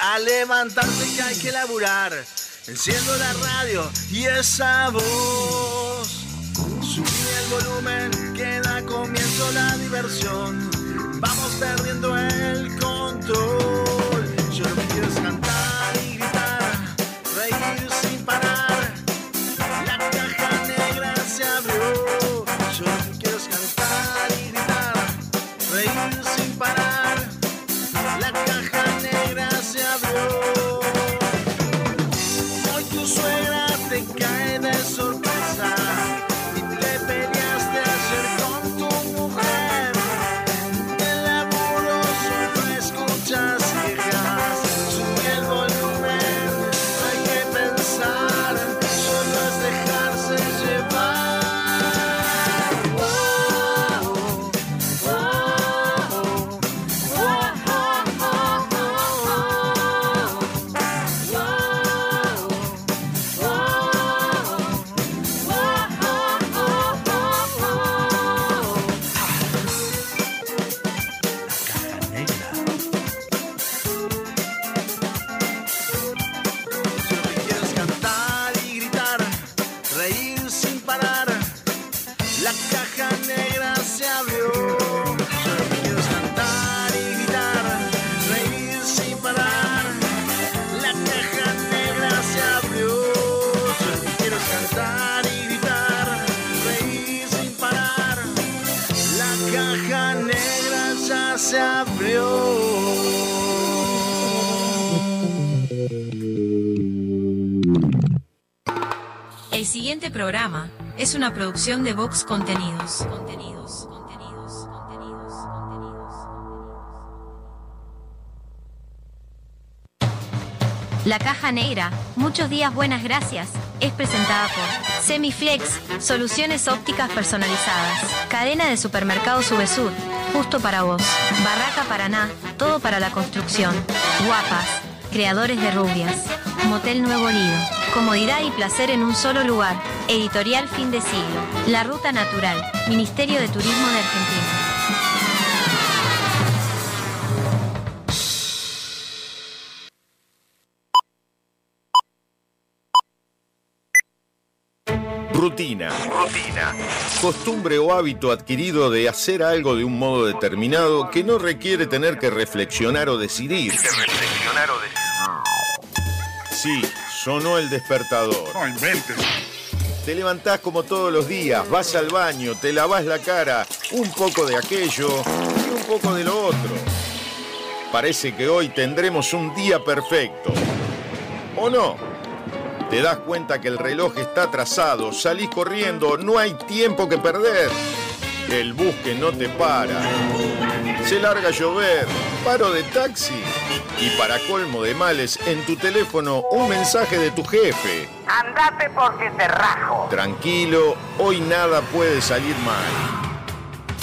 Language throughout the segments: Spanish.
a levantarse que hay que laburar. Enciendo la radio y esa voz. Subí el volumen que da comienzo la diversión. Vamos perdiendo el control. Yo lo que quiero es cantar y gritar, reír Siguiente programa es una producción de Vox Contenidos. Contenidos, contenidos, contenidos, contenidos. La caja negra, muchos días buenas gracias, es presentada por Semiflex, soluciones ópticas personalizadas, cadena de supermercados Subesur, justo para vos, Barraca Paraná, todo para la construcción, Guapas, creadores de rubias, Motel Nuevo Lido, comodidad y placer en un solo lugar, editorial fin de siglo, La Ruta Natural, Ministerio de Turismo de Argentina. Rutina. Rutina. Costumbre o hábito adquirido de hacer algo de un modo determinado que no requiere tener que reflexionar o decidir. reflexionar o Sí, sonó el despertador. No inventes. Te levantás como todos los días, vas al baño, te lavas la cara, un poco de aquello y un poco de lo otro. Parece que hoy tendremos un día perfecto. ¿O no? Te das cuenta que el reloj está atrasado, salís corriendo, no hay tiempo que perder. El bus que no te para. Se larga a llover, paro de taxi. Y para colmo de males, en tu teléfono un mensaje de tu jefe. Andate porque te rajo. Tranquilo, hoy nada puede salir mal.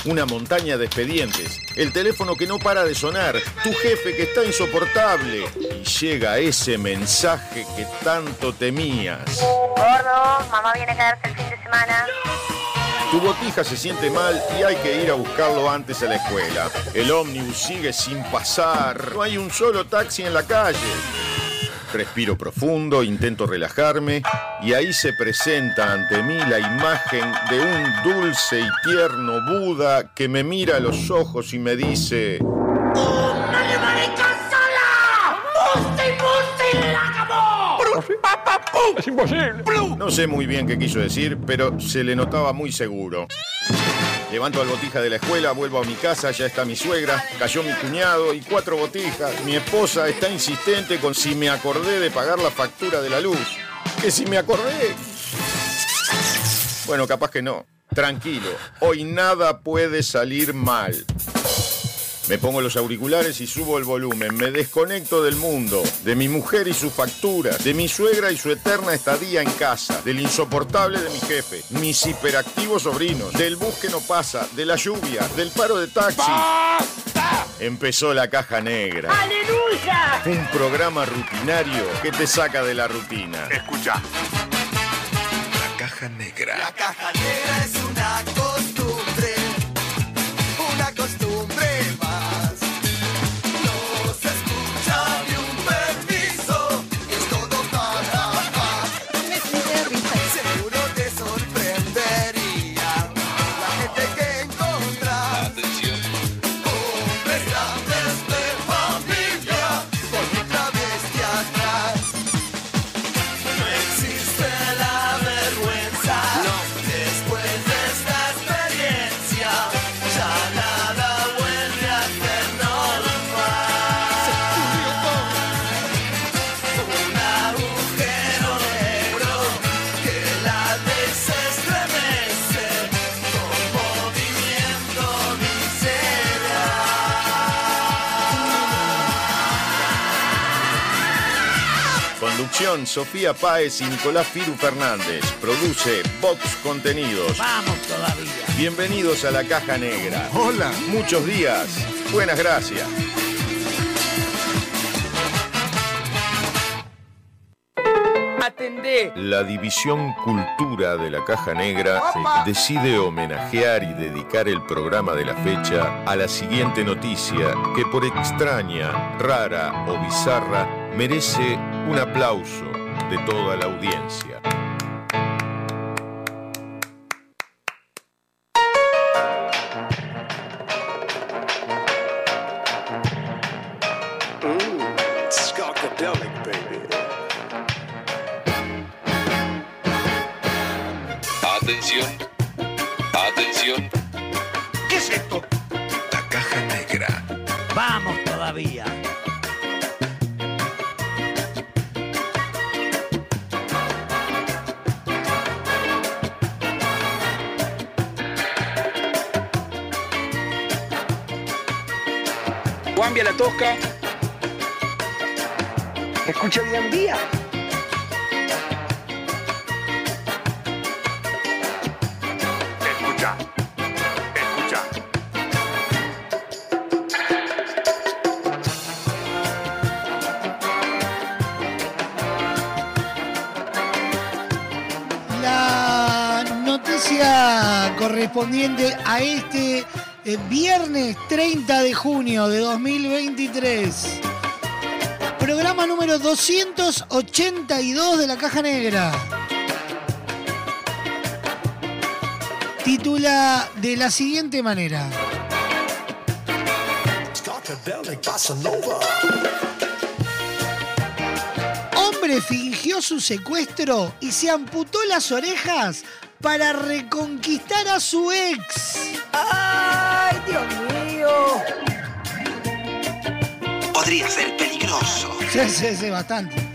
Una montaña de expedientes, el teléfono que no para de sonar, tu jefe que está insoportable. Y llega ese mensaje que tanto temías. Gordo, mamá viene a quedarse el fin de semana. Tu botija se siente mal y hay que ir a buscarlo antes a la escuela. El ómnibus sigue sin pasar. No hay un solo taxi en la calle. Respiro profundo, intento relajarme y ahí se presenta ante mí la imagen de un dulce y tierno Buda que me mira a los ojos y me dice... Es imposible. No sé muy bien qué quiso decir, pero se le notaba muy seguro. Levanto al botija de la escuela, vuelvo a mi casa, ya está mi suegra, cayó mi cuñado y cuatro botijas. Mi esposa está insistente con si me acordé de pagar la factura de la luz. Que si me acordé. Bueno, capaz que no. Tranquilo, hoy nada puede salir mal. Me pongo los auriculares y subo el volumen. Me desconecto del mundo, de mi mujer y sus facturas, de mi suegra y su eterna estadía en casa, del insoportable de mi jefe, mis hiperactivos sobrinos, del bus que no pasa, de la lluvia, del paro de taxi. Empezó la caja negra. ¡Aleluya! Un programa rutinario que te saca de la rutina. Escucha. La caja negra. La caja negra es una costumbre, Conducción Sofía Páez y Nicolás Firu Fernández. Produce Vox Contenidos. Vamos todavía. Bienvenidos a la Caja Negra. Hola. Muchos días. Buenas gracias. Atendé. La División Cultura de la Caja Negra decide homenajear y dedicar el programa de la fecha a la siguiente noticia que por extraña, rara o bizarra merece un aplauso de toda la audiencia. Viernes 30 de junio de 2023. Programa número 282 de la Caja Negra. Titula de la siguiente manera. Hombre fingió su secuestro y se amputó las orejas para reconquistar a su ex. ¡Ay, Dios mío! Podría ser peligroso. Sí, sí, sí, bastante.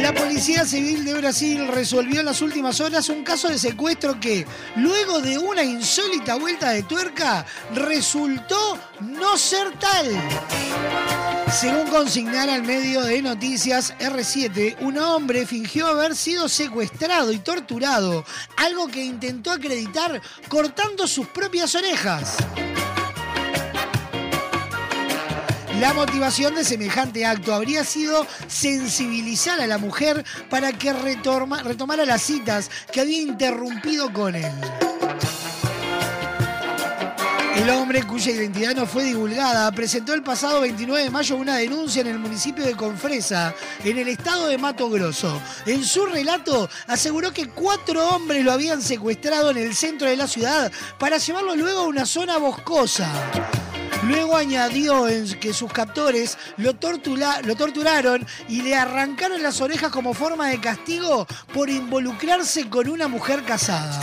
La Policía Civil de Brasil resolvió en las últimas horas un caso de secuestro que, luego de una insólita vuelta de tuerca, resultó no ser tal. Según consignara el medio de noticias R7, un hombre fingió haber sido secuestrado y torturado, algo que intentó acreditar cortando sus propias orejas. La motivación de semejante acto habría sido sensibilizar a la mujer para que retorma- retomara las citas que había interrumpido con él. El hombre, cuya identidad no fue divulgada, presentó el pasado 29 de mayo una denuncia en el municipio de Confresa, en el estado de Mato Grosso. En su relato, aseguró que cuatro hombres lo habían secuestrado en el centro de la ciudad para llevarlo luego a una zona boscosa. Luego añadió que sus captores lo, lo torturaron y le arrancaron las orejas como forma de castigo por involucrarse con una mujer casada.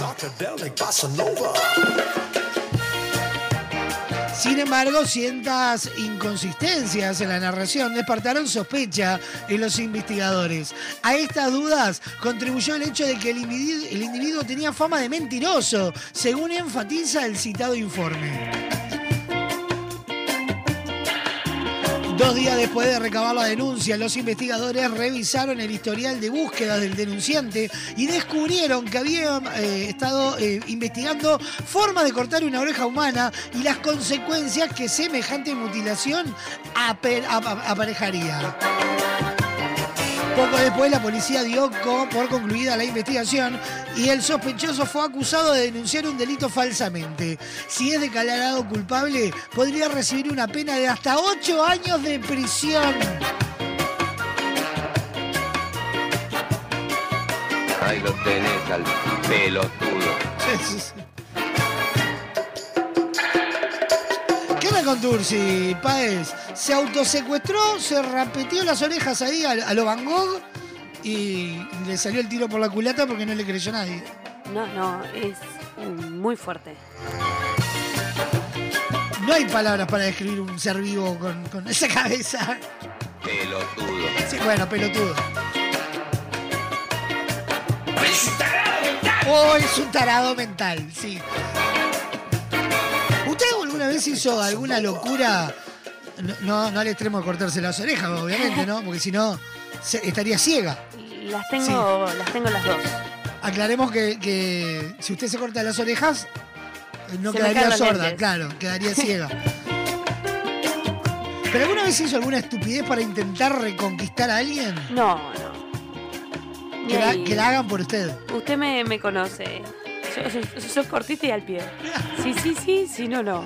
Sin embargo, ciertas inconsistencias en la narración despertaron sospecha en los investigadores. A estas dudas contribuyó el hecho de que el individuo, el individuo tenía fama de mentiroso, según enfatiza el citado informe. Dos días después de recabar la denuncia, los investigadores revisaron el historial de búsqueda del denunciante y descubrieron que había eh, estado eh, investigando formas de cortar una oreja humana y las consecuencias que semejante mutilación aparejaría. Poco después la policía dio por concluida la investigación y el sospechoso fue acusado de denunciar un delito falsamente. Si es declarado culpable, podría recibir una pena de hasta 8 años de prisión. Ahí lo tenés al pelotudo. con Tursi, Paez? Se autosecuestró, se repetió las orejas ahí a, a lo Van Gogh y le salió el tiro por la culata porque no le creyó nadie. No, no, es muy fuerte. No hay palabras para describir un ser vivo con, con esa cabeza. Pelotudo. Sí, bueno, pelotudo. ¡Tarado, O es un tarado mental, sí. ¿Usted alguna vez hizo alguna locura? No, no, al extremo de cortarse las orejas, obviamente, ¿no? Porque si no, se- estaría ciega. Las tengo, las tengo las dos. Aclaremos que, que si usted se corta las orejas, eh, no Se me quedaría los sorda, lentes. claro, quedaría ciega. ¿Pero alguna vez hizo alguna estupidez para intentar reconquistar a alguien? No, no. Ni Que la, ahí. que la hagan por usted. Usted me, me conoce. Yo soy cortita y al pie. Sí, sí, sí, sí, no, no.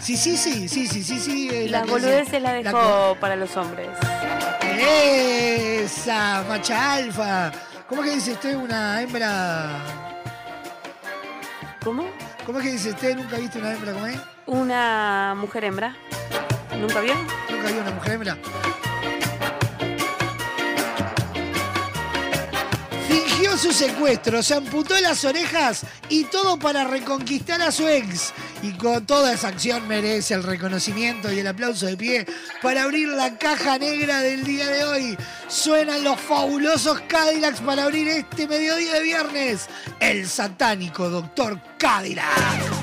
Sí, sí, sí, sí, sí, sí, sí. eh, Las que boludeces se- las la dejo para los hombres. Esa, macha alfa. ¿Cómo es que dice usted una hembra? ¿Cómo? ¿Cómo es que dice usted? ¿Nunca viste una hembra como es? Una mujer hembra. ¿Nunca vio? ¿Nunca vio una mujer hembra? Fingió su secuestro, se amputó las orejas y todo para reconquistar a su ex. Y con toda esa acción merece el reconocimiento y el aplauso de pie para abrir la caja negra del día de hoy. Suenan los fabulosos Cadillacs para abrir este mediodía de viernes. El satánico Doctor Cadillac.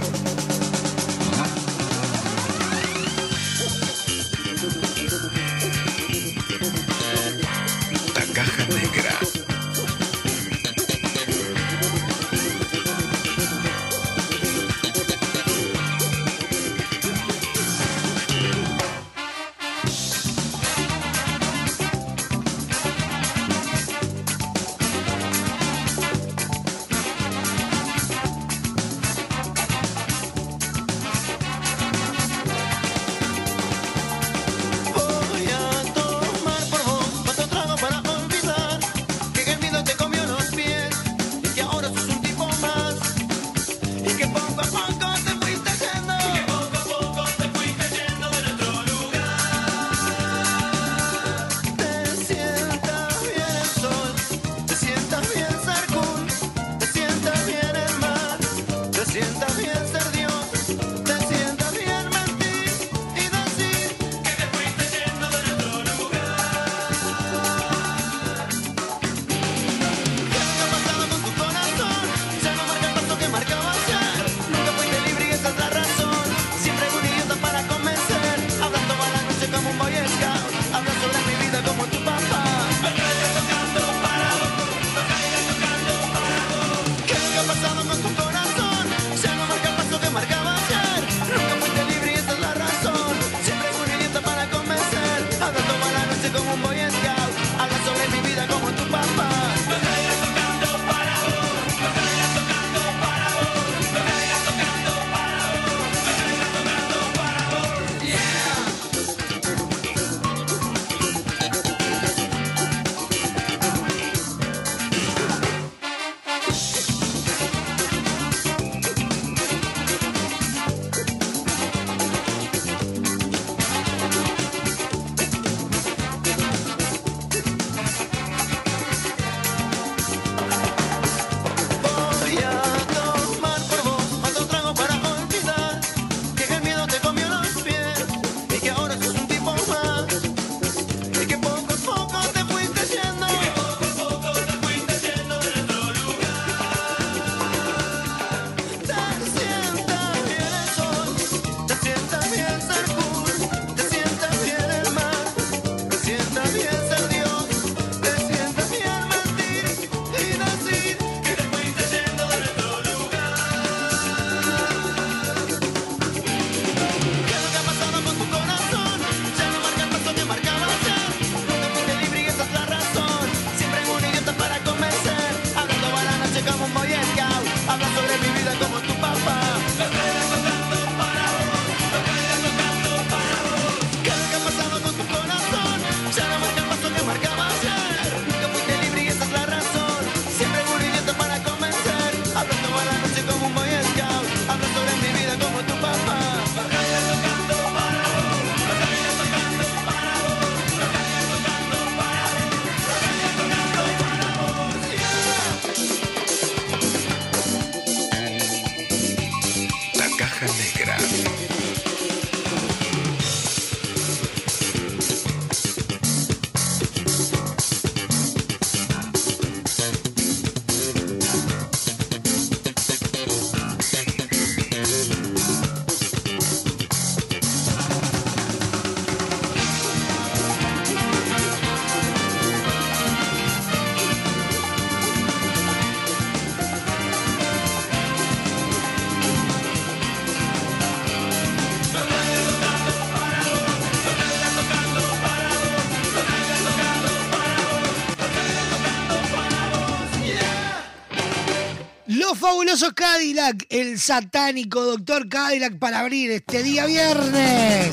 Los fabulosos Cadillac, el satánico doctor Cadillac para abrir este día viernes.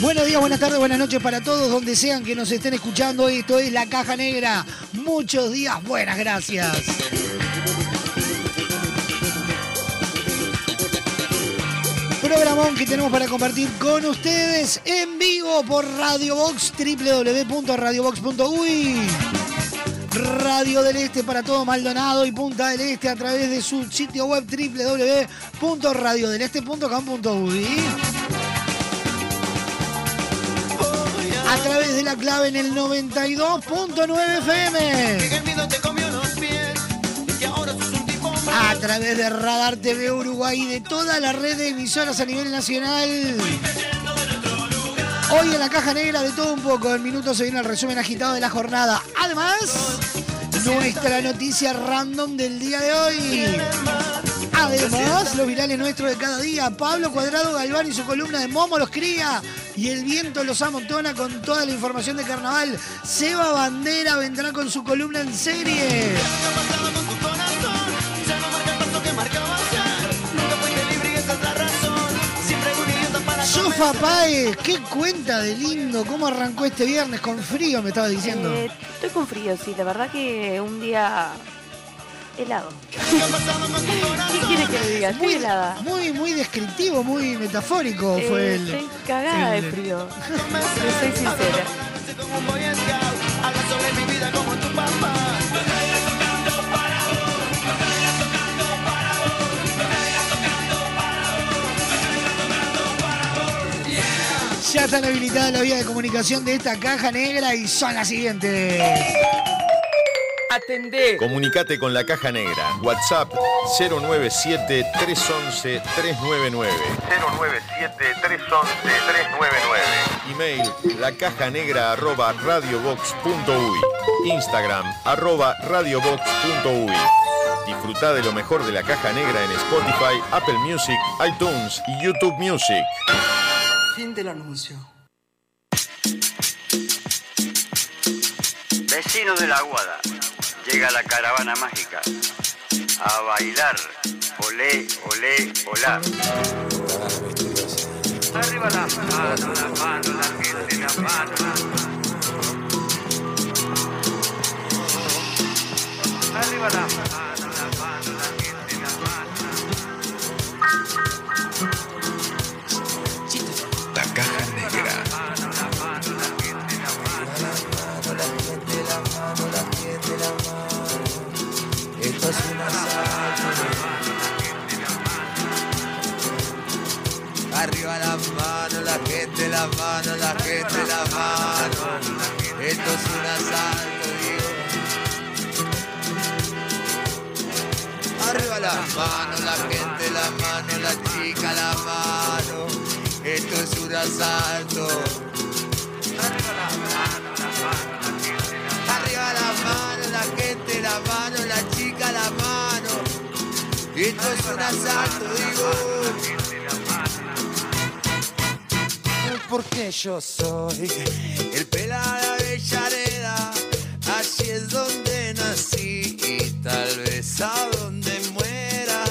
Buenos días, buenas tardes, buenas noches para todos, donde sean que nos estén escuchando. Esto es La Caja Negra. Muchos días, buenas gracias. Programón que tenemos para compartir con ustedes en vivo por Radio Box, www.radiobox.uy. Radio del Este para todo Maldonado y Punta del Este a través de su sitio web www.radiodeleste.com.uy. A través de la clave en el 92.9 FM. A través de Radar TV Uruguay y de toda la red de emisoras a nivel nacional. Hoy en la caja negra de todo un poco. En minutos se viene el resumen agitado de la jornada. Además, nuestra noticia random del día de hoy. Además, los virales nuestros de cada día. Pablo Cuadrado Galván y su columna de Momo los cría. Y el viento los amontona con toda la información de carnaval. Seba Bandera vendrá con su columna en serie. Sofa Paez, qué cuenta de lindo, cómo arrancó este viernes con frío, me estaba diciendo. Eh, estoy con frío, sí, la verdad que un día helado. ¿Qué quiere que diga? Estoy Muy, helada. muy, muy descriptivo, muy metafórico Eh, fue el. Estoy cagada el- de frío. Soy sincera. Ya están habilitadas las vías de comunicación de esta caja negra y son las siguientes. Atendé. Comunicate con la caja negra. WhatsApp 097-311-399. 097-311-399. Email lacajanegra arroba radiobox.uy. Instagram arroba radiobox.uy. Disfruta de lo mejor de la caja negra en Spotify, Apple Music, iTunes y YouTube Music. Fin del anuncio. Vecinos de la Aguada, llega la caravana mágica. A bailar, olé, olé, olá. Arriba la mano, la mano, la gente, la mano. Arriba la mano, gente, la mano, la gente, la mano. Esto es un asalto, digo. Arriba la mano, la gente, la mano, la chica, la mano. Esto es un asalto. Arriba la mano, la gente, la mano, la chica, la mano. Esto es un asalto, digo. Porque yo soy el pelado de Avellaneda, así es donde nací y tal vez a donde muera.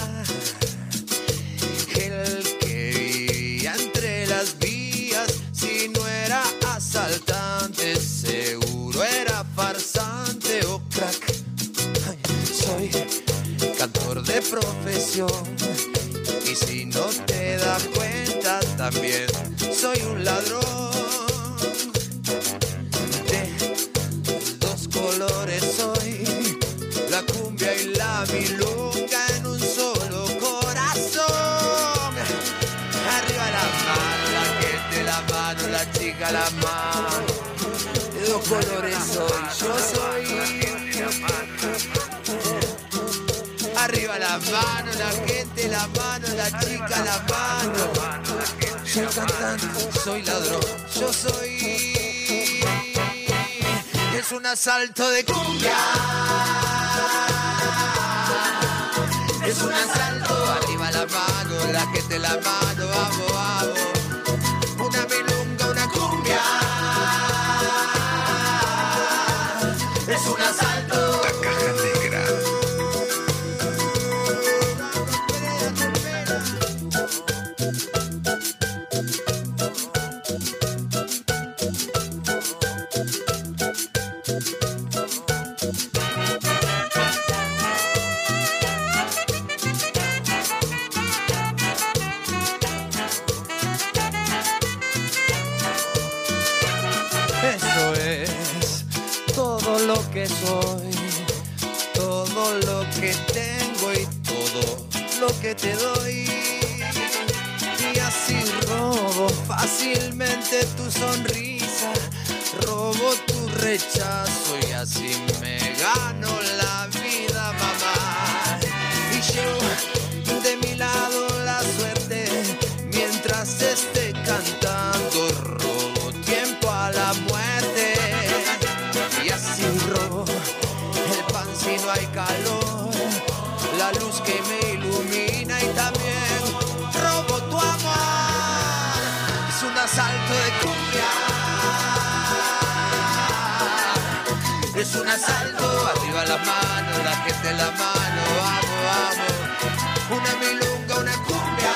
El que vivía entre las vías, si no era asaltante, seguro era farsante o crack. Ay, Soy cantor de profesión y si no te das cuenta también. Soy un ladrón de dos colores. Soy la cumbia y la milonga en un solo corazón. Arriba la mano la gente la mano la chica la mano. De dos colores soy yo soy. Arriba la mano, la gente, la mano, la chica, la mano. Soy cantante, soy ladrón, yo soy. Es un asalto de cumbia. Es un asalto. Arriba la mano, la gente, la mano, vamos, vamos. Rechazo y así me la mano la gente la mano vamos vamos una milunga una cumbia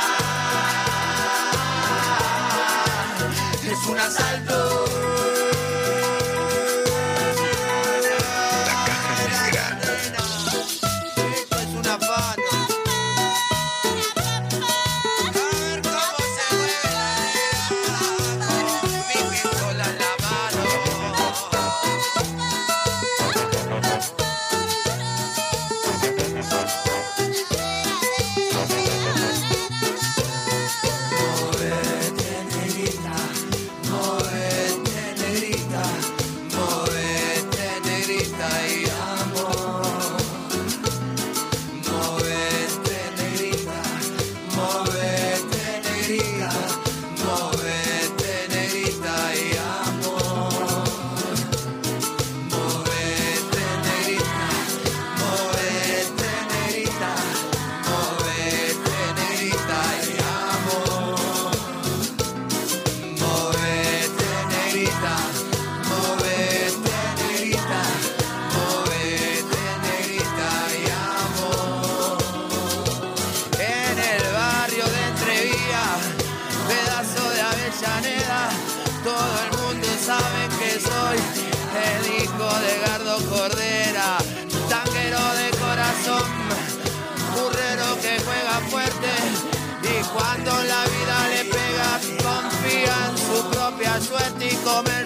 es un asalto.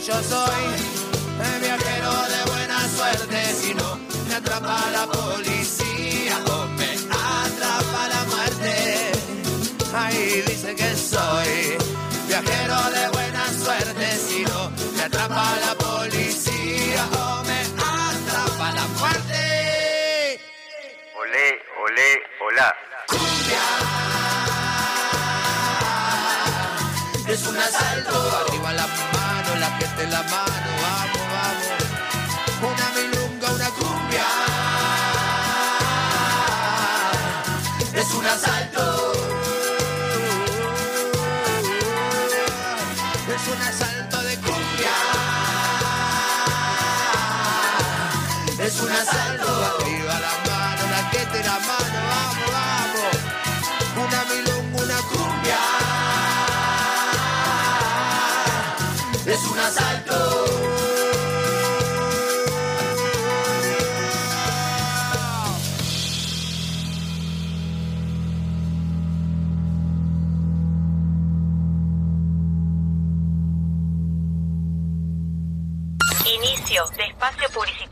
Yo soy el viajero de buena suerte. Si no me atrapa la policía o me atrapa la muerte, ahí dice que soy viajero de buena suerte. Si no me atrapa la policía o me atrapa la muerte. Olé, olé, olá. Es en la mano,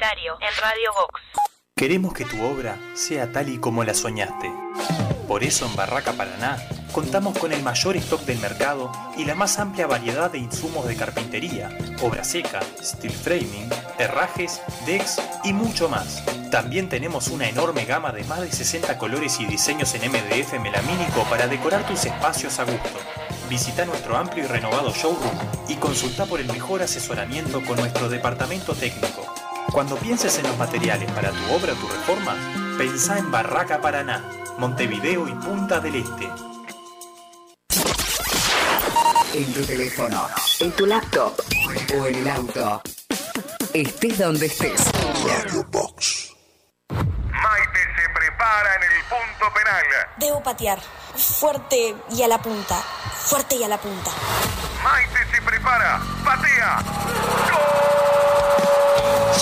en Radio Vox. Queremos que tu obra sea tal y como la soñaste. Por eso en Barraca Paraná contamos con el mayor stock del mercado y la más amplia variedad de insumos de carpintería, obra seca, steel framing, herrajes, decks y mucho más. También tenemos una enorme gama de más de 60 colores y diseños en MDF melamínico para decorar tus espacios a gusto. Visita nuestro amplio y renovado showroom y consulta por el mejor asesoramiento con nuestro departamento técnico. Cuando pienses en los materiales para tu obra o tu reforma, pensá en Barraca Paraná, Montevideo y Punta del Este. En tu teléfono, en tu laptop o en el auto. Estés donde estés. Radio Box. Maite se prepara en el punto penal. Debo patear. Fuerte y a la punta. Fuerte y a la punta. Maite se prepara. Patea.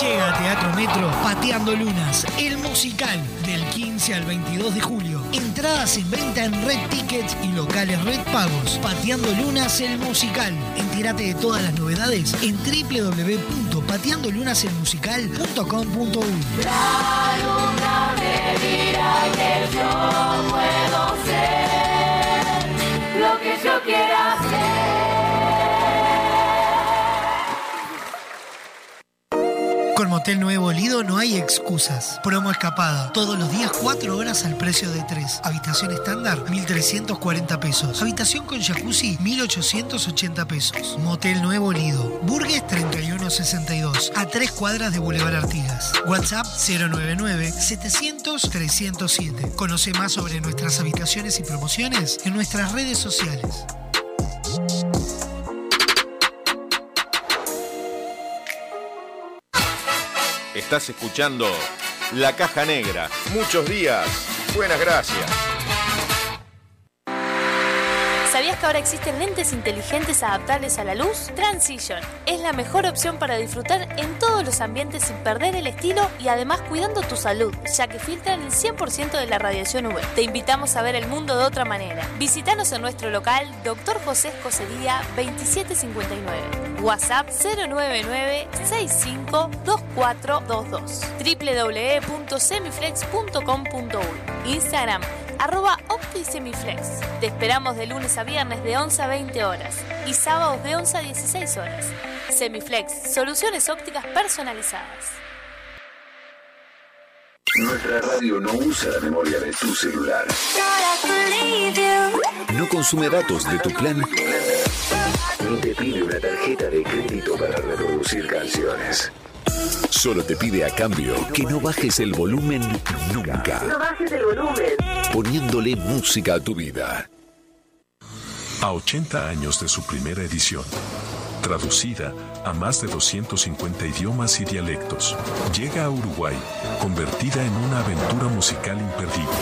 Llega a Teatro Metro, Pateando Lunas, el musical del 15 al 22 de julio. Entradas en venta en Red Tickets y locales Red Pagos. Pateando Lunas, el musical. Entérate de todas las novedades en www.pateandolunaselmusical.com.uy. Que yo quiera Con Motel Nuevo Lido no hay excusas. Promo escapada. Todos los días 4 horas al precio de 3. Habitación estándar, 1.340 pesos. Habitación con jacuzzi, 1.880 pesos. Motel Nuevo Lido. Burgues 3162. A 3 cuadras de Boulevard Artigas. WhatsApp 099-700-307. Conoce más sobre nuestras habitaciones y promociones en nuestras redes sociales. Estás escuchando La Caja Negra. Muchos días. Buenas gracias. ¿Sabías que ahora existen lentes inteligentes adaptables a la luz? Transition es la mejor opción para disfrutar en todos los ambientes sin perder el estilo y además cuidando tu salud, ya que filtran el 100% de la radiación UV. Te invitamos a ver el mundo de otra manera. Visítanos en nuestro local Dr. José Escocería 2759. WhatsApp 099 652422 www.semiflex.com.uy Instagram arroba OptiSemiflex. Te esperamos de lunes a viernes de 11 a 20 horas y sábados de 11 a 16 horas. Semiflex, soluciones ópticas personalizadas. Nuestra radio no usa la memoria de tu celular. No consume datos de tu plan. Ni te pide una tarjeta de crédito para reproducir canciones. Solo te pide a cambio que no bajes el volumen nunca. No bajes el volumen. Poniéndole música a tu vida. A 80 años de su primera edición, traducida a más de 250 idiomas y dialectos, llega a Uruguay, convertida en una aventura musical imperdible.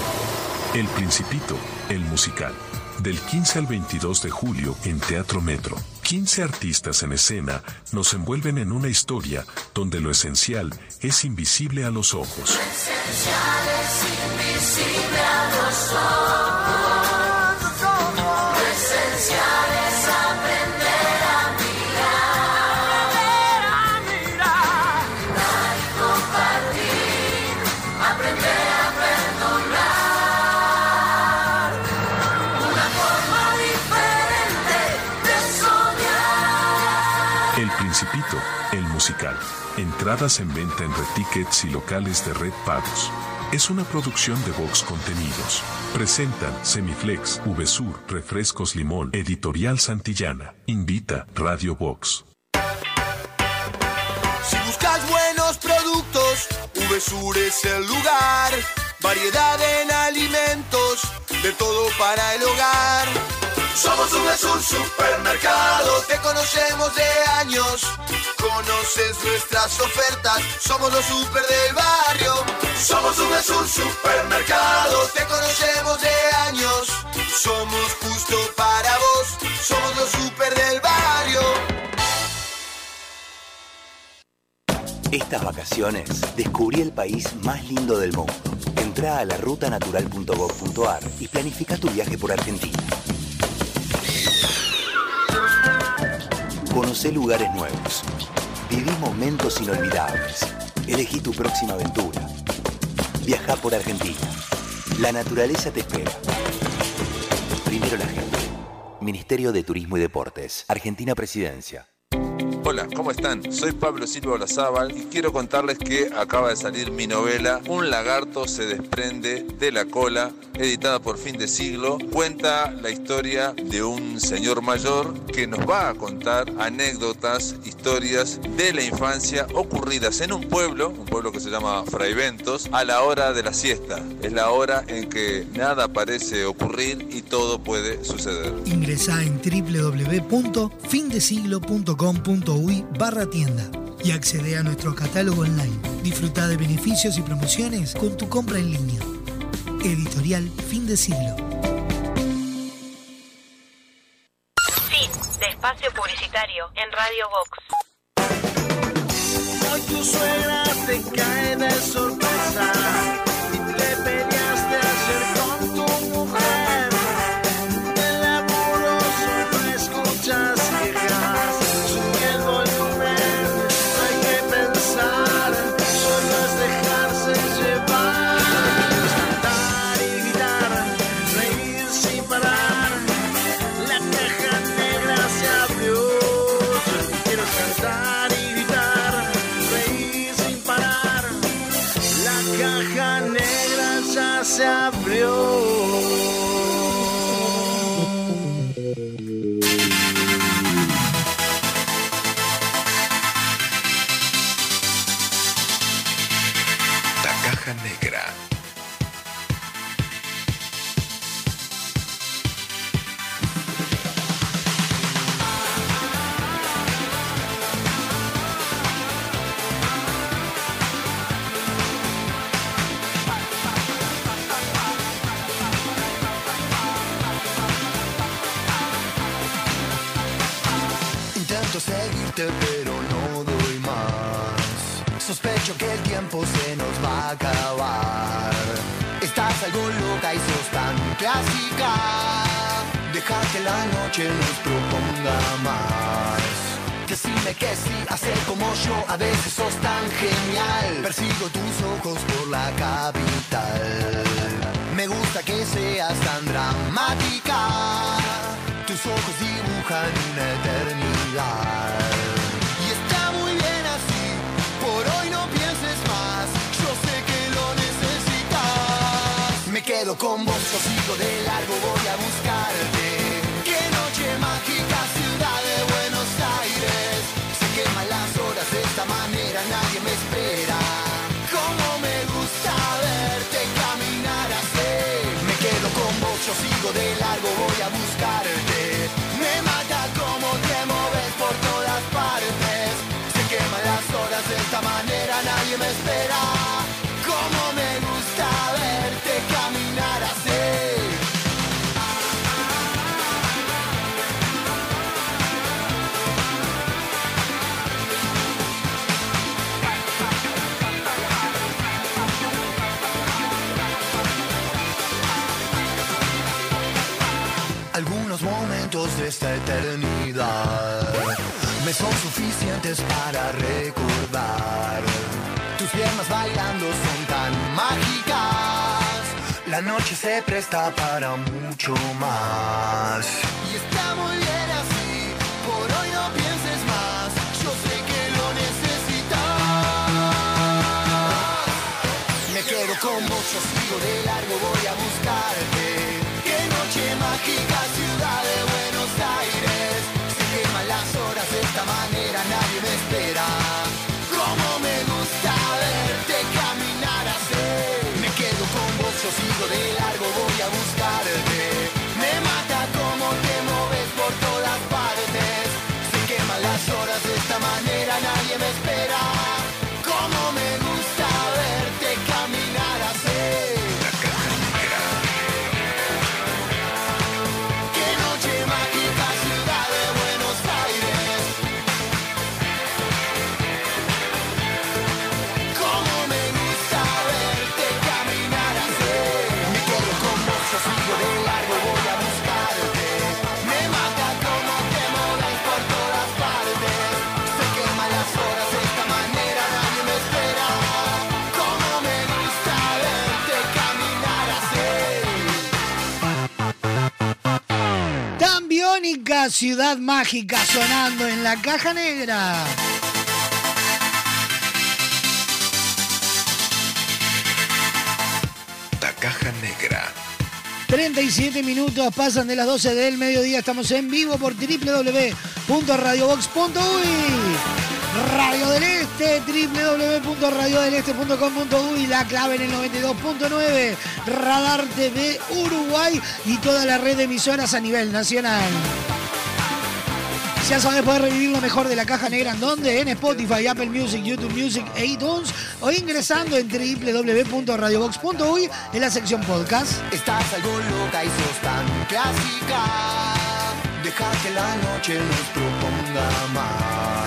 El Principito, el musical, del 15 al 22 de julio en Teatro Metro. 15 artistas en escena nos envuelven en una historia donde lo esencial es invisible a los ojos. Esencial es invisible a los ojos. El musical. Entradas en venta en Retickets y locales de Red Pagos. Es una producción de Vox Contenidos. Presentan Semiflex, VSUR, Refrescos Limón, Editorial Santillana. Invita Radio Vox. Si buscas buenos productos, VSUR es el lugar. Variedad en alimentos, de todo para el hogar. Somos VSUR Supermercado, te conocemos de años. Conoces nuestras ofertas, somos los super del barrio. Somos VSUR Supermercado, te conocemos de años. Somos justo para vos, somos los super del barrio. Estas vacaciones descubrí el país más lindo del mundo. Entra a la rutanatural.gov.ar y planifica tu viaje por Argentina. Conoce lugares nuevos. Viví momentos inolvidables. Elegí tu próxima aventura. Viaja por Argentina. La naturaleza te espera. Primero la gente. Ministerio de Turismo y Deportes. Argentina Presidencia. Hola, ¿cómo están? Soy Pablo Silva Olazábal y quiero contarles que acaba de salir mi novela Un lagarto se desprende de la cola, editada por fin de siglo. Cuenta la historia de un señor mayor que nos va a contar anécdotas, historias de la infancia ocurridas en un pueblo, un pueblo que se llama Fraiventos, a la hora de la siesta. Es la hora en que nada parece ocurrir y todo puede suceder. Ingresá en barra tienda y accede a nuestro catálogo online. Disfruta de beneficios y promociones con tu compra en línea. Editorial Fin de Siglo. Fin de espacio publicitario en Radio Vox. Hoy tu suegra te te cae de sorpresa tiempo se nos va a acabar. Estás algo loca y sos tan clásica. Deja que la noche nos proponga más. Decime que sí, hacer como yo, a veces sos tan genial. Persigo tus ojos por la capital. Me gusta que seas tan dramática. Tus ojos dibujan una eternidad. Con vos, yo sigo de largo, voy a buscarte. Qué noche mágica, ciudad de Buenos Aires. Se queman las horas de esta manera, nadie me espera. Cómo me gusta verte caminar así. Me quedo con vos, yo sigo de largo, voy a buscarte. Me son suficientes para recordar. Tus piernas bailando son tan mágicas. La noche se presta para mucho más. Y está muy bien así. Por hoy no pienses más. Yo sé que lo necesitas. Me quedo con vos, yo sigo de largo, voy a buscarte. Ciudad mágica sonando en la caja negra. La caja negra. 37 minutos pasan de las 12 del mediodía. Estamos en vivo por www.radiobox.uy. Radio del Este, www.radiodeleste.com.uy, la clave en el 92.9, Radar TV Uruguay y toda la red de emisoras a nivel nacional. Ya sabes, poder revivir lo mejor de la caja negra en donde? En Spotify, Apple Music, YouTube Music e iTunes o ingresando en www.radiobox.uy en la sección podcast. Estás algo loca y sos tan clásica. Deja que la noche nos proponga más.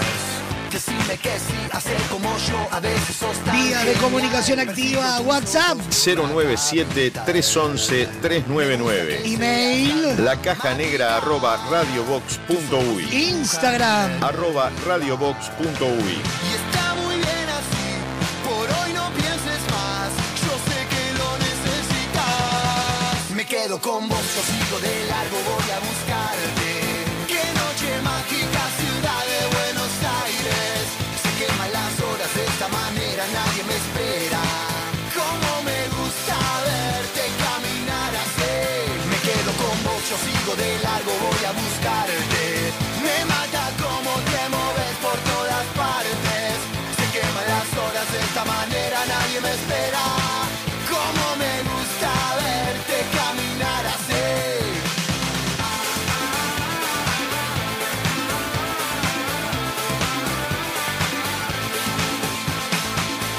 Decime que sí, hacer como yo, a veces sos tan Vía de comunicación activa, WhatsApp, 097-311-399. email, La caja negra arroba radiobox.uy. Instagram. Arroba radiobox.uy. Y está muy bien así, por hoy no pienses más, yo sé que lo necesitas. Me quedo con vos, yo sigo de largo, voy a buscarte.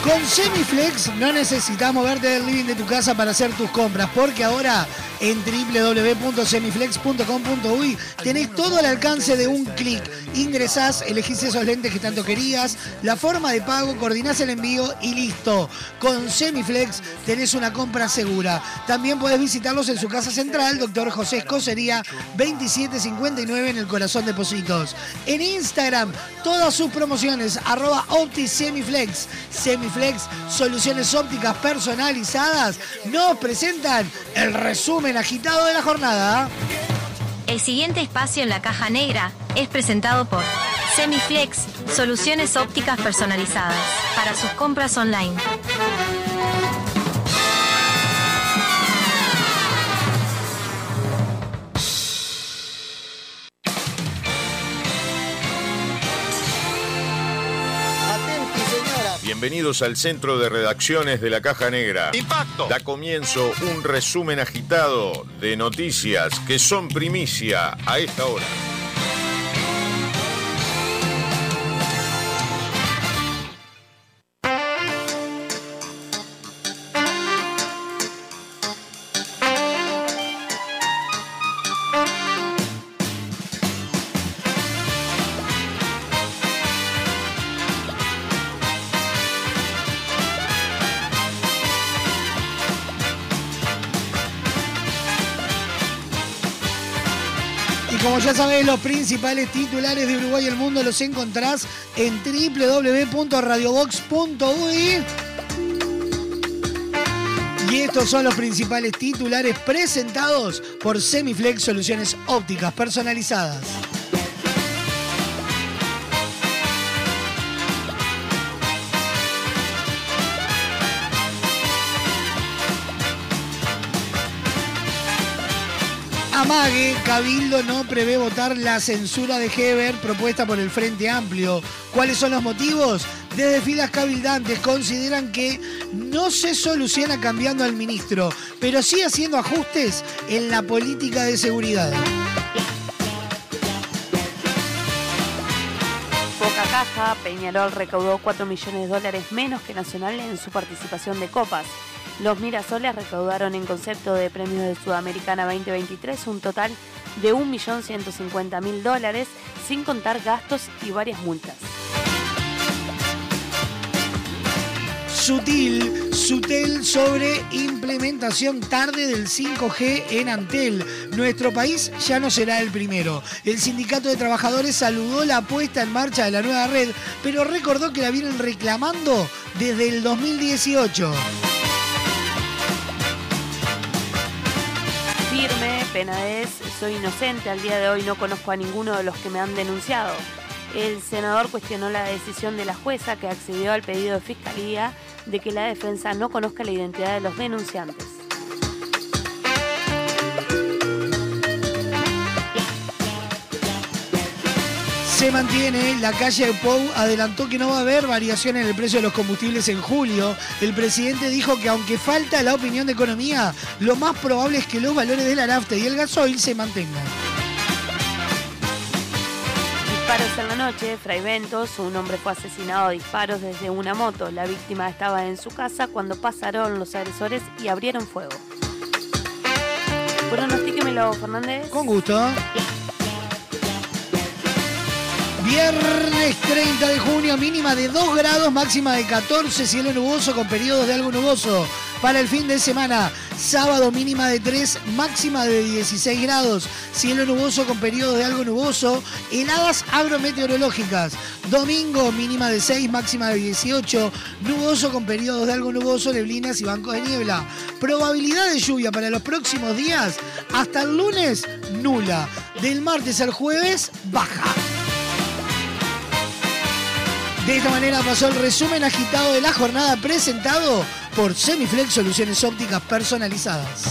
Con Semiflex no necesitas moverte del living de tu casa para hacer tus compras, porque ahora en www.semiflex.com.uy tenés todo al alcance de un clic. Ingresás, elegís esos lentes que tanto querías, la forma de pago, coordinás el envío y listo. Con Semiflex tenés una compra segura. También podés visitarlos en su casa central, Doctor José Escocería 2759 en el corazón de Positos. En Instagram, todas sus promociones, arroba OptiSemiflex. Semiflex, soluciones ópticas personalizadas, nos presentan el resumen agitado de la jornada. El siguiente espacio en la caja negra es presentado por Semiflex, soluciones ópticas personalizadas para sus compras online. Bienvenidos al centro de redacciones de la Caja Negra. Impacto. Da comienzo un resumen agitado de noticias que son primicia a esta hora. Los principales titulares de Uruguay y el mundo los encontrás en www.radiobox.uy. Y estos son los principales titulares presentados por Semiflex Soluciones Ópticas Personalizadas. Amague, Cabildo no prevé votar la censura de Heber propuesta por el Frente Amplio. ¿Cuáles son los motivos? Desde filas cabildantes consideran que no se soluciona cambiando al ministro, pero sí haciendo ajustes en la política de seguridad. Boca Caja, Peñarol recaudó 4 millones de dólares menos que Nacional en su participación de copas. Los Mirasoles recaudaron en concepto de premios de Sudamericana 2023 un total de 1.150.000 dólares, sin contar gastos y varias multas. Sutil, Sutel sobre implementación tarde del 5G en Antel. Nuestro país ya no será el primero. El sindicato de trabajadores saludó la puesta en marcha de la nueva red, pero recordó que la vienen reclamando desde el 2018. Penades, soy inocente, al día de hoy no conozco a ninguno de los que me han denunciado. El senador cuestionó la decisión de la jueza que accedió al pedido de fiscalía de que la defensa no conozca la identidad de los denunciantes. Se mantiene, la calle de Pou adelantó que no va a haber variación en el precio de los combustibles en julio. El presidente dijo que aunque falta la opinión de economía, lo más probable es que los valores de la nafta y el gasoil se mantengan. Disparos en la noche, Fray Ventos, un hombre fue asesinado a disparos desde una moto. La víctima estaba en su casa cuando pasaron los agresores y abrieron fuego. Pronostíquemelo, Fernández. Con gusto. Viernes 30 de junio, mínima de 2 grados, máxima de 14, cielo nuboso con periodos de algo nuboso. Para el fin de semana, sábado mínima de 3, máxima de 16 grados, cielo nuboso con periodos de algo nuboso, heladas agrometeorológicas. Domingo mínima de 6, máxima de 18, nuboso con periodos de algo nuboso, neblinas y bancos de niebla. Probabilidad de lluvia para los próximos días, hasta el lunes, nula. Del martes al jueves, baja. De esta manera pasó el resumen agitado de la jornada presentado por Semiflex Soluciones Ópticas Personalizadas.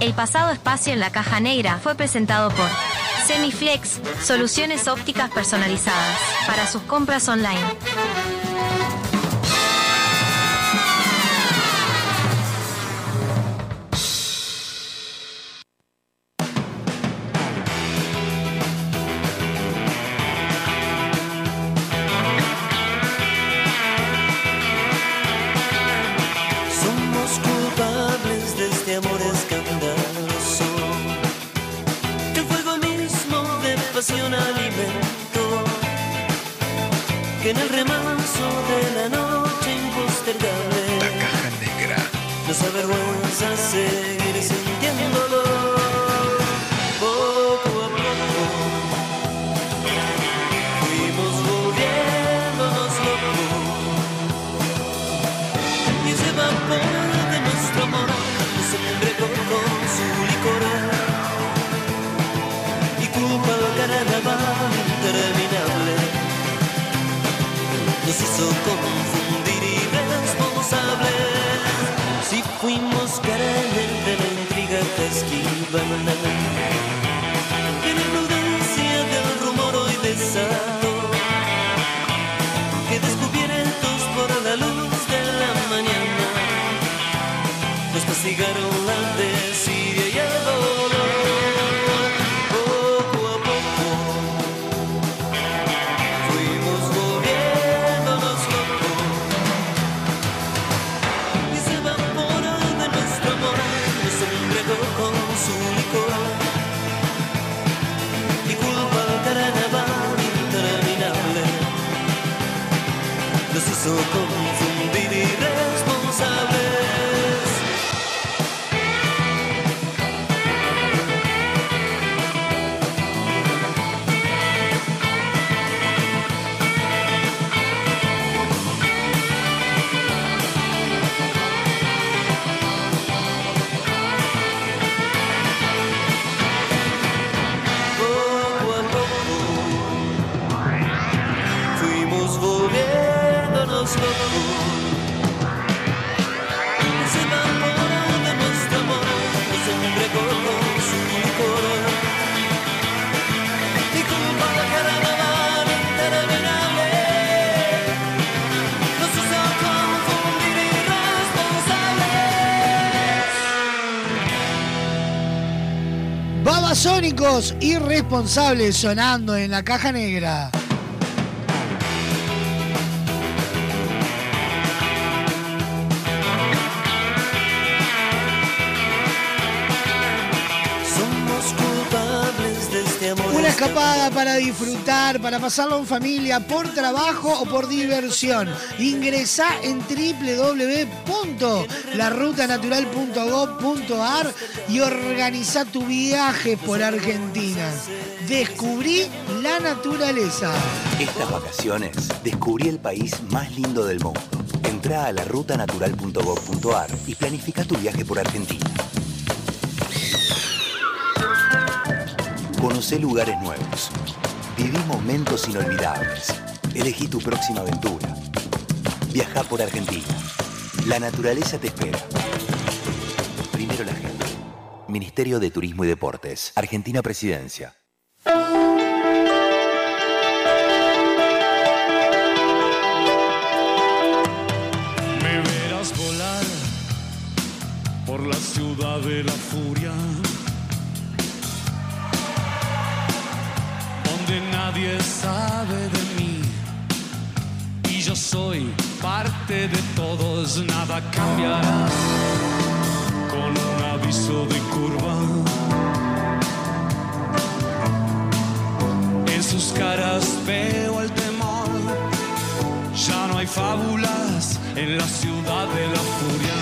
El pasado espacio en la caja negra fue presentado por Semiflex, soluciones ópticas personalizadas para sus compras online. Que esquivan en la prudencia del rumor hoy desató que descubiertos por la luz de la mañana nos castigaron Irresponsables sonando en la caja negra. Este. Una escapada para disfrutar, para pasarlo en familia, por trabajo o por diversión. Ingresá en www.larutanatural.gov.ar y organiza tu viaje por Argentina. Descubrí la naturaleza. Estas vacaciones descubrí el país más lindo del mundo. Entrá a larutanatural.gov.ar y planifica tu viaje por Argentina. Conocé lugares nuevos. Viví momentos inolvidables. Elegí tu próxima aventura. Viajá por Argentina. La naturaleza te espera. Primero la gente. Ministerio de Turismo y Deportes. Argentina Presidencia. Me verás volar por la ciudad de la furia, donde nadie sabe de mí y yo soy parte de todos, nada cambiará de curva. Es sus caras veo el temor. Ya no hay fábulas en la ciudad de la furia.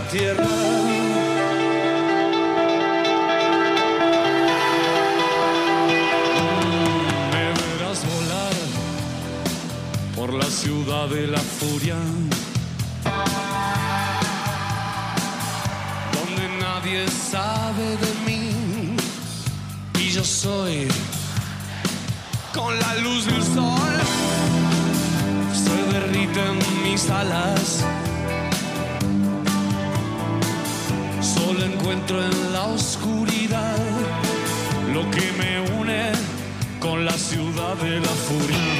La volar por la ciudad de la furia, donde nadie sabe de mí y yo soy con la luz del sol. Se derriten mis alas. Encuentro en la oscuridad lo que me une con la ciudad de la furia.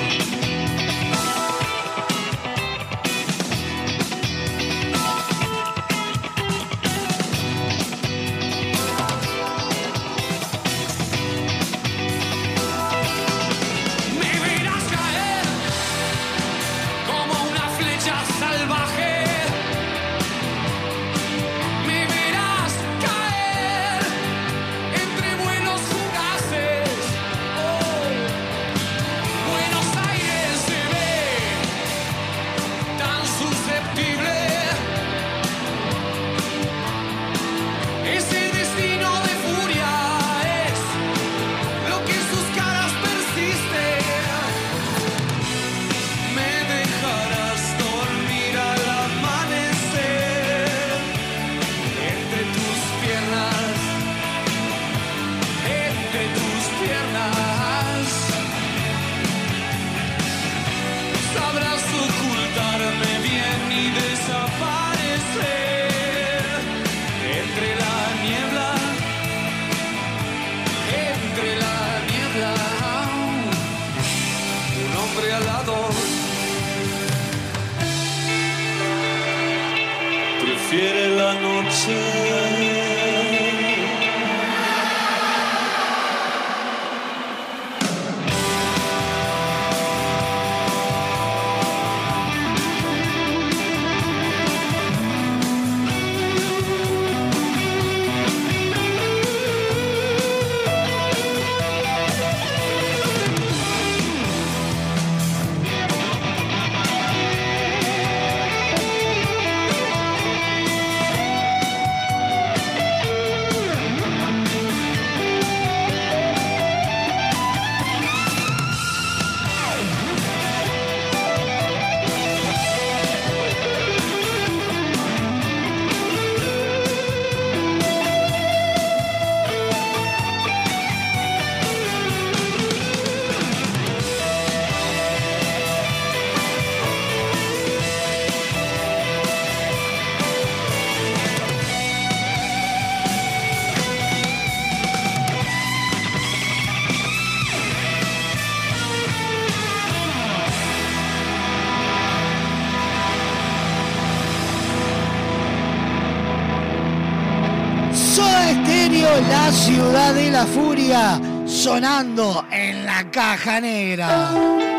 De la furia, sonando en la caja negra.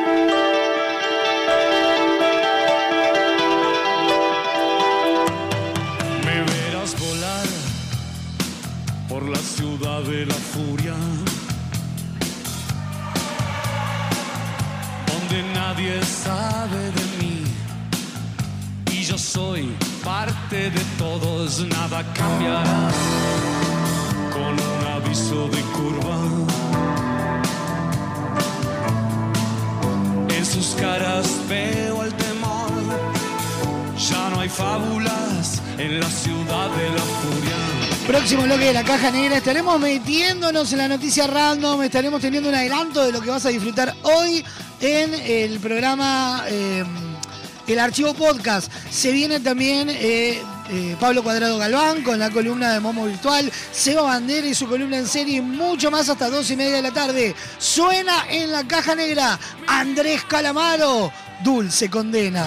la caja negra estaremos metiéndonos en la noticia random, estaremos teniendo un adelanto de lo que vas a disfrutar hoy en el programa eh, El Archivo Podcast. Se viene también eh, eh, Pablo Cuadrado Galván con la columna de Momo Virtual, Seba Bandera y su columna en serie y mucho más hasta dos y media de la tarde. Suena en la caja negra Andrés Calamaro, Dulce Condena.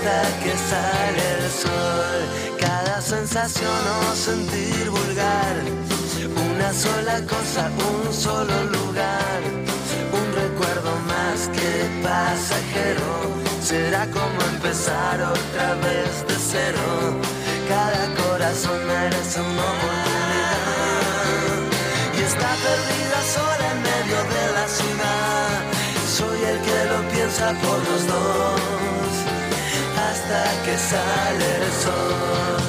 hasta que sale el sol. Cada sensación o sentir vulgar, una sola cosa, un solo lugar, un recuerdo más que pasajero. Será como empezar otra vez de cero. Cada corazón merece una oportunidad y está perdida sola en medio de la ciudad. Soy el que lo piensa por los dos hasta que sale el sol.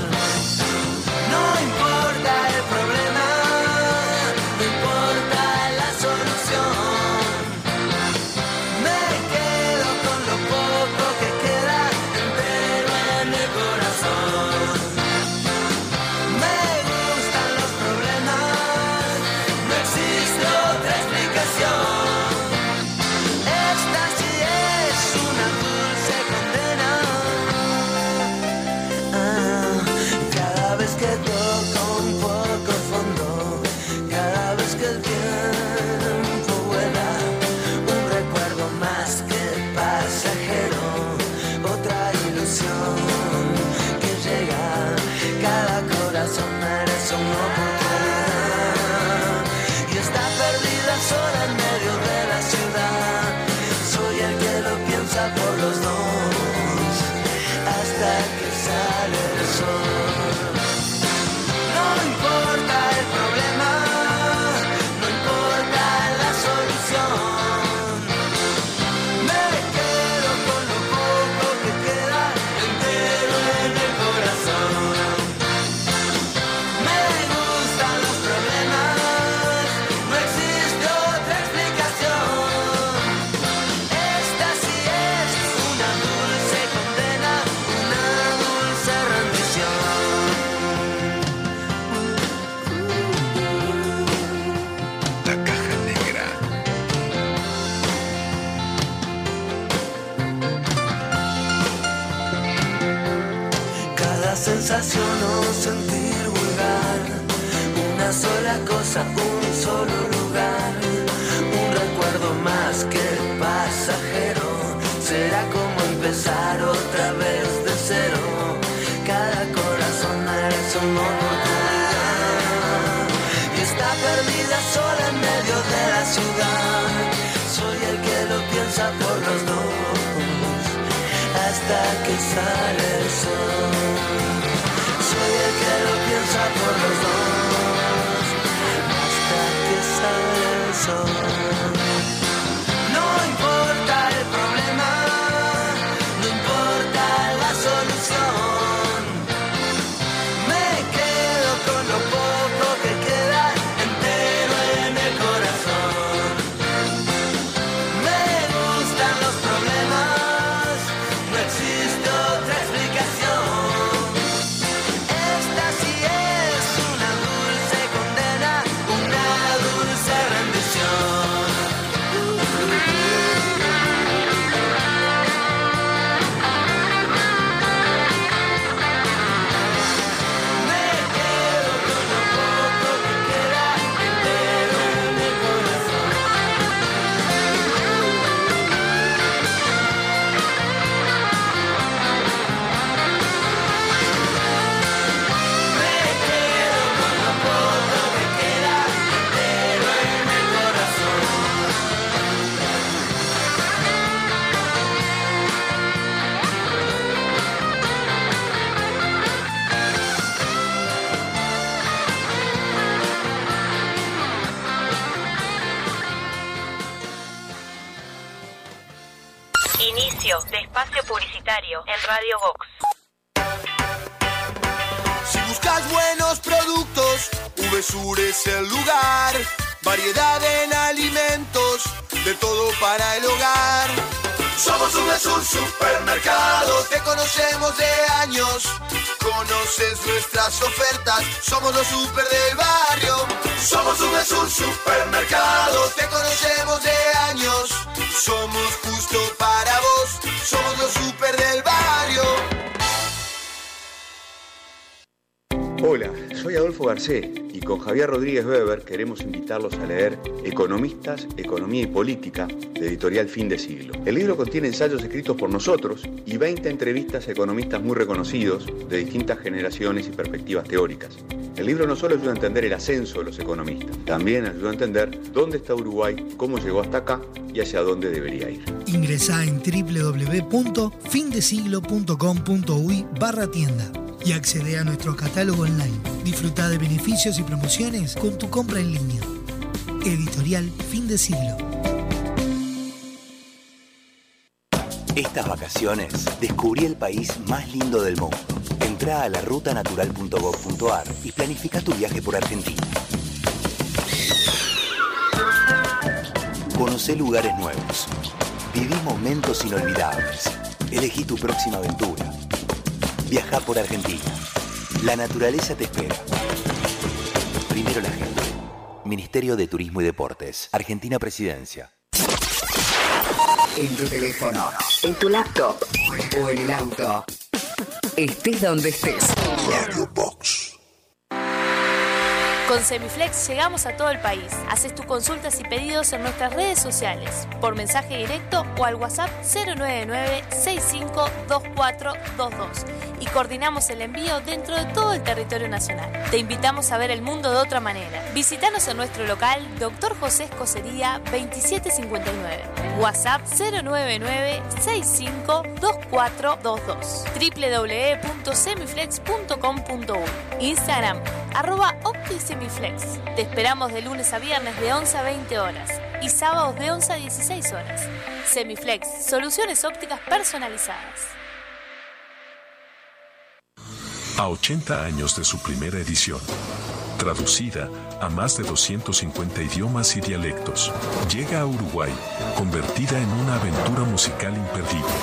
sa Si buscas buenos productos, VSUR es el lugar. Variedad en alimentos, de todo para el hogar. Somos VSUR Supermercado, te conocemos de años. Conoces nuestras ofertas, somos los super del barrio. Somos VSUR Supermercado, te conocemos de años. Somos justo para vos, somos los super del Hola, soy Adolfo Garcés y con Javier Rodríguez Weber queremos invitarlos a leer Economistas, Economía y Política de editorial Fin de Siglo. El libro contiene ensayos escritos por nosotros y 20 entrevistas a economistas muy reconocidos de distintas generaciones y perspectivas teóricas. El libro no solo ayuda a entender el ascenso de los economistas, también ayuda a entender dónde está Uruguay, cómo llegó hasta acá y hacia dónde debería ir. Ingresá en www.findesiglo.com.uy barra tienda y accede a nuestro catálogo online. Disfruta de beneficios y promociones con tu compra en línea. Editorial Fin de Siglo. Estas vacaciones descubrí el país más lindo del mundo. Entrá a la rutanatural.gov.ar y planifica tu viaje por Argentina. Conocé lugares nuevos. Viví momentos inolvidables. Elegí tu próxima aventura. Viaja por Argentina. La naturaleza te espera. Primero la gente. Ministerio de Turismo y Deportes. Argentina Presidencia. En tu teléfono, en tu laptop o en el auto. Estés donde estés. Radio Box. Con Semiflex llegamos a todo el país. Haces tus consultas y pedidos en nuestras redes sociales, por mensaje directo o al WhatsApp 099-652422 y coordinamos el envío dentro de todo el territorio nacional. Te invitamos a ver el mundo de otra manera. Visítanos en nuestro local, Dr. José Escocería 2759. WhatsApp 099-652422 www.semiflex.com.uy Instagram arroba OptiSemiflex. Te esperamos de lunes a viernes de 11 a 20 horas y sábados de 11 a 16 horas. Semiflex, soluciones ópticas personalizadas. A 80 años de su primera edición, traducida a más de 250 idiomas y dialectos, llega a Uruguay, convertida en una aventura musical imperdible.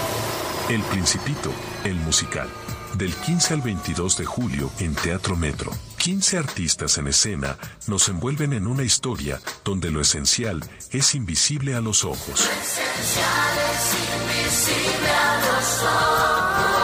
El Principito, el musical. Del 15 al 22 de julio en Teatro Metro. 15 artistas en escena nos envuelven en una historia donde lo esencial es invisible a los ojos. Esencial es invisible a los ojos.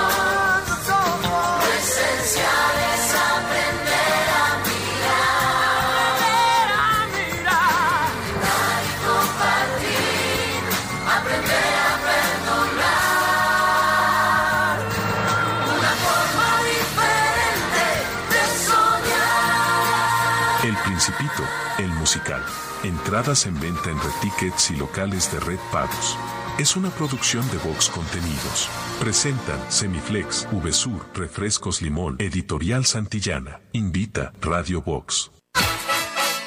Musical. Entradas en venta en Red Tickets y locales de Red Pagos. Es una producción de Vox Contenidos. Presentan Semiflex, VSUR, Refrescos Limón, Editorial Santillana. Invita Radio Vox.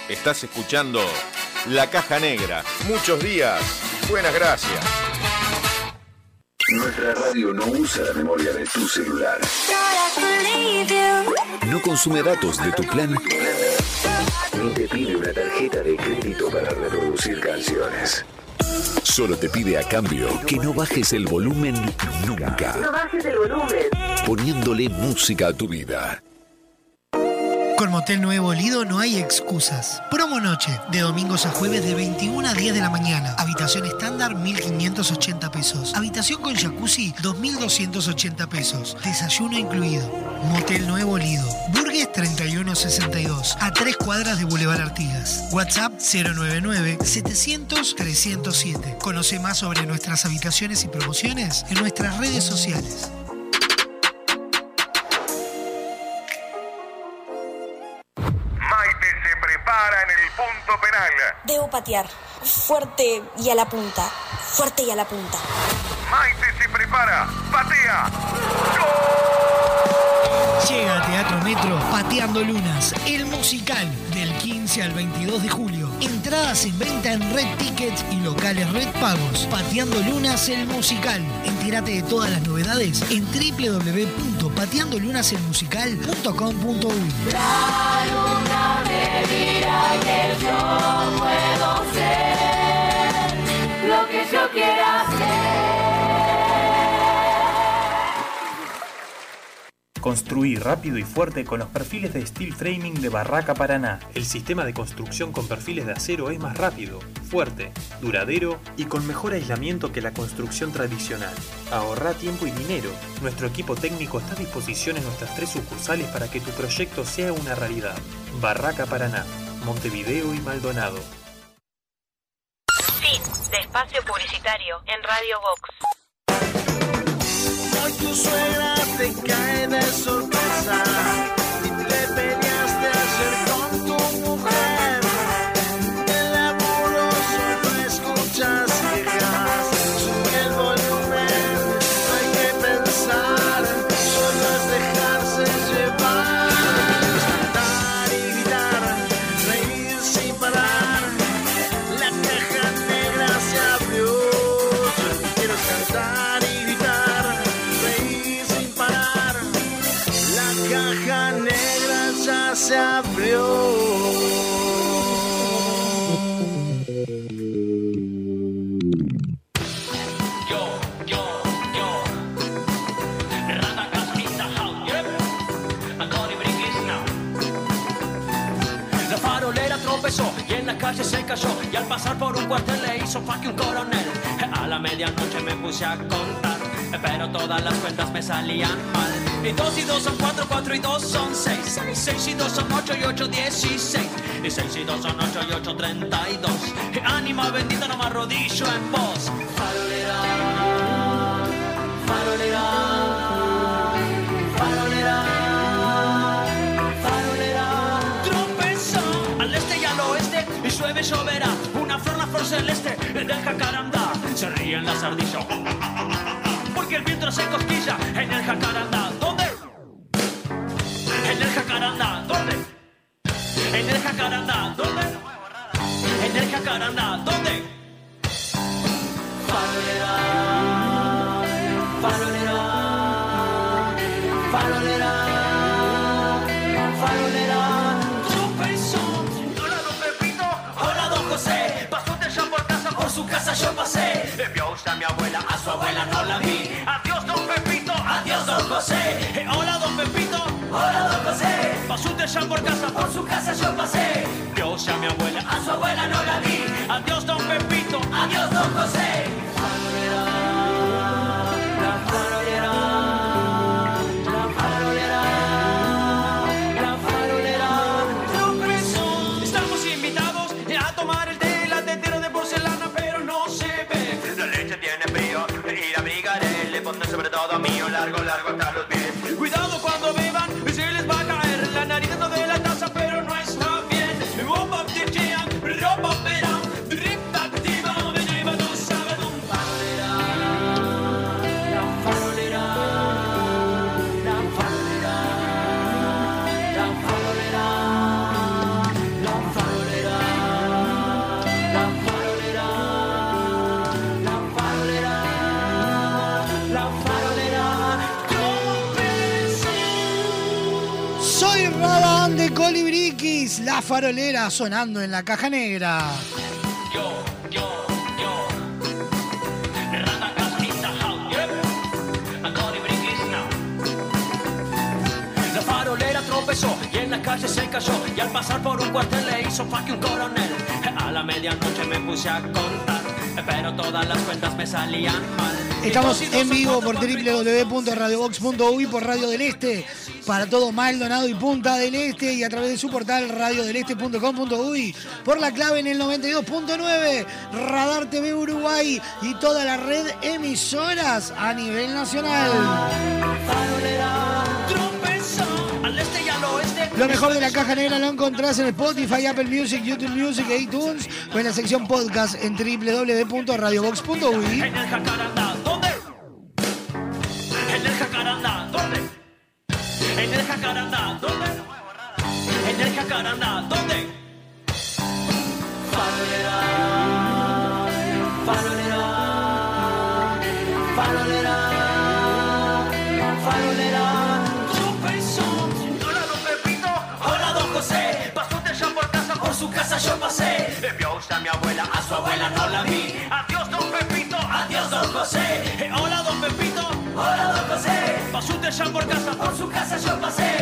Estás escuchando La Caja Negra. Muchos días. Buenas gracias. Nuestra radio no usa la memoria de tu celular. No consume datos de tu plan. Ni te pide una tarjeta de crédito para reproducir canciones. Solo te pide a cambio que no bajes el volumen nunca. No bajes el volumen. Poniéndole música a tu vida. Con Motel Nuevo Lido no hay excusas. Promo noche, de domingos a jueves de 21 a 10 de la mañana. Habitación estándar 1.580 pesos. Habitación con jacuzzi 2.280 pesos. Desayuno incluido. Motel Nuevo Lido. Burgues 3162. A tres cuadras de Boulevard Artigas. WhatsApp 099-700-307. Conoce más sobre nuestras habitaciones y promociones en nuestras redes sociales. Punto penal. Debo patear. Fuerte y a la punta. Fuerte y a la punta. Maite se prepara. Patea. Llega a Teatro Metro Pateando Lunas, el musical del 15 al 22 de julio. Entradas en venta en Red Tickets y locales Red Pagos. Pateando Lunas, el musical. Entérate de todas las novedades en www.pateandolunaselmusical.com.uy. Dirá que yo puedo ser lo que yo quiera Construir rápido y fuerte con los perfiles de Steel Framing de Barraca Paraná. El sistema de construcción con perfiles de acero es más rápido, fuerte, duradero y con mejor aislamiento que la construcción tradicional. Ahorra tiempo y dinero. Nuestro equipo técnico está a disposición en nuestras tres sucursales para que tu proyecto sea una realidad. Barraca Paraná, Montevideo y Maldonado. Fin de espacio publicitario en Radio Vox. Tu suegra te cae de sorpresa Y al pasar por un cuartel le hizo faque un coronel. A la medianoche me puse a contar Pero todas las cuentas me salían mal. Y dos y dos son cuatro, cuatro y dos son seis. Seis y dos son ocho y ocho dieciséis. Y seis y dos son ocho y ocho treinta y dos. Ánima bendita no me arrodillo en Farolera, farolera, farolera una flor la flor celeste del jacarandá se ríen las ardillas porque el viento se cosquilla en el jacarandá ¿dónde? en el jacarandá ¿dónde? en el jacarandá ¿dónde? en el jacarandá ¿dónde? farolera farolera su casa yo pasé. Vio usted a mi abuela a su abuela no la vi. Adiós don Pepito. Adiós don José. Eh, hola don Pepito. Hola don José. Pasó usted ya por casa. Por su casa yo pasé. Vio usted a mi abuela. A su abuela no la vi. Adiós don Pepito. Adiós don José todo mío, largo, largo la farolera sonando en la caja negra. La farolera tropezó y en la calle se cayó. Y al pasar por un cuartel le hizo faque un coronel. A la medianoche me puse a contar Pero todas las cuentas me salían mal Estamos en vivo por www.radiobox.uy por Radio del Este para todo Maldonado y Punta del Este y a través de su portal radiodeleste.com.uy por la clave en el 92.9 Radar TV Uruguay y toda la red emisoras a nivel nacional. Lo mejor de la caja negra lo encontrás en Spotify, Apple Music, YouTube Music e iTunes o en la sección podcast en www.radiobox.uy. su abuela no la vi. Adiós, don Pepito. Adiós, don José. Eh, Hola, don Pepito.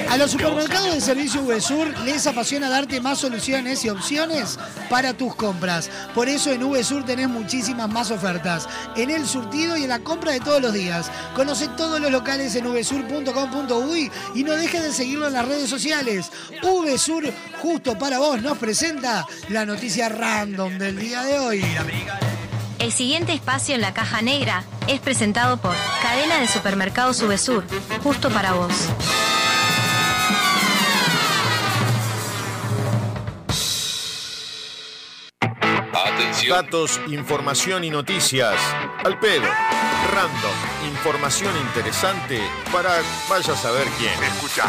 A los supermercados de servicio VSUR les apasiona darte más soluciones y opciones para tus compras. Por eso en VSUR tenés muchísimas más ofertas. En el surtido y en la compra de todos los días. Conoce todos los locales en vsur.com.uy y no dejes de seguirlo en las redes sociales. VSUR, justo para vos, nos presenta la noticia random del día de hoy. El siguiente espacio en la caja negra es presentado por Cadena de Supermercados Subesur, justo para vos. Datos, información y noticias. Al pedo. Random. Información interesante para vaya a saber quién. Escucha.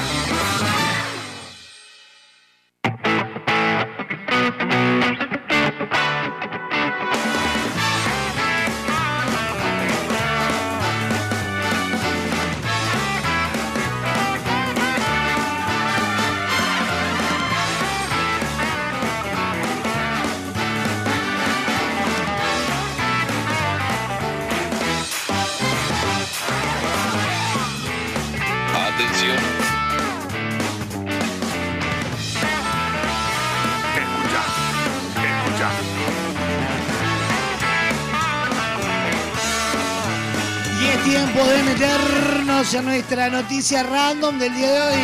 Nuestra noticia random del día de hoy.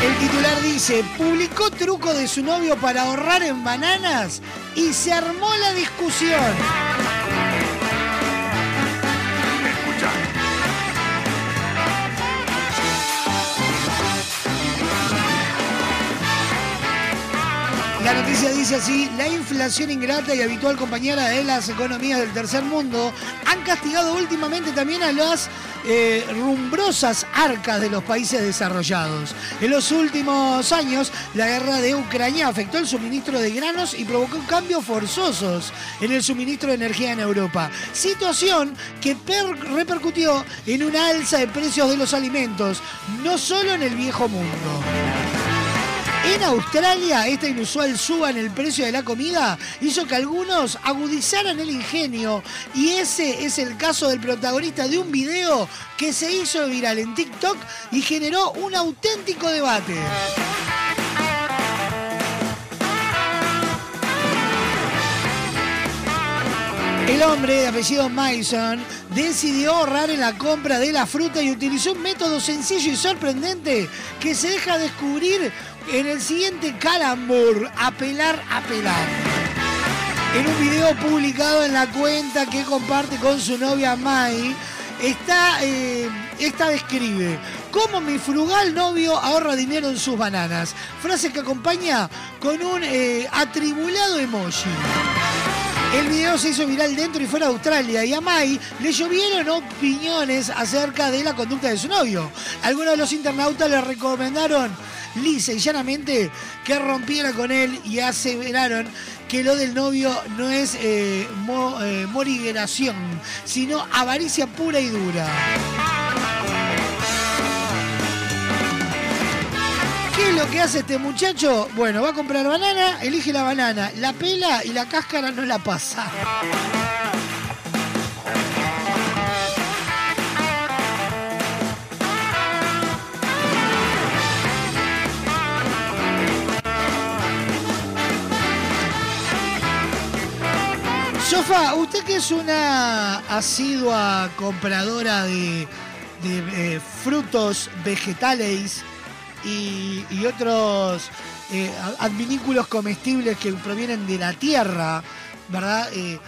El titular dice, publicó truco de su novio para ahorrar en bananas y se armó la discusión. La noticia dice así, la inflación ingrata y habitual compañera de las economías del tercer mundo han castigado últimamente también a las eh, rumbrosas arcas de los países desarrollados. En los últimos años, la guerra de Ucrania afectó el suministro de granos y provocó cambios forzosos en el suministro de energía en Europa. Situación que per- repercutió en una alza de precios de los alimentos, no solo en el viejo mundo. En Australia, esta inusual suba en el precio de la comida hizo que algunos agudizaran el ingenio y ese es el caso del protagonista de un video que se hizo viral en TikTok y generó un auténtico debate. El hombre de apellido Mason decidió ahorrar en la compra de la fruta y utilizó un método sencillo y sorprendente que se deja descubrir en el siguiente calambur, apelar, apelar. En un video publicado en la cuenta que comparte con su novia Mai, está, eh, esta describe cómo mi frugal novio ahorra dinero en sus bananas. Frase que acompaña con un eh, atribulado emoji. El video se hizo viral dentro y fuera de Australia y a Mai le llovieron opiniones acerca de la conducta de su novio. Algunos de los internautas le recomendaron lisa y llanamente que rompiera con él y aseveraron que lo del novio no es eh, eh, morigeración, sino avaricia pura y dura. ¿Qué es lo que hace este muchacho? Bueno, va a comprar banana, elige la banana, la pela y la cáscara no la pasa. Usted que es una asidua compradora de, eh, frutos vegetales y, otros eh, adminículos comestibles que provienen de la tierra, ¿verdad? Eh,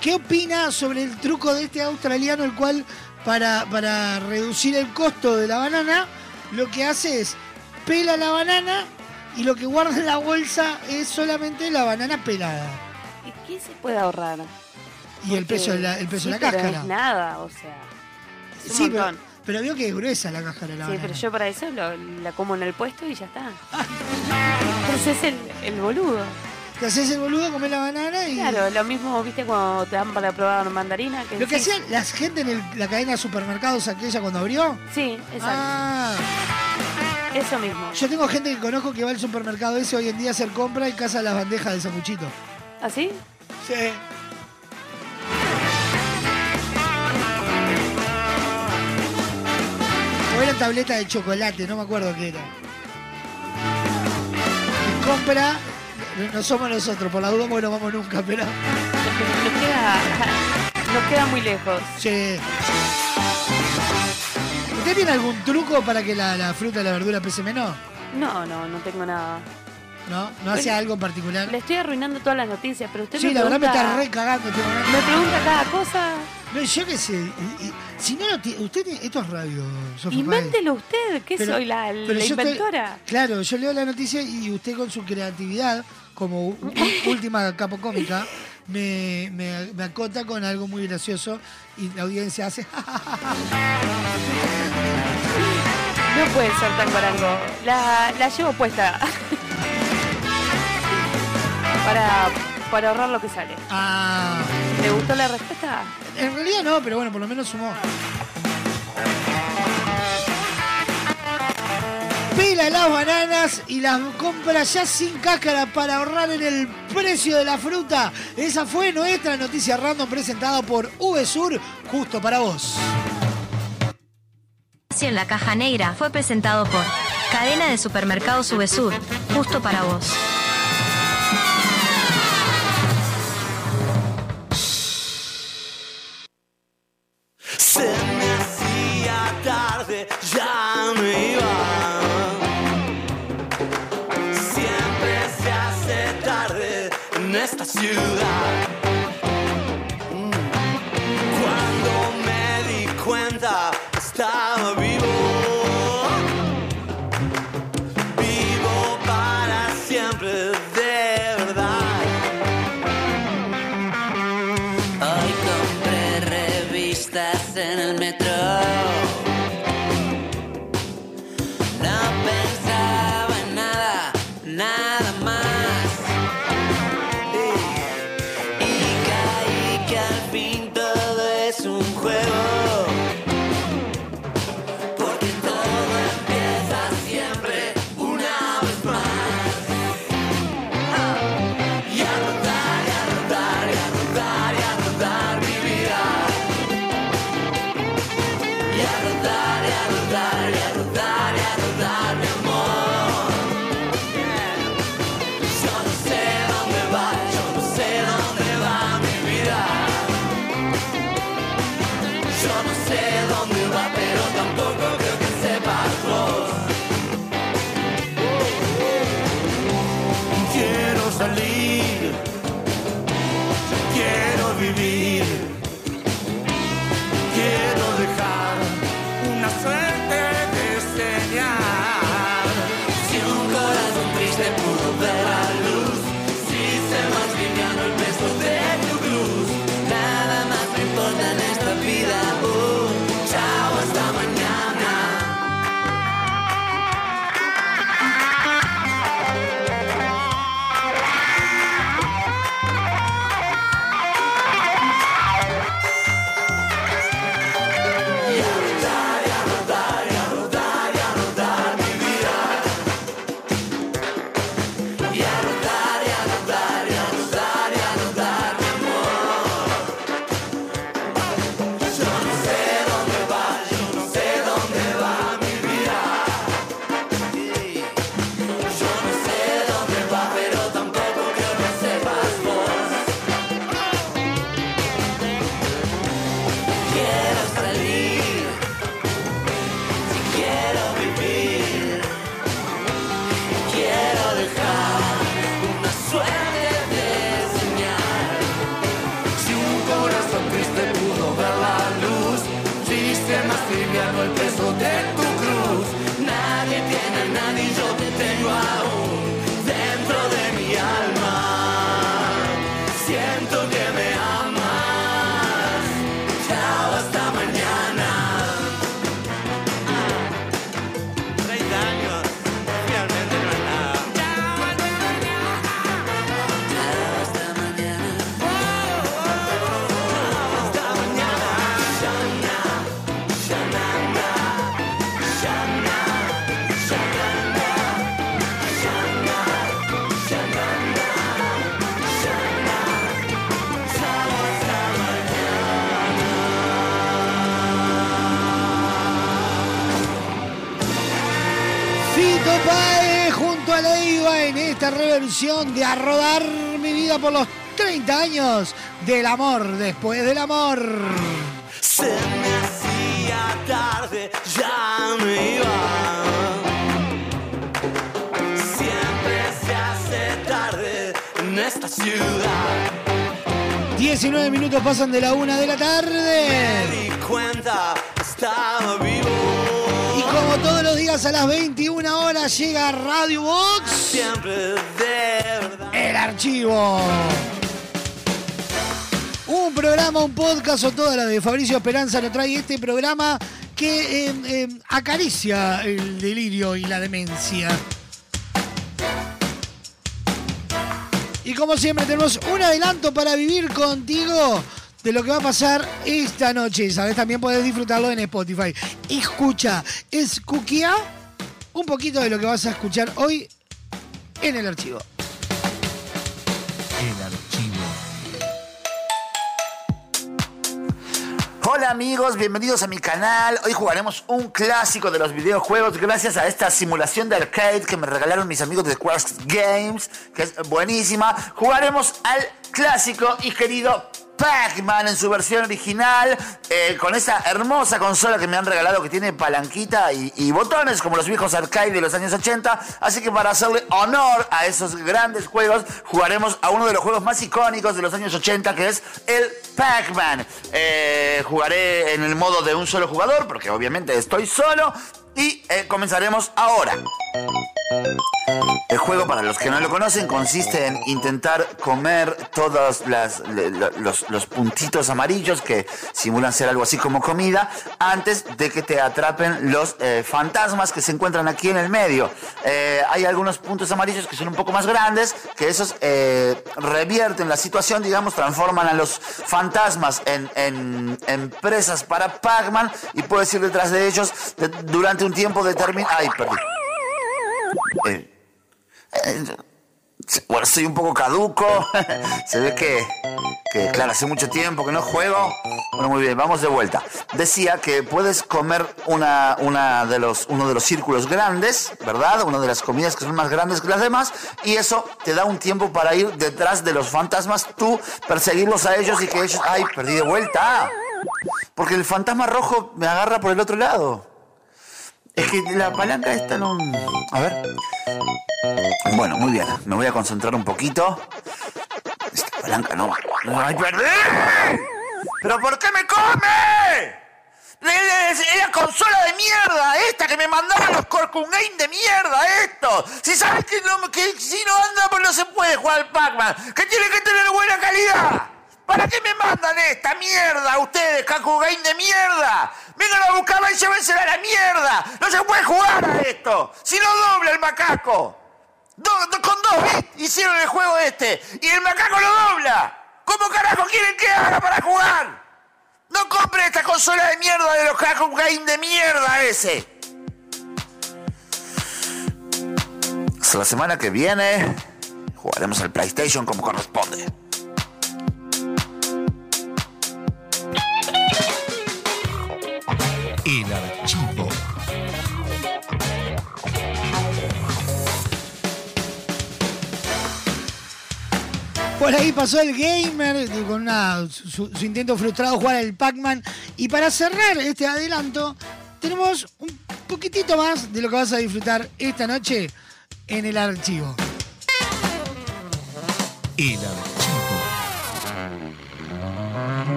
¿Qué opina sobre el truco de este australiano, el cual para, para reducir el costo de la banana lo que hace es pela la banana y lo que guarda en la bolsa es solamente la banana pelada. ¿Y qué se puede ahorrar? Y el peso de la, el peso sí, de la pero cáscara. es nada, o sea. Es un Sí, pero, montón. pero vio que es gruesa la cáscara de la Sí, banana. pero yo para eso lo- la como en el puesto y ya está. Entonces es el, el boludo. Te haces el boludo, comés la banana y. Claro, lo mismo, viste, cuando te dan para probar mandarina. Que Lo que hacían la gente en el- la cadena de supermercados aquella cuando abrió. Sí, exacto. Ah, Eso mismo. yo tengo gente que conozco que va al supermercado ese hoy en día a hacer compra y caza las bandejas de sanguchito. ¿Así? Sí. O era tableta de chocolate, no me acuerdo qué era. Y compra, no- no somos nosotros, por la duda porque no vamos nunca, pero. Nos queda, nos queda muy lejos. Sí. ¿Usted tiene algún truco para que la, la fruta y la verdura pese menos? No, no, no tengo nada. ¿No? ¿No hace algo en particular? Le estoy arruinando todas las noticias, pero usted Sí, me la verdad me pregunta- está re cagando este momento. Me pregunta cada cosa. No, yo qué sé. y- y- si no lo tiene. Usted tiene. Esto es radio, Sofía Invéntelo usted, que Pero- soy la, pero la yo inventora. claro, yo leo la noticia y usted con su creatividad, como u- u- última capo cómica, me, me- me acota con algo muy gracioso y la audiencia hace. No puede ser tan algo. La, la llevo puesta. para, para ahorrar lo que sale. Ah. ¿Le gustó la respuesta? En realidad no, pero bueno, por lo menos sumó. Pela las bananas y las compra ya sin cáscara para ahorrar en el precio de la fruta. Esa fue nuestra noticia random presentada por VSUR, justo para vos. En la caja negra fue presentado por Cadena de Supermercados Subesur, justo para vos. Esta reversión de A Rodar mi vida por los 30 años del amor después del amor. Se me hacía tarde, ya me iba. Siempre se hace tarde en esta ciudad. 19 minutos pasan de la una de la Me tarde. di cuenta, todos los días a las 21 horas llega Radio Box, Siempre de verdad. el archivo. Un programa, un podcast o toda la de Fabricio Esperanza lo trae este programa que eh, eh, acaricia el delirio y la demencia. Y como siempre tenemos un adelanto para vivir contigo de lo que va a pasar esta noche. Sabes, también puedes disfrutarlo en Spotify. Escucha, escuquea un poquito de lo que vas a escuchar hoy en el archivo. El archivo. Hola amigos, bienvenidos a mi canal. Hoy jugaremos un clásico de los videojuegos gracias a esta simulación de arcade que me regalaron mis amigos de Quarks Games, que es buenísima. Jugaremos al clásico y querido Pac-Man en su versión original, eh, con esa hermosa consola que me han regalado que tiene palanquita y, botones como los viejos arcade de los años 80. Así que para hacerle honor a esos grandes juegos, jugaremos a uno de los juegos más icónicos de los años 80, que es el Pac-Man. Eh, jugaré en el modo de un solo jugador, porque obviamente estoy solo. Y eh, comenzaremos ahora. El juego, para los que no lo conocen, consiste en intentar comer todos las- los, los puntitos amarillos que simulan ser algo así como comida antes de que te atrapen los eh, fantasmas que se encuentran aquí en el medio. Eh, hay algunos puntos amarillos que son un poco más grandes, que esos revierten la situación, digamos, transforman a los fantasmas en, en, presas para Pac-Man y puedes ir detrás de ellos durante un tiempo determinado. Ay, perdí. Eh, eh, bueno, soy un poco caduco. Se ve que, que, claro, hace mucho tiempo que no juego. Bueno, muy bien, vamos de vuelta. Decía que puedes comer una, una de los, uno de los círculos grandes, ¿verdad? Una de las comidas que son más grandes que las demás. Y eso te da un tiempo para ir detrás de los fantasmas, tú perseguirlos a ellos y que ellos... ¡Ay, perdí de vuelta! Porque el fantasma rojo me agarra por el otro lado. Es que la palanca esta no... A ver. Bueno, muy bien. Me voy a concentrar un poquito. Esta palanca no va. ¡Ay, perdí! ¿Pero por qué me come? ¡La consola de mierda! ¡Esta que me mandaron los Corcun Game de mierda! ¡Esto! Si sabes que, no, si no anda, pues no se puede jugar al Pac-Man. Que tiene que tener buena calidad. ¿Para qué me mandan esta mierda ustedes, Cacu Game de mierda? Vengan a buscarla y llévensela a la mierda. No se puede jugar a esto. Si no dobla el macaco. Do- con dos bits hicieron el juego este. Y el macaco lo dobla. ¿Cómo carajo quieren que haga para jugar? No compren esta consola de mierda de los Cacu Game de mierda ese. La semana que viene jugaremos al PlayStation como corresponde. Por ahí pasó el gamer con una- su, su intento frustrado de jugar al Pac-Man. Y para cerrar este adelanto, tenemos un poquitito más de lo que vas a disfrutar esta noche en el archivo. El archivo.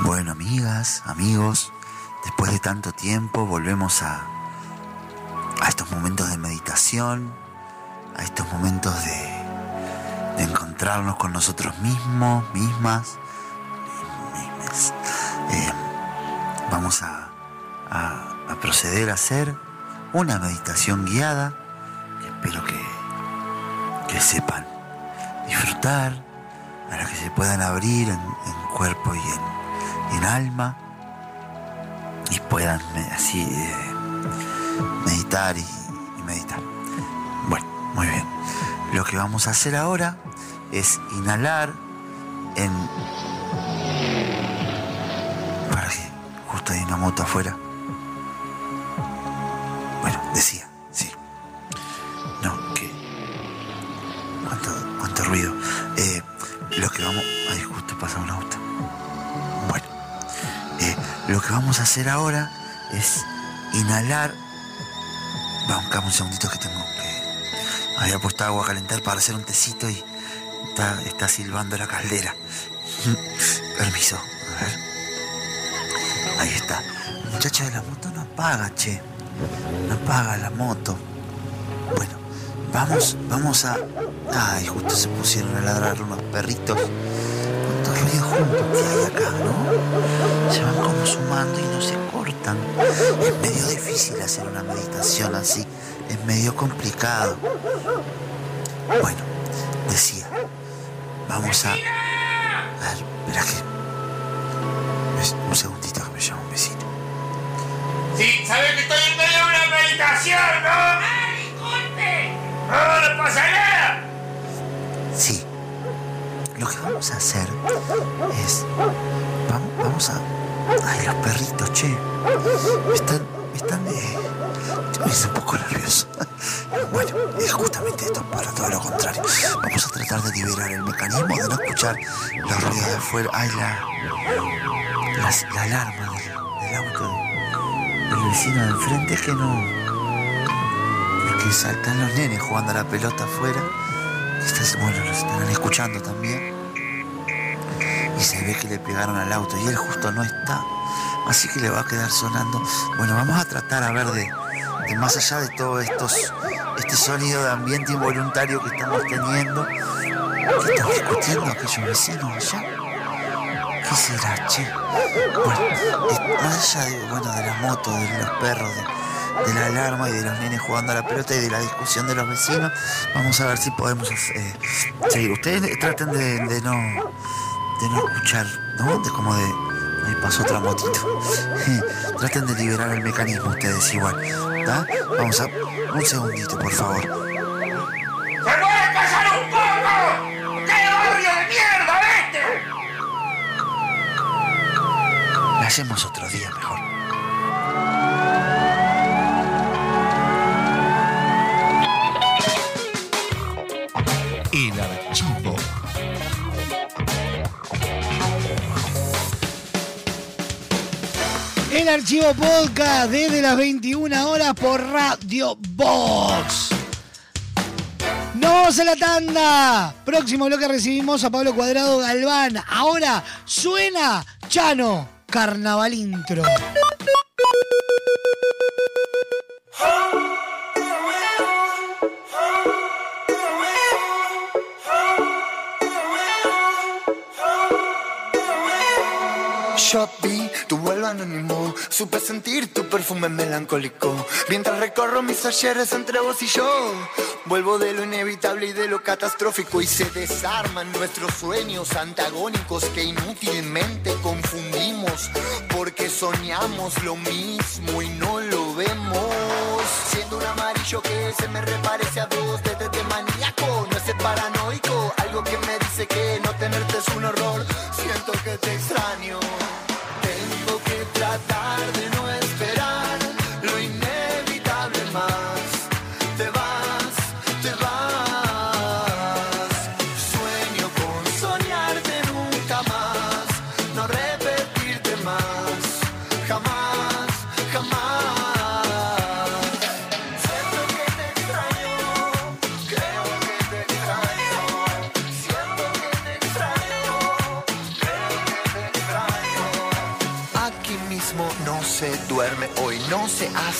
Bueno, amigas, amigos, después de tanto tiempo volvemos a, a estos momentos de meditación, a estos momentos de, encontrarnos con nosotros mismos, mismas. Eh, vamos a, proceder a hacer una meditación guiada espero que, que sepan disfrutar, para que se puedan abrir en, cuerpo y en, alma y puedan me- así eh, meditar y meditar. Muy bien. Lo que vamos a hacer ahora es inhalar en... ¿Para qué? Justo hay una moto afuera. Bueno, decía, sí. No, que... ¿Cuánto, cuánto ruido? Eh, lo que vamos... Ay, justo pasa un auto. Bueno, eh, lo que vamos a hacer ahora es inhalar... Vamos, un segundito que tengo. Había puesto agua a calentar para hacer un tecito y está, silbando la caldera. Permiso, a ver. Ahí está. El de la moto no paga, che. No paga la moto. Bueno, vamos, vamos a. Ay, justo se pusieron a ladrar unos perritos. Cuántos ruidos juntos que hay acá, ¿no? Se van como sumando y no se cortan. Es medio difícil hacer una meditación así. Es medio complicado. Bueno, decía. Vamos a. A ver, espera que. es- Un segundito que me llama un vecino. Sí, sabes que estoy en medio de una meditación, ¿no? ¡Ah, disculpe! No, no pasa nada. Sí. Lo que vamos a hacer es. Vamos, vamos a. Ay, los perritos, che. Me están. Me están de. Me hice un poco nervioso. Bueno, es justamente esto, para todo lo contrario. Vamos a tratar de liberar el mecanismo de no escuchar los ruidos de afuera. Ay, la. la alarma del, auto de- del vecino de enfrente que no. Porque saltan los nenes jugando la pelota afuera. Estas, bueno, los estarán escuchando también. Y se ve que le pegaron al auto y él justo no está. Así que le va a quedar sonando. Bueno, vamos a tratar a ver de, de más allá de todo estos, este sonido de ambiente involuntario que estamos teniendo. ¿Qué están discutiendo aquellos vecinos allá? ¿Qué será, che? Bueno, más allá de, bueno, de la moto, de los perros, de, de la alarma y de los nenes jugando a la pelota y de la discusión de los vecinos, vamos a ver si podemos eh, seguir. Ustedes traten de, de no de no escuchar, ¿no? De como de. Ahí pasó otra motito. traten de liberar el mecanismo ustedes igual. ¿Está? Vamos a. Un segundito, por favor. ¡Se puede pasar un poco! ¡Qué barrio de mierda este! La hacemos otro día mejor. El archivo podcast desde las 21 horas por Radio Box. Nos a la tanda. Próximo bloque recibimos a Pablo Cuadrado Galván. Ahora suena Chano Carnaval Intro. Supe sentir tu perfume melancólico. Mientras recorro mis ayeres entre vos y yo, vuelvo de lo inevitable y de lo catastrófico y se desarman nuestros sueños antagónicos que inútilmente confundimos porque soñamos lo mismo y no lo vemos. Siendo un amarillo que se me reparece a vos desde de maníaco, no es paranoico,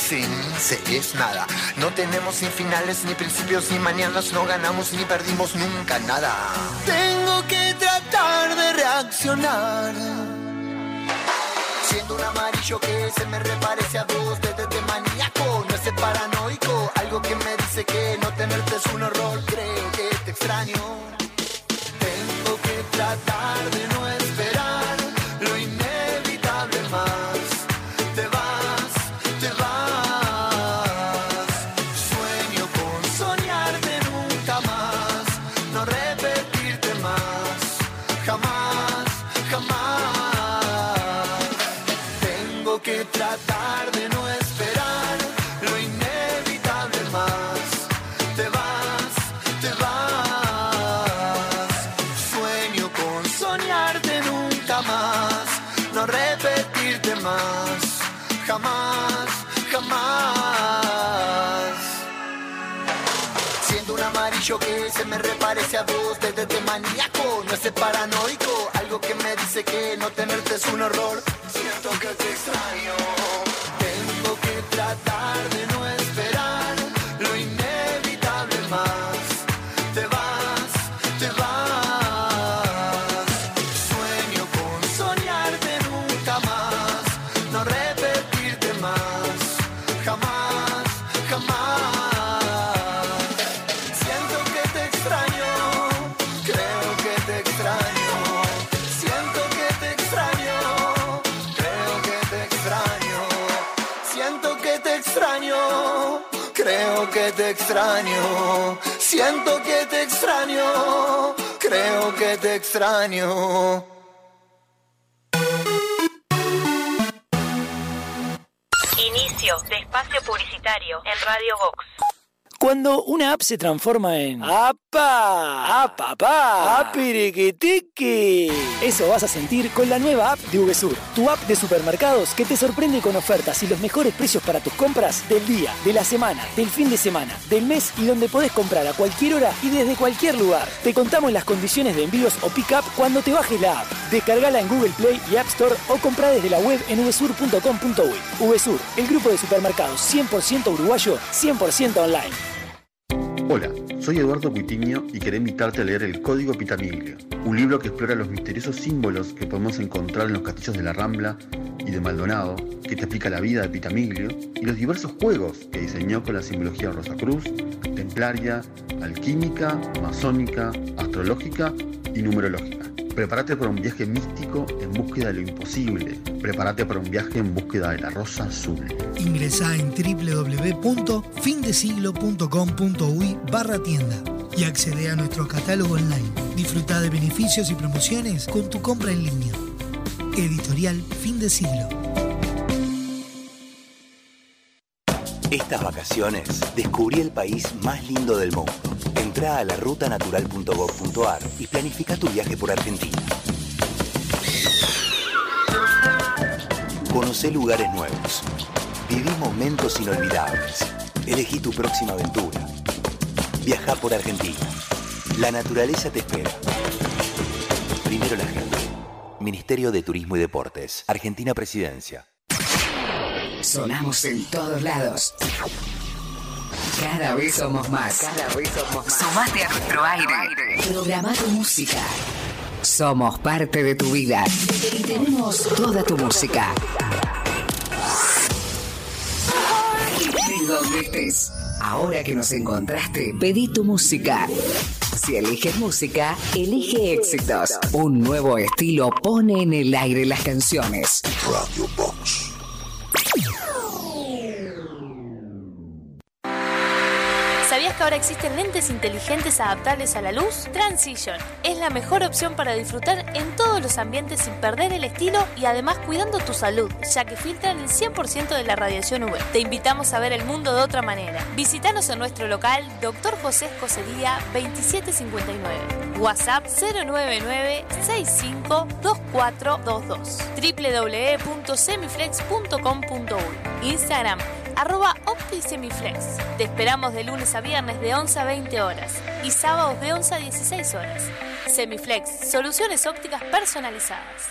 se hacen, se es nada. No tenemos ni finales, ni principios, ni mañanas. No ganamos ni perdimos nunca nada. Tengo que tratar de reaccionar. Siendo un amarillo que se me reparece a vos desde de maníaco, no es paranoico, algo que me dice que no tenerte es un horror, creo que te extraño. Tengo que tratar de no esperar se me reparece a vos desde de maníaco, no es paranoico, algo que me dice que no tenerte es un horror. Siento que te extraño. Tengo que tratar de no esperar extraño. Siento que te extraño, creo que te extraño. Inicio de espacio publicitario en Radio Vox. Cuando una app se transforma en ¡Apa! ¡Apa, papá! ¡Apiriquitiqui! Eso vas a sentir con la nueva app de VSUR, tu app de supermercados que te sorprende con ofertas y los mejores precios para tus compras del día, de la semana, del fin de semana, del mes y donde podés comprar a cualquier hora y desde cualquier lugar. Te contamos las condiciones de envíos o pick-up cuando te bajes la app. Descargala en Google Play y App Store o compra desde la web en vsur.com.uy. VSUR, el grupo de supermercados 100% uruguayo, 100% online. Hola, soy Eduardo Cuitiño y quería invitarte a leer El Código Pitamiglio, un libro que explora los misteriosos símbolos que podemos encontrar en los castillos de la Rambla y de Maldonado, que te explica la vida de Pitamiglio y los diversos juegos que diseñó con la simbología Rosacruz, templaria, alquímica, masónica, astrológica y numerológica. Prepárate para un viaje místico en búsqueda de lo imposible. Prepárate para un viaje en búsqueda de la rosa azul. Ingresá en www.findesiglo.com.uy barra tienda y accede a nuestro catálogo online. Disfruta de beneficios y promociones con tu compra en línea. Editorial Fin de Siglo. Estas vacaciones descubrí el país más lindo del mundo. Entrá a la rutanatural.gov.ar y planifica tu viaje por Argentina. Conocé lugares nuevos. Viví momentos inolvidables. Elegí tu próxima aventura. Viaja por Argentina. La naturaleza te espera. Primero la gente. Ministerio de Turismo y Deportes. Argentina Presidencia. Sonamos en todos lados. Cada vez somos más. Cada vez somos más. Sumate a nuestro aire. Programa tu música. Somos parte de tu vida y tenemos toda tu música. De donde estés. Ahora que nos encontraste, pedí tu música. Si eliges música, elige éxitos. Un nuevo estilo pone en el aire las canciones. Radio Box. Ahora existen lentes inteligentes adaptables a la luz? Transition es la mejor opción para disfrutar en todos los ambientes sin perder el estilo y además cuidando tu salud, ya que filtran el 100% de la radiación UV. Te invitamos a ver el mundo de otra manera. Visítanos en nuestro local Dr. José Escocería 2759. WhatsApp 099 652422 www.semiflex.com.uy Instagram arroba OptiSemiflex. Te esperamos de lunes a viernes de 11 a 20 horas y sábados de 11 a 16 horas. Semiflex, soluciones ópticas personalizadas.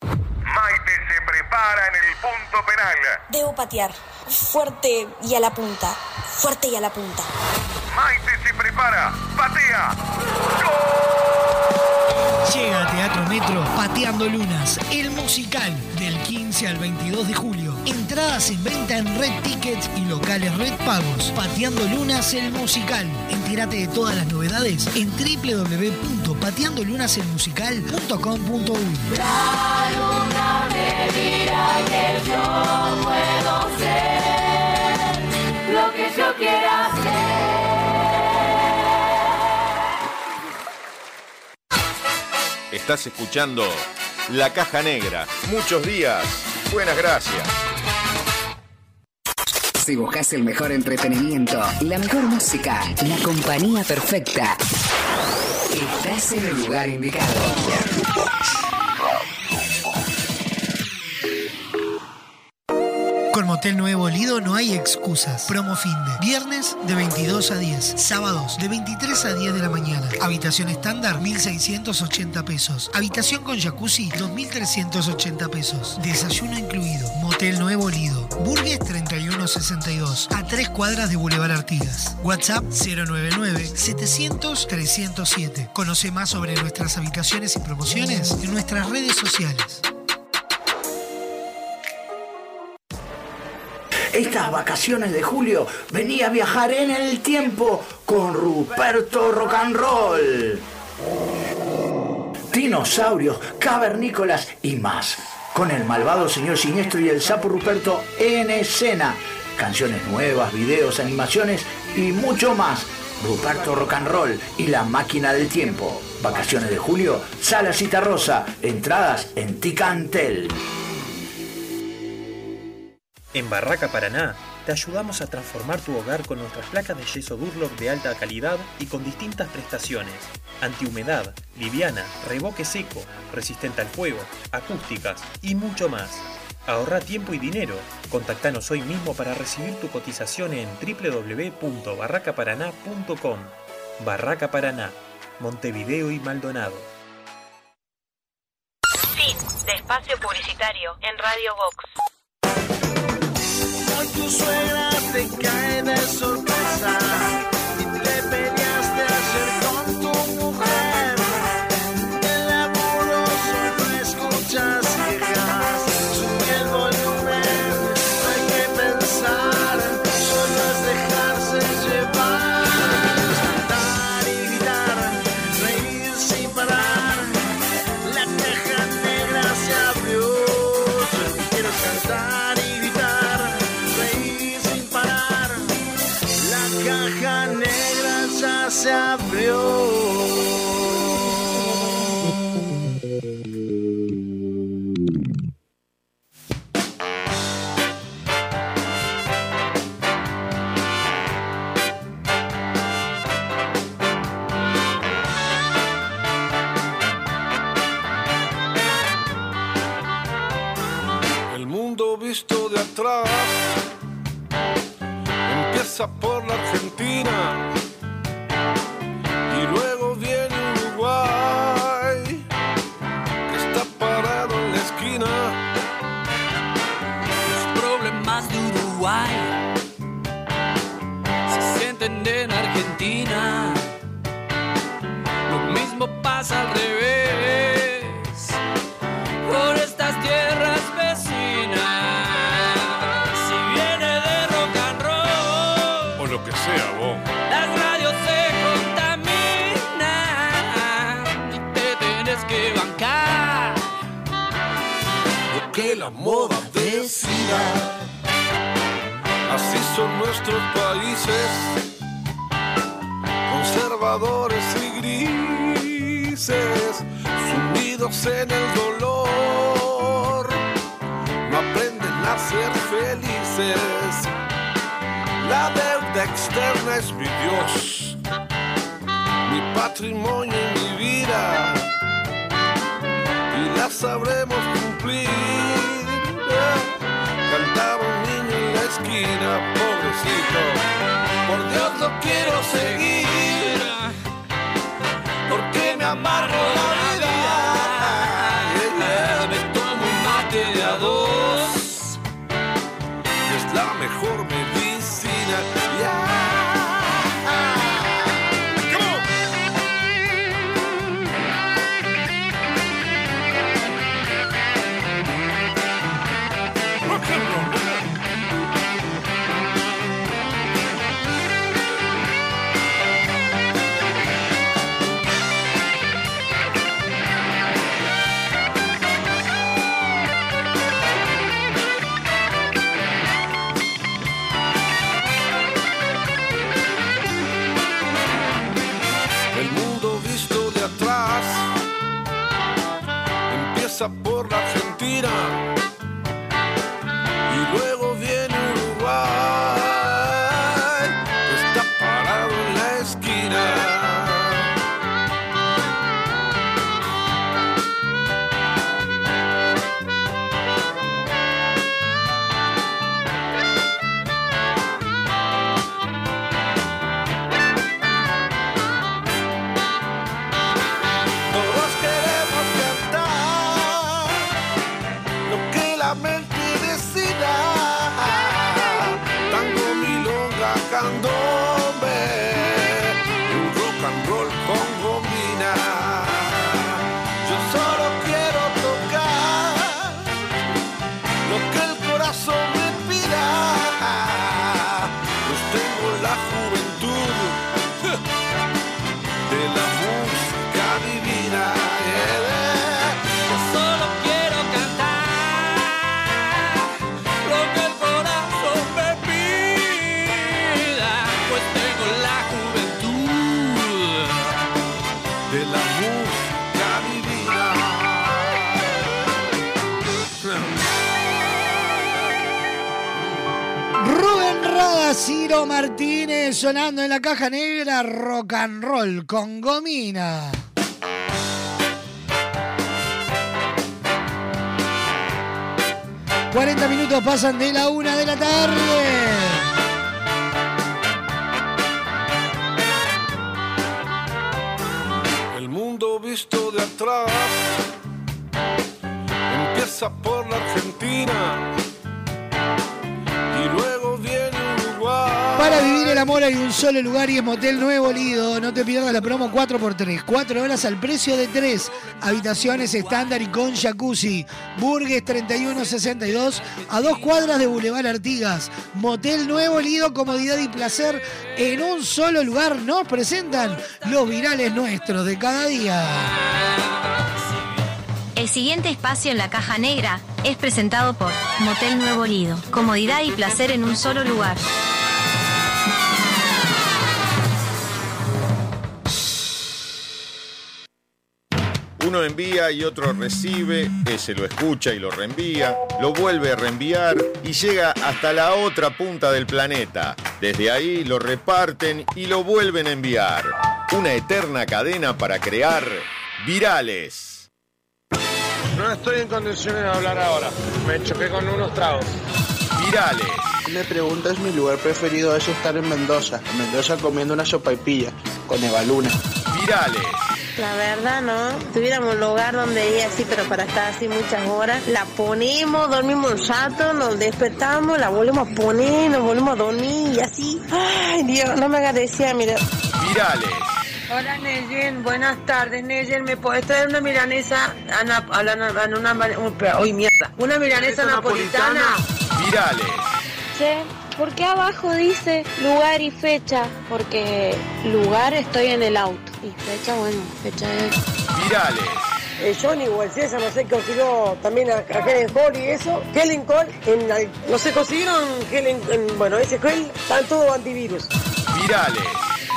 Maite se prepara prepara en el punto penal. Debo patear. Fuerte y a la punta. Fuerte y a la punta. Maite se prepara. Patea. Llega a Teatro Metro Pateando Lunas, el musical del 15 al 22 de julio. Entradas en venta en Red Tickets y locales Red Pagos. Pateando Lunas, el musical. Entérate de todas las novedades en www.pateandolunaselmusical.com.uy. La luna que yo puedo ser lo que yo quiera ser. Estás escuchando La Caja Negra. Muchos días. Buenas gracias. Si buscas el mejor entretenimiento, la mejor música, la compañía perfecta, estás en el lugar indicado. Con Motel Nuevo Lido no hay excusas. Promo fin de viernes de 22 a 10, sábados de 23 a 10 de la mañana. Habitación estándar 1680 pesos. Habitación con jacuzzi 2380 pesos. Desayuno incluido. Motel Nuevo Lido. Burgues 3162 a 3 cuadras de Boulevard Artigas. WhatsApp 099 700 307. Conoce más sobre nuestras habitaciones y promociones en nuestras redes sociales. Estas vacaciones de julio venía a viajar en el tiempo con Ruperto Rock and Roll. Dinosaurios, cavernícolas y más. Con el malvado señor siniestro y el sapo Ruperto en escena. Canciones nuevas, videos, animaciones y mucho más. Ruperto Rock and Roll y la máquina del tiempo. Vacaciones de julio, Sala Cita Rosa. Entradas en Ticantel. En Barraca Paraná te ayudamos a transformar tu hogar con nuestras placas de yeso Durlock de alta calidad y con distintas prestaciones. Antihumedad, liviana, revoque seco, resistente al fuego, acústicas y mucho más. Ahorra tiempo y dinero. Contactanos hoy mismo para recibir tu cotización en www.barracaparaná.com. Barraca Paraná, Montevideo y Maldonado. Fin de espacio publicitario en Radio Vox. Hoy tu suegra te cae de sorpresa y te peleaste sonando en la caja negra rock and roll con gomina. ...40 minutos pasan de la una de la tarde. Amor hay un solo lugar y es Motel Nuevo Lido. No te pierdas la promo 4x3. 4 horas al precio de 3. Habitaciones estándar y con jacuzzi. Burgues 3162 a dos cuadras de Boulevard Artigas. Motel Nuevo Lido, comodidad y placer en un solo lugar. Nos presentan los virales nuestros de cada día. El siguiente espacio en la caja negra es presentado por Motel Nuevo Lido. Comodidad y placer en un solo lugar. Uno envía y otro recibe, ese lo escucha y lo reenvía, lo vuelve a reenviar y llega hasta la otra punta del planeta. Desde ahí lo reparten y lo vuelven a enviar. Una eterna cadena para crear virales. No estoy en condiciones de hablar ahora. Me choqué con unos tragos. Virales. Me preguntas mi lugar preferido es estar en Mendoza. En Mendoza comiendo una sopa y pilla con Evaluna. Virales. La verdad, ¿no? Tuviéramos un lugar donde ir así, pero para estar así muchas horas, la ponemos, dormimos un rato, nos despertamos, la volvemos a poner, nos volvemos a dormir y así. Ay, Dios, no me agradecía, mira. Virales. Hola, Neyen, buenas tardes, Neyen, ¿me podés traer una milanesa, ana, a la- a una, una, uy, mierda, una milanesa napolitana? Virales. Che, ¿por qué abajo dice lugar y fecha? Porque lugar estoy en el auto. Y fecha, bueno, fecha es... Virales. Eh, Johnny o el César, no sé, consiguió también a, a Helen Cole y eso. Helen Cole, en, la- no sé, consiguieron Helen, en- bueno, ese gel, están todo antivirus. Virales.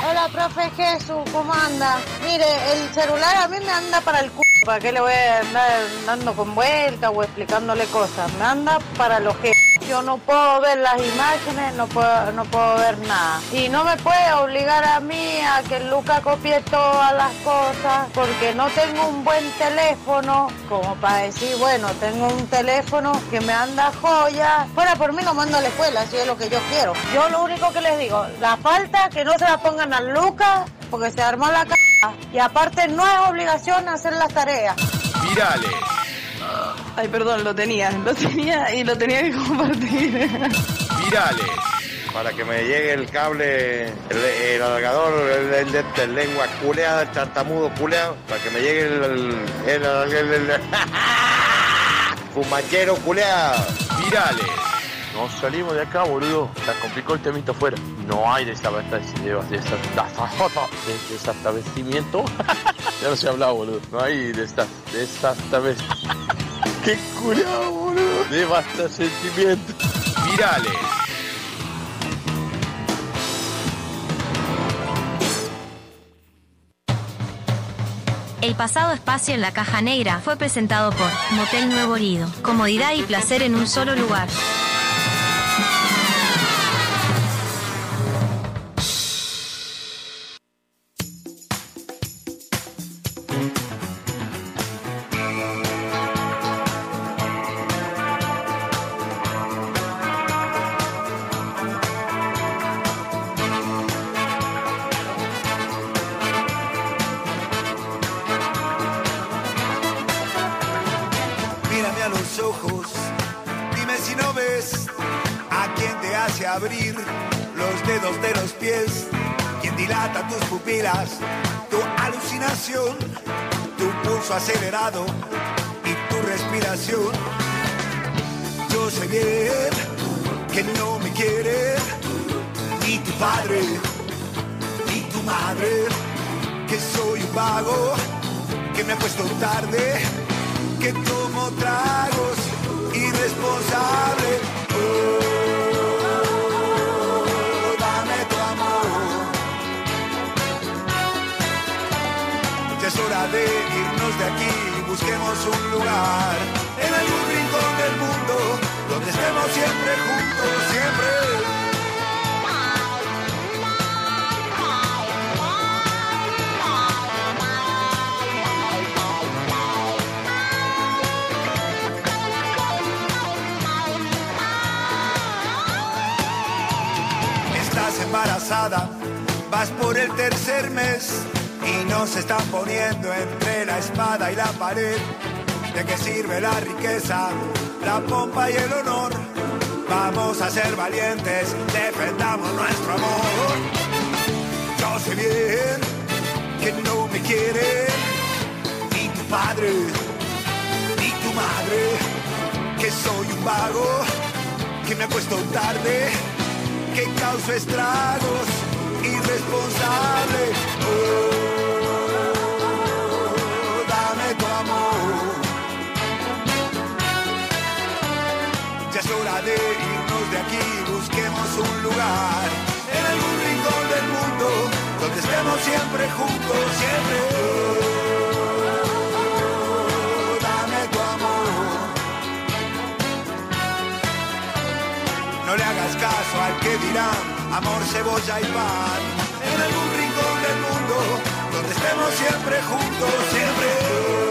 Hola, profe Jesús, ¿cómo anda? Mire, el celular a mí me anda para el c... ¿Para qué le voy a andar dando con vuelta o explicándole cosas? Me anda para los que... Yo no puedo ver las imágenes, no puedo, no puedo ver nada. Y no me puede obligar a mí a que Luca copie todas las cosas porque no tengo un buen teléfono como para decir, bueno, tengo un teléfono que me anda joya. Fuera por mí lo mando a la escuela, si es lo que yo quiero. Yo lo único que les digo, la falta que no se la pongan a Luca porque se armó la c... Y aparte no es obligación hacer las tareas. Virales. Ay, perdón, lo tenía. Lo tenía y lo tenía que compartir. Virales. Para que me llegue el cable, el, el alargador, el, lengua culeada, el tartamudo culeado, para que me llegue el... el, fumachero culeado. Virales. No salimos de acá, boludo. Se complicó el temito afuera. No hay desabastecimiento. De, de, desabastecimiento. ya no se ha hablado, boludo. No hay desa- desabastecimiento. Qué culiado, boludo. Desabastecimiento. Virales. El pasado espacio en la caja negra fue presentado por Motel Nuevo Lido. Comodidad y placer en un solo lugar. Pulso ¿De qué sirve la riqueza, la pompa y el honor? Vamos a ser valientes, defendamos nuestro amor. Yo sé bien que no me quiere ni tu padre ni tu madre, que soy un vago, que me acuesto tarde que causa estragos, irresponsable. Oh, de irnos de aquí, busquemos un lugar en algún rincón del mundo donde estemos siempre juntos, siempre. Dame tu amor. No le hagas caso al que dirán amor, cebolla y pan. En algún rincón del mundo donde estemos siempre juntos, siempre.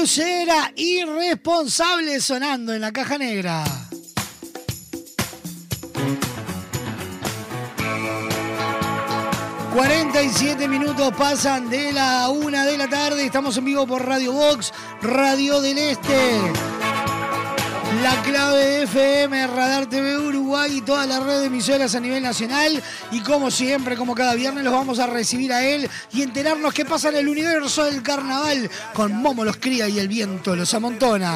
Blusera irresponsable sonando en la caja negra. ...47 minutos pasan de la una de la tarde... ...estamos en vivo por Radio Box... ...Radio del Este... La clave de FM, Radar TV Uruguay y toda la red de emisoras a nivel nacional. Y como siempre, como cada viernes, los vamos a recibir a él y enterarnos qué pasa en el universo del carnaval con Momo los cría y el viento los amontona.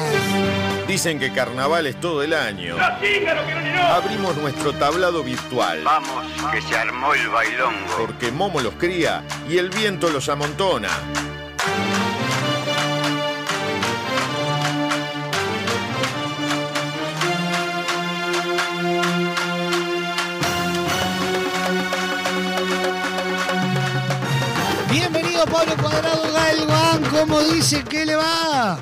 Dicen que carnaval es todo el año. Abrimos nuestro tablado virtual. Vamos, que se armó el bailongo. Porque Momo los cría y el viento los amontona. Pablo Cuadrado Galván, ¿cómo dice que le va?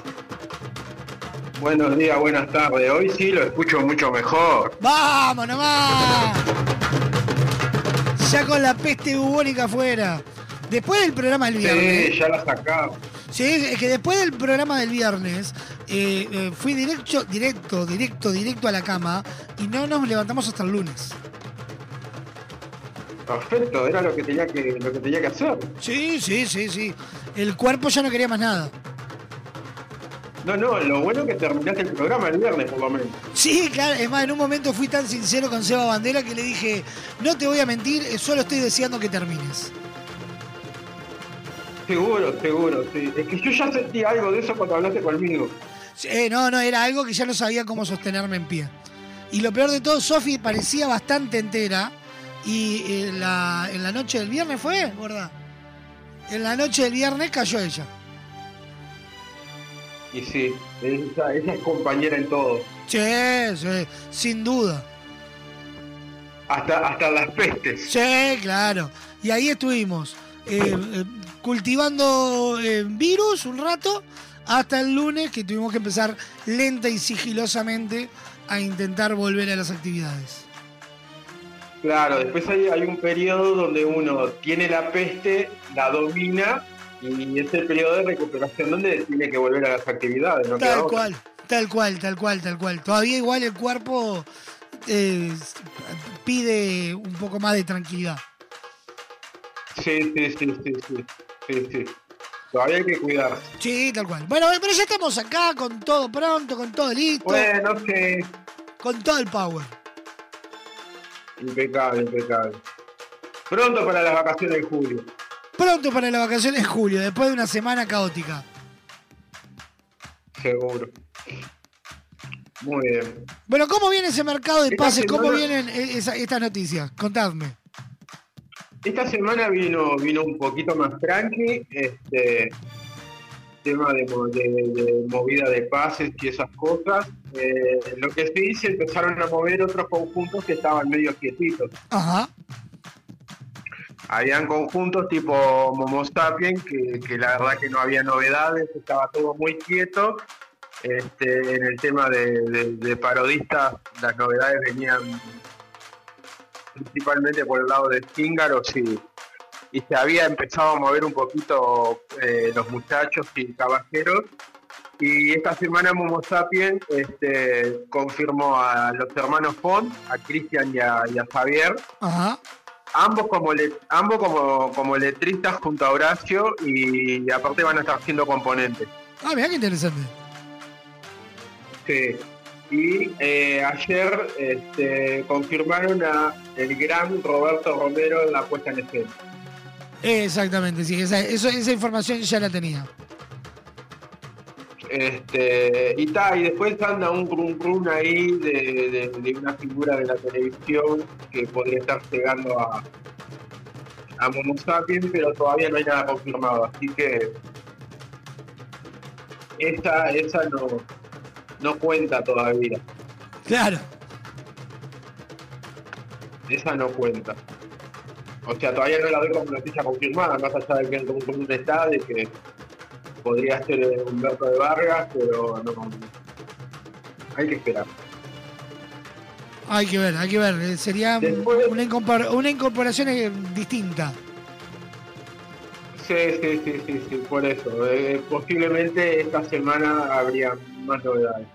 Buenos días, buenas tardes. Hoy sí lo escucho mucho mejor. ¡Vamos nomás! Ya con la peste bubónica afuera. Después del programa del viernes. Sí, ya la sacamos. Sí, es que después del programa del viernes eh, eh, fui directo, directo, directo, directo a la cama y no nos levantamos hasta el lunes. Perfecto, era lo que tenía que, lo que, tenía que hacer. Sí, sí, sí, sí. El cuerpo ya no quería más nada. No, no, lo bueno es que terminaste el programa el viernes por lo menos. Sí, claro, es más, en un momento fui tan sincero con Seba Bandera que le dije, no te voy a mentir, eh, solo estoy deseando que termines. Seguro, seguro, sí. Es que yo ya sentí algo de eso cuando hablaste conmigo. Eh, no, no, era algo que ya no sabía cómo sostenerme en pie. Y lo peor de todo, Sofi parecía bastante entera. Y en la, en la noche del viernes fue, ¿verdad? En la noche del viernes cayó ella. Y sí, ella es compañera en todo. Sí, sí, sin duda. Hasta, hasta las pestes. Sí, claro. Y ahí estuvimos, eh, eh, cultivando eh, virus un rato, hasta el lunes que tuvimos que empezar lenta y sigilosamente a intentar volver a las actividades. Claro, después hay, hay un periodo donde uno tiene la peste, la domina y es el periodo de recuperación donde tiene que volver a las actividades. ¿no? Tal cual, tal cual, tal cual, tal cual. Todavía igual el cuerpo eh, pide un poco más de tranquilidad. Sí, sí, sí, sí, sí, sí, sí. Todavía hay que cuidarse. Sí, tal cual. Bueno, pero ya estamos acá con todo pronto, con todo listo. Bueno, sí. Con todo el power. Impecable, impecable. Pronto para las vacaciones de julio. Pronto para las vacaciones de julio, después de una semana caótica. Seguro. Muy bien. Bueno, ¿cómo viene ese mercado de Esta pases? ¿Cómo vienen esa- estas noticias? Contadme. Esta semana vino, vino un poquito más tranqui, este tema de, mo- de- de movida de pases y esas cosas. Eh, lo que se dice, empezaron a mover otros conjuntos que estaban medio quietitos. Ajá. Habían conjuntos tipo Momo Sapien, que, que la verdad que no había novedades, estaba todo muy quieto. Este, en el tema de, de- de parodistas, las novedades venían principalmente por el lado de Skingaros y, y se había empezado a mover un poquito eh, los muchachos y caballeros. Y esta semana Momo Sapien este, confirmó a los hermanos Font, a Cristian y a- y a Javier, Ajá. Ambos como le- ambos como, como letristas junto a Horacio y, aparte van a estar siendo componentes. Ah, mira qué interesante. Sí. Y eh, ayer este, confirmaron a el gran Roberto Romero en la puesta en escena. Exactamente, sí, esa, eso- esa información ya la tenía. Este, y ta, y después anda un run run ahí de, de- de una figura de la televisión que podría estar llegando a, a Momo Sapien, pero todavía no hay nada confirmado, así que esa, esa no, no cuenta todavía, Claro. esa no cuenta. O sea, todavía no la doy como noticia confirmada, más allá de que el run run está, de que podría ser eh, Humberto de Vargas, pero no, hay que esperar. Hay que ver, hay que ver. eh, Sería una, incorpor- una incorporación eh, distinta. Sí, sí, sí, sí, sí, por eso. Eh, posiblemente esta semana habría más novedades.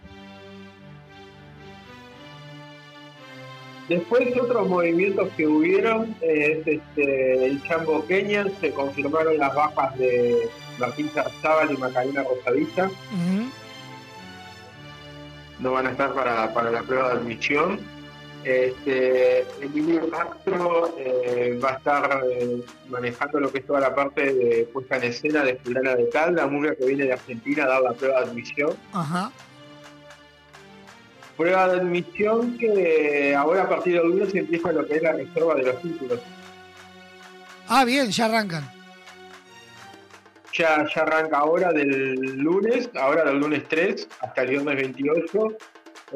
Después otros movimientos que hubieron es este, el Chambo Kenya, se confirmaron las bajas de Martín Zarzábal y Macarena Rosadilla, Ujú. no van a estar para, para la prueba de admisión. Este, Emilio Castro eh, va a estar eh, manejando lo que es toda la parte de puesta en escena de Fulana de Tal, la murga que viene de Argentina a dar la prueba de admisión. Ajá. Prueba de admisión que ahora a partir del lunes empieza lo que es la reserva de los títulos. Ah, bien, ya arrancan. Ya, ya arranca ahora del lunes, ahora del lunes 3 hasta el viernes 28,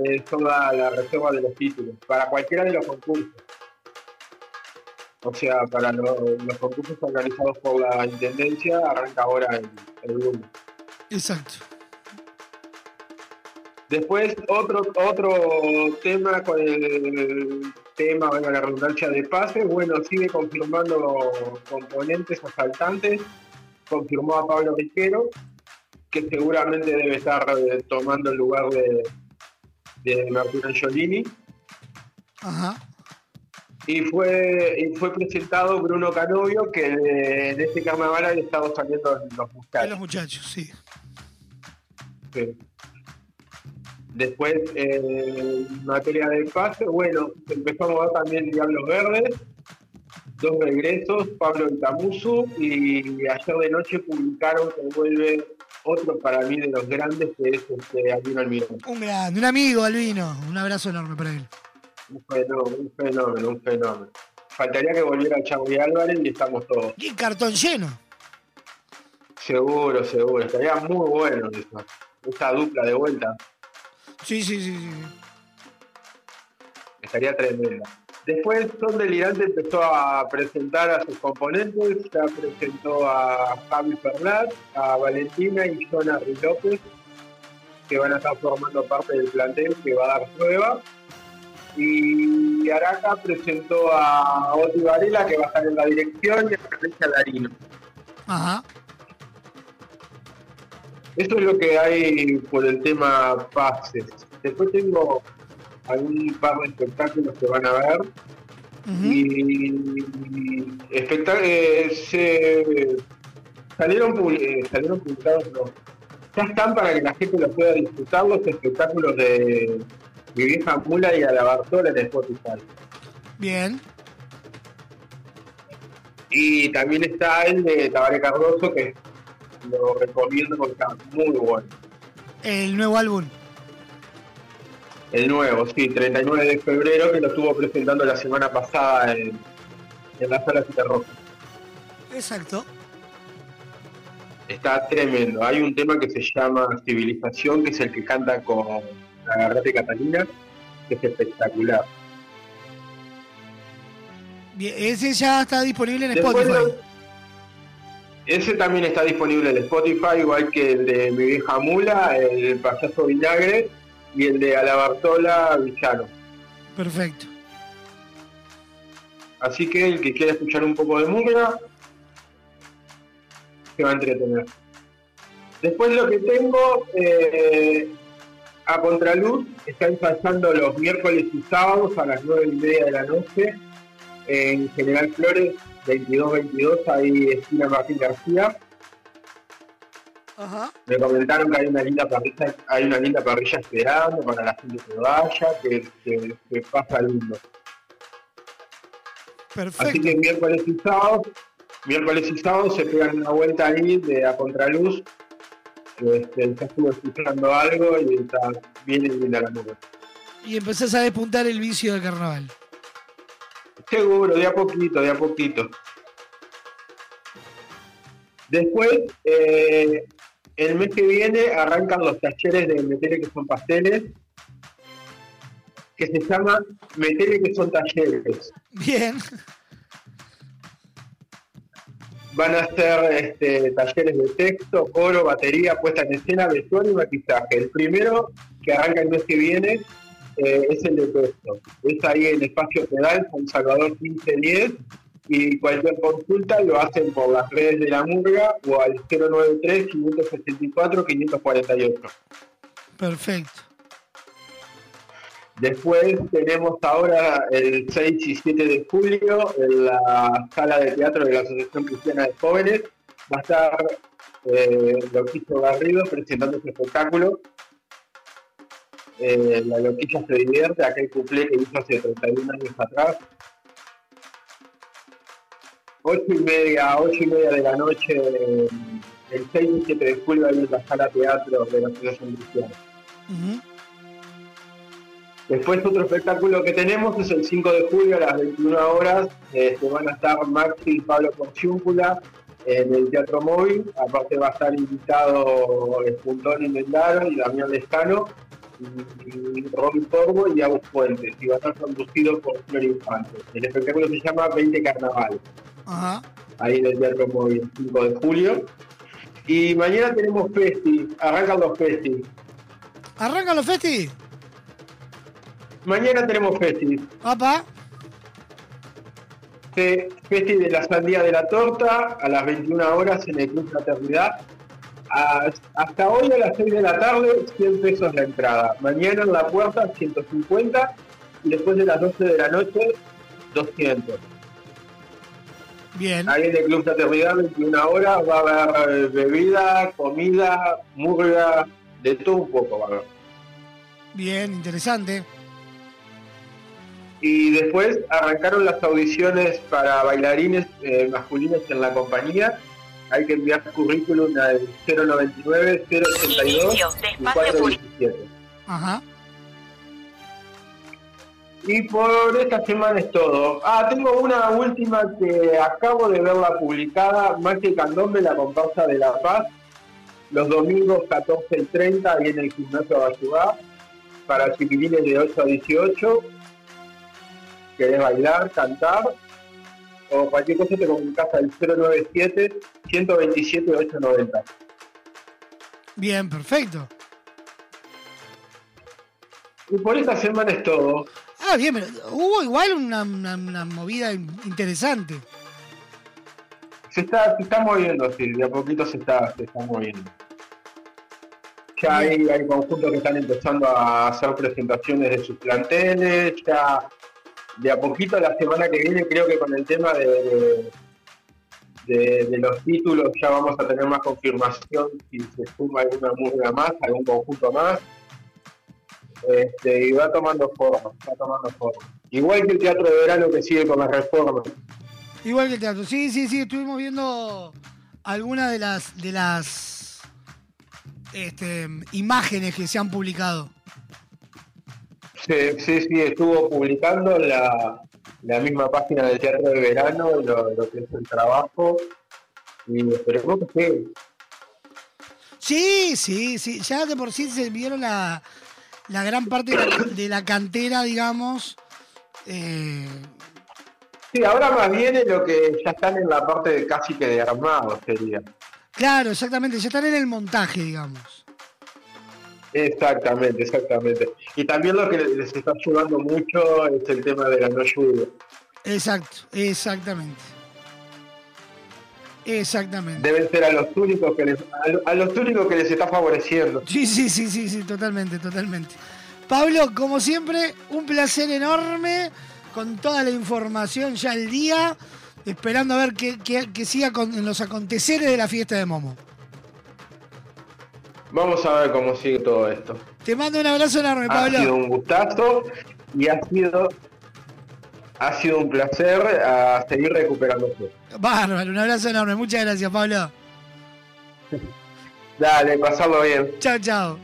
eh, toda la reserva de los títulos, para cualquiera de los concursos. O sea, para lo- los concursos organizados por la Intendencia arranca ahora el, el lunes. Exacto. Después, otro, otro tema con el tema, venga la redundancia de pases, bueno, sigue confirmando componentes asaltantes, confirmó a Pablo Riquero, que seguramente debe estar eh, tomando el lugar de, de Martín Angiolini, Ajá. y fue, y fue presentado Bruno Canovio, que de, de este carnaval han estado saliendo los muchachos. los muchachos, sí. Sí. Después, eh, en materia de pase, bueno, empezó a mover también Diablos Verdes, dos regresos, Pablo Itamusu, y ayer de noche publicaron que vuelve otro para mí de los grandes, que es este, Albino Almirón. Un grande, un amigo, Albino. Un abrazo enorme para él. Un fenómeno, un fenómeno, un fenómeno. Faltaría que volviera Chagui Álvarez y estamos todos. Y cartón lleno. Seguro, seguro. Estaría muy bueno eso. Esa dupla de vuelta. Sí, sí, sí, sí. Estaría tremenda. Después Son Delirante empezó a presentar a sus componentes, ya presentó a Javi Ferlat, a Valentina y Jonah López, que van a estar formando parte del plantel que va a dar prueba. Y Araca presentó a Oti Varela, que va a estar en la dirección, y a Patricia Larino. Ajá. Eso es lo que hay por el tema pases. Después tengo algún par de espectáculos que van a ver. Y, eh, se salieron, eh, salieron publicados los. Ya están para que la gente los pueda disfrutar los espectáculos de mi vieja mula y a la Bartola en Spotify. Bien. Y también está el de Tabaré Cardoso, que lo recomiendo porque está muy bueno. El nuevo álbum. El nuevo, sí, 39 de febrero, que lo estuvo presentando la semana pasada en, en la sala Cita Roja. Exacto. Está tremendo. Hay un tema que se llama Civilización, que es el que canta con la Garrate Catalina, que es espectacular. Bien, ese ya está disponible en Después Spotify. Ese también está disponible en Spotify, igual que el de Mi Vieja Mula, el Payaso Vinagre y el de Alabartola Villano. Perfecto. Así que el que quiera escuchar un poco de música se va a entretener. Después lo que tengo eh, a Contraluz está ensayando los miércoles y sábados a las nueve y media de la noche en General Flores 2222 ahí esquina Martín García. Ajá. Me comentaron que hay una linda parrilla, hay una linda parrilla esperando para la gente que vaya, que, que, que pasa lindo. Perfecto. Así que miércoles y sábado, miércoles y sábado se pegan una vuelta ahí de a contraluz. Este, ya estuve escuchando algo y está bien linda la música. Y empezás a despuntar el vicio del carnaval. Seguro, de a poquito, de a poquito. Después, eh, el mes que viene arrancan los talleres de Metele que son pasteles, que se llama Metele que son talleres. Bien. Van a ser este, talleres de texto, coro, batería, puesta en escena, vestuario y maquillaje. El primero, que arranca el mes que viene, eh, es el de texto. Es ahí en Espacio Pedal, San Salvador 1510, y cualquier consulta lo hacen por las redes de la Murga o al 093-564-548. Perfecto. Después tenemos ahora el 6 y 7 de julio en la sala de teatro de la Asociación Cristiana de Jóvenes. Va a estar eh, Loquillo Garrido presentando su espectáculo. Eh, la Loquilla se divierte, aquel cuplé que hizo hace 31 años atrás. 8 y media, 8 y media de la noche, eh, el 6 y 7 de julio ahí en la sala teatro de la Asociación Cristiana. Después otro espectáculo que tenemos es el 5 de julio a las 21 horas. Este, van a estar Maxi y Pablo Porciúncula en el Teatro Móvil. Aparte va a estar invitado Espuntón y Mendaro y Damián Lescano. y Ron Torbo y Agus Fuentes y va a estar conducido por Flor Infante. El espectáculo se llama 20 Carnaval, Ajá. ahí en el Teatro Móvil, 5 de julio. Y mañana tenemos Festi, arrancan los Festi. ¿Arrancan los festi? Mañana tenemos Festi. Papá. Fe- Festi de la Sandía de la Torta a las 21 horas en el Club Fraternidad. Hasta hoy a las 6 de la tarde, 100 pesos la entrada. Mañana en la puerta, 150. Y después de las 12 de la noche, 200. Bien. Ahí en el Club Fraternidad, 21 horas, va a haber eh, bebida, comida, murga, de todo un poco va a haber. Bien, interesante. Y después arrancaron las audiciones para bailarines eh, masculinos en la compañía. Hay que enviar currículum al 099 082 Inicio de espacio 417. Ajá. Y por esta semana es todo. Ah, tengo una última que acabo de verla publicada, Magia Candombe, la comparsa de La Paz, los domingos 14 y 30, ahí en el gimnasio Bayubá, para chiquilines de 8 a 18. ¿Querés bailar, cantar? O cualquier cosa te comunicas al 097 127 890. Bien, perfecto. Y por esta semana es todo. Ah, bien, pero hubo igual una, una- una movida in- interesante. Se está, se está moviendo, sí, de a poquito se está, se está moviendo. Ya hay, hay conjuntos que están empezando a hacer presentaciones de sus planteles, ya de a poquito la semana que viene creo que con el tema de, de, de- de los títulos ya vamos a tener más confirmación si se suma alguna murga más, algún conjunto más. Este, y va tomando forma, va tomando forma. Igual que el teatro de verano que sigue con las reformas. Igual que el teatro. Sí, sí, sí, estuvimos viendo algunas de las de las este, imágenes que se han publicado. Sí, sí, sí, estuvo publicando la, la misma página del Teatro de Verano, lo, lo que es el trabajo, y esperemos que sí. Sí, sí, sí. Ya de por sí se vieron la, la gran parte de la, de la cantera, digamos. Eh, Sí, ahora más viene lo que ya están en la parte de casi que de armado, sería. claro, exactamente. Ya están en el montaje, digamos. Exactamente, exactamente. Y también lo que les está ayudando mucho es el tema de la no lluvia. Exacto, exactamente. Exactamente. Deben ser a los únicos que les, a lo- a los únicos que les está favoreciendo. Sí, sí, sí, sí, sí, totalmente, totalmente. Pablo, como siempre, un placer enorme con toda la información ya al día, esperando a ver qué, qué- qué siga con, en los aconteceres de la fiesta de Momo. Vamos a ver cómo sigue todo esto. Te mando un abrazo enorme, Ha sido Pablo. un gustazo y ha sido ha sido un placer a seguir recuperándose. Bárbaro, un abrazo enorme. Muchas gracias, Pablo. Dale, pasarlo bien. Chao, chao.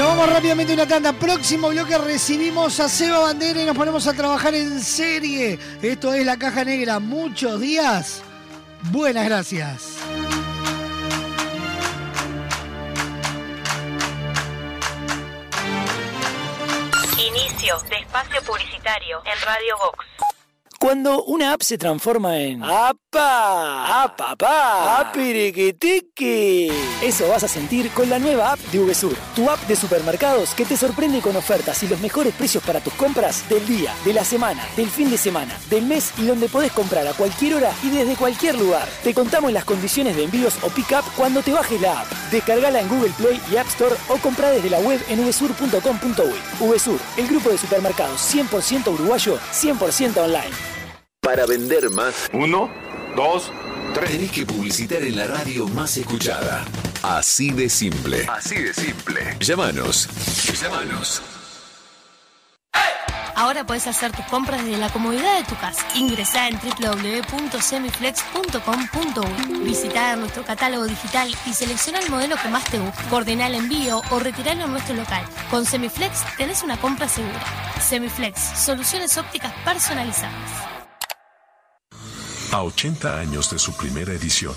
Nos vamos rápidamente a una tanda. Próximo bloque recibimos a Seba Bandera y nos ponemos a trabajar en serie. Esto es La Caja Negra. Muchos días. Buenas gracias. De espacio publicitario en Radio Vox. Cuando una app se transforma en ¡Apa! ¡Ah, papá! ¡Apiriquitiqui! Eso vas a sentir con la nueva app de VSUR, tu app de supermercados que te sorprende con ofertas y los mejores precios para tus compras del día, de la semana, del fin de semana, del mes y donde podés comprar a cualquier hora y desde cualquier lugar. Te contamos las condiciones de envíos o pick-up cuando te bajes la app. Descargala en Google Play y App Store o comprá desde la web en vsur.com.uy. VSUR, el grupo de supermercados 100% uruguayo, 100% online. Para vender más. Uno, dos, tres. Tenés que publicitar en la radio más escuchada. Así de simple. Así de simple. Llámanos. Llámanos. Ahora puedes hacer tus compras desde la comodidad de tu casa. Ingresá en www.semiflex.com.uy. Visita nuestro catálogo digital y selecciona el modelo que más te guste. Coordina el envío o retiralo en nuestro local. Con Semiflex tenés una compra segura. Semiflex, soluciones ópticas personalizadas. A 80 años de su primera edición,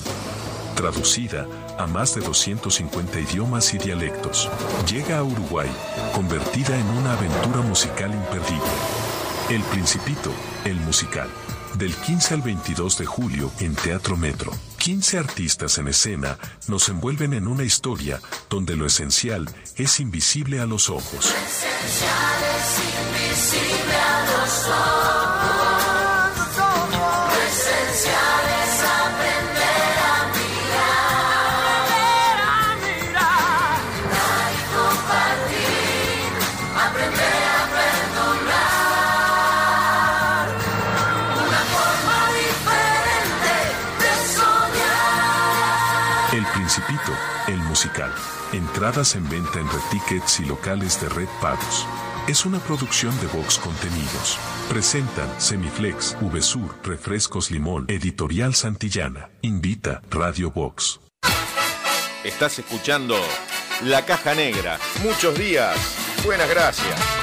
traducida a más de 250 idiomas y dialectos. Llega a Uruguay, convertida en una aventura musical imperdible. El Principito, el musical. Del 15 al 22 de julio en Teatro Metro. 15 artistas en escena nos envuelven en una historia donde lo esencial es invisible a los ojos. Esencial es invisible a los ojos. Entradas en venta en Red Tickets y locales de Red Pagos. Es una producción de Vox Contenidos. Presentan Semiflex, VSUR, Refrescos Limón, Editorial Santillana. Invita Radio Vox. Estás escuchando La Caja Negra. Muchos días. Buenas gracias.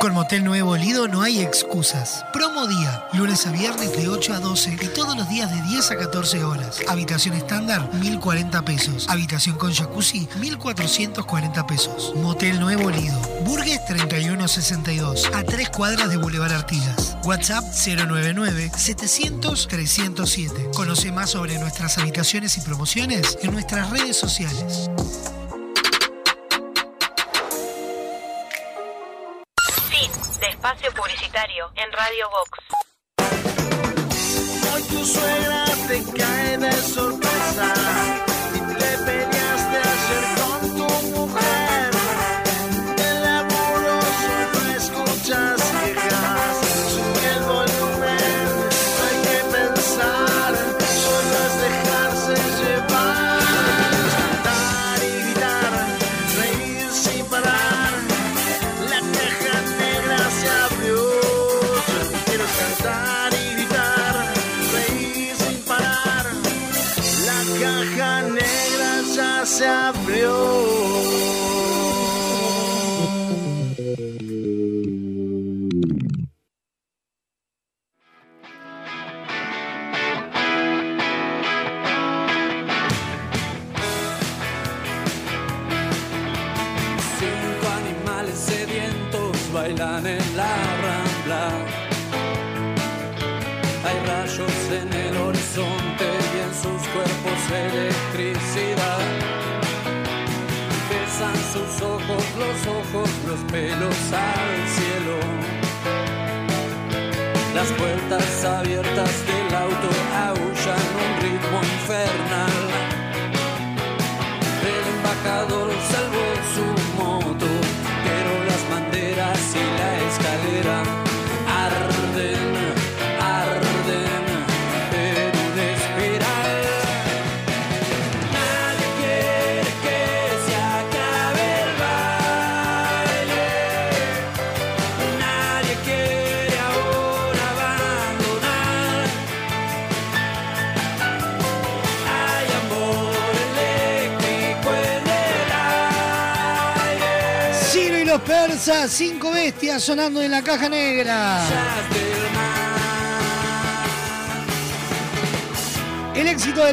Con Motel Nuevo Lido no hay excusas. Promo día, lunes a viernes de 8 a 12 y todos los días de 10 a 14 horas. Habitación estándar, 1040 pesos. Habitación con jacuzzi, 1440 pesos. Motel Nuevo Lido. Burgues 3162, a 3 cuadras de Boulevard Artigas. WhatsApp 099-700-307. Conoce más sobre nuestras habitaciones y promociones en nuestras redes sociales. Espacio publicitario en Radio Vox. Hoy tu suegra te cae de sorpresa y te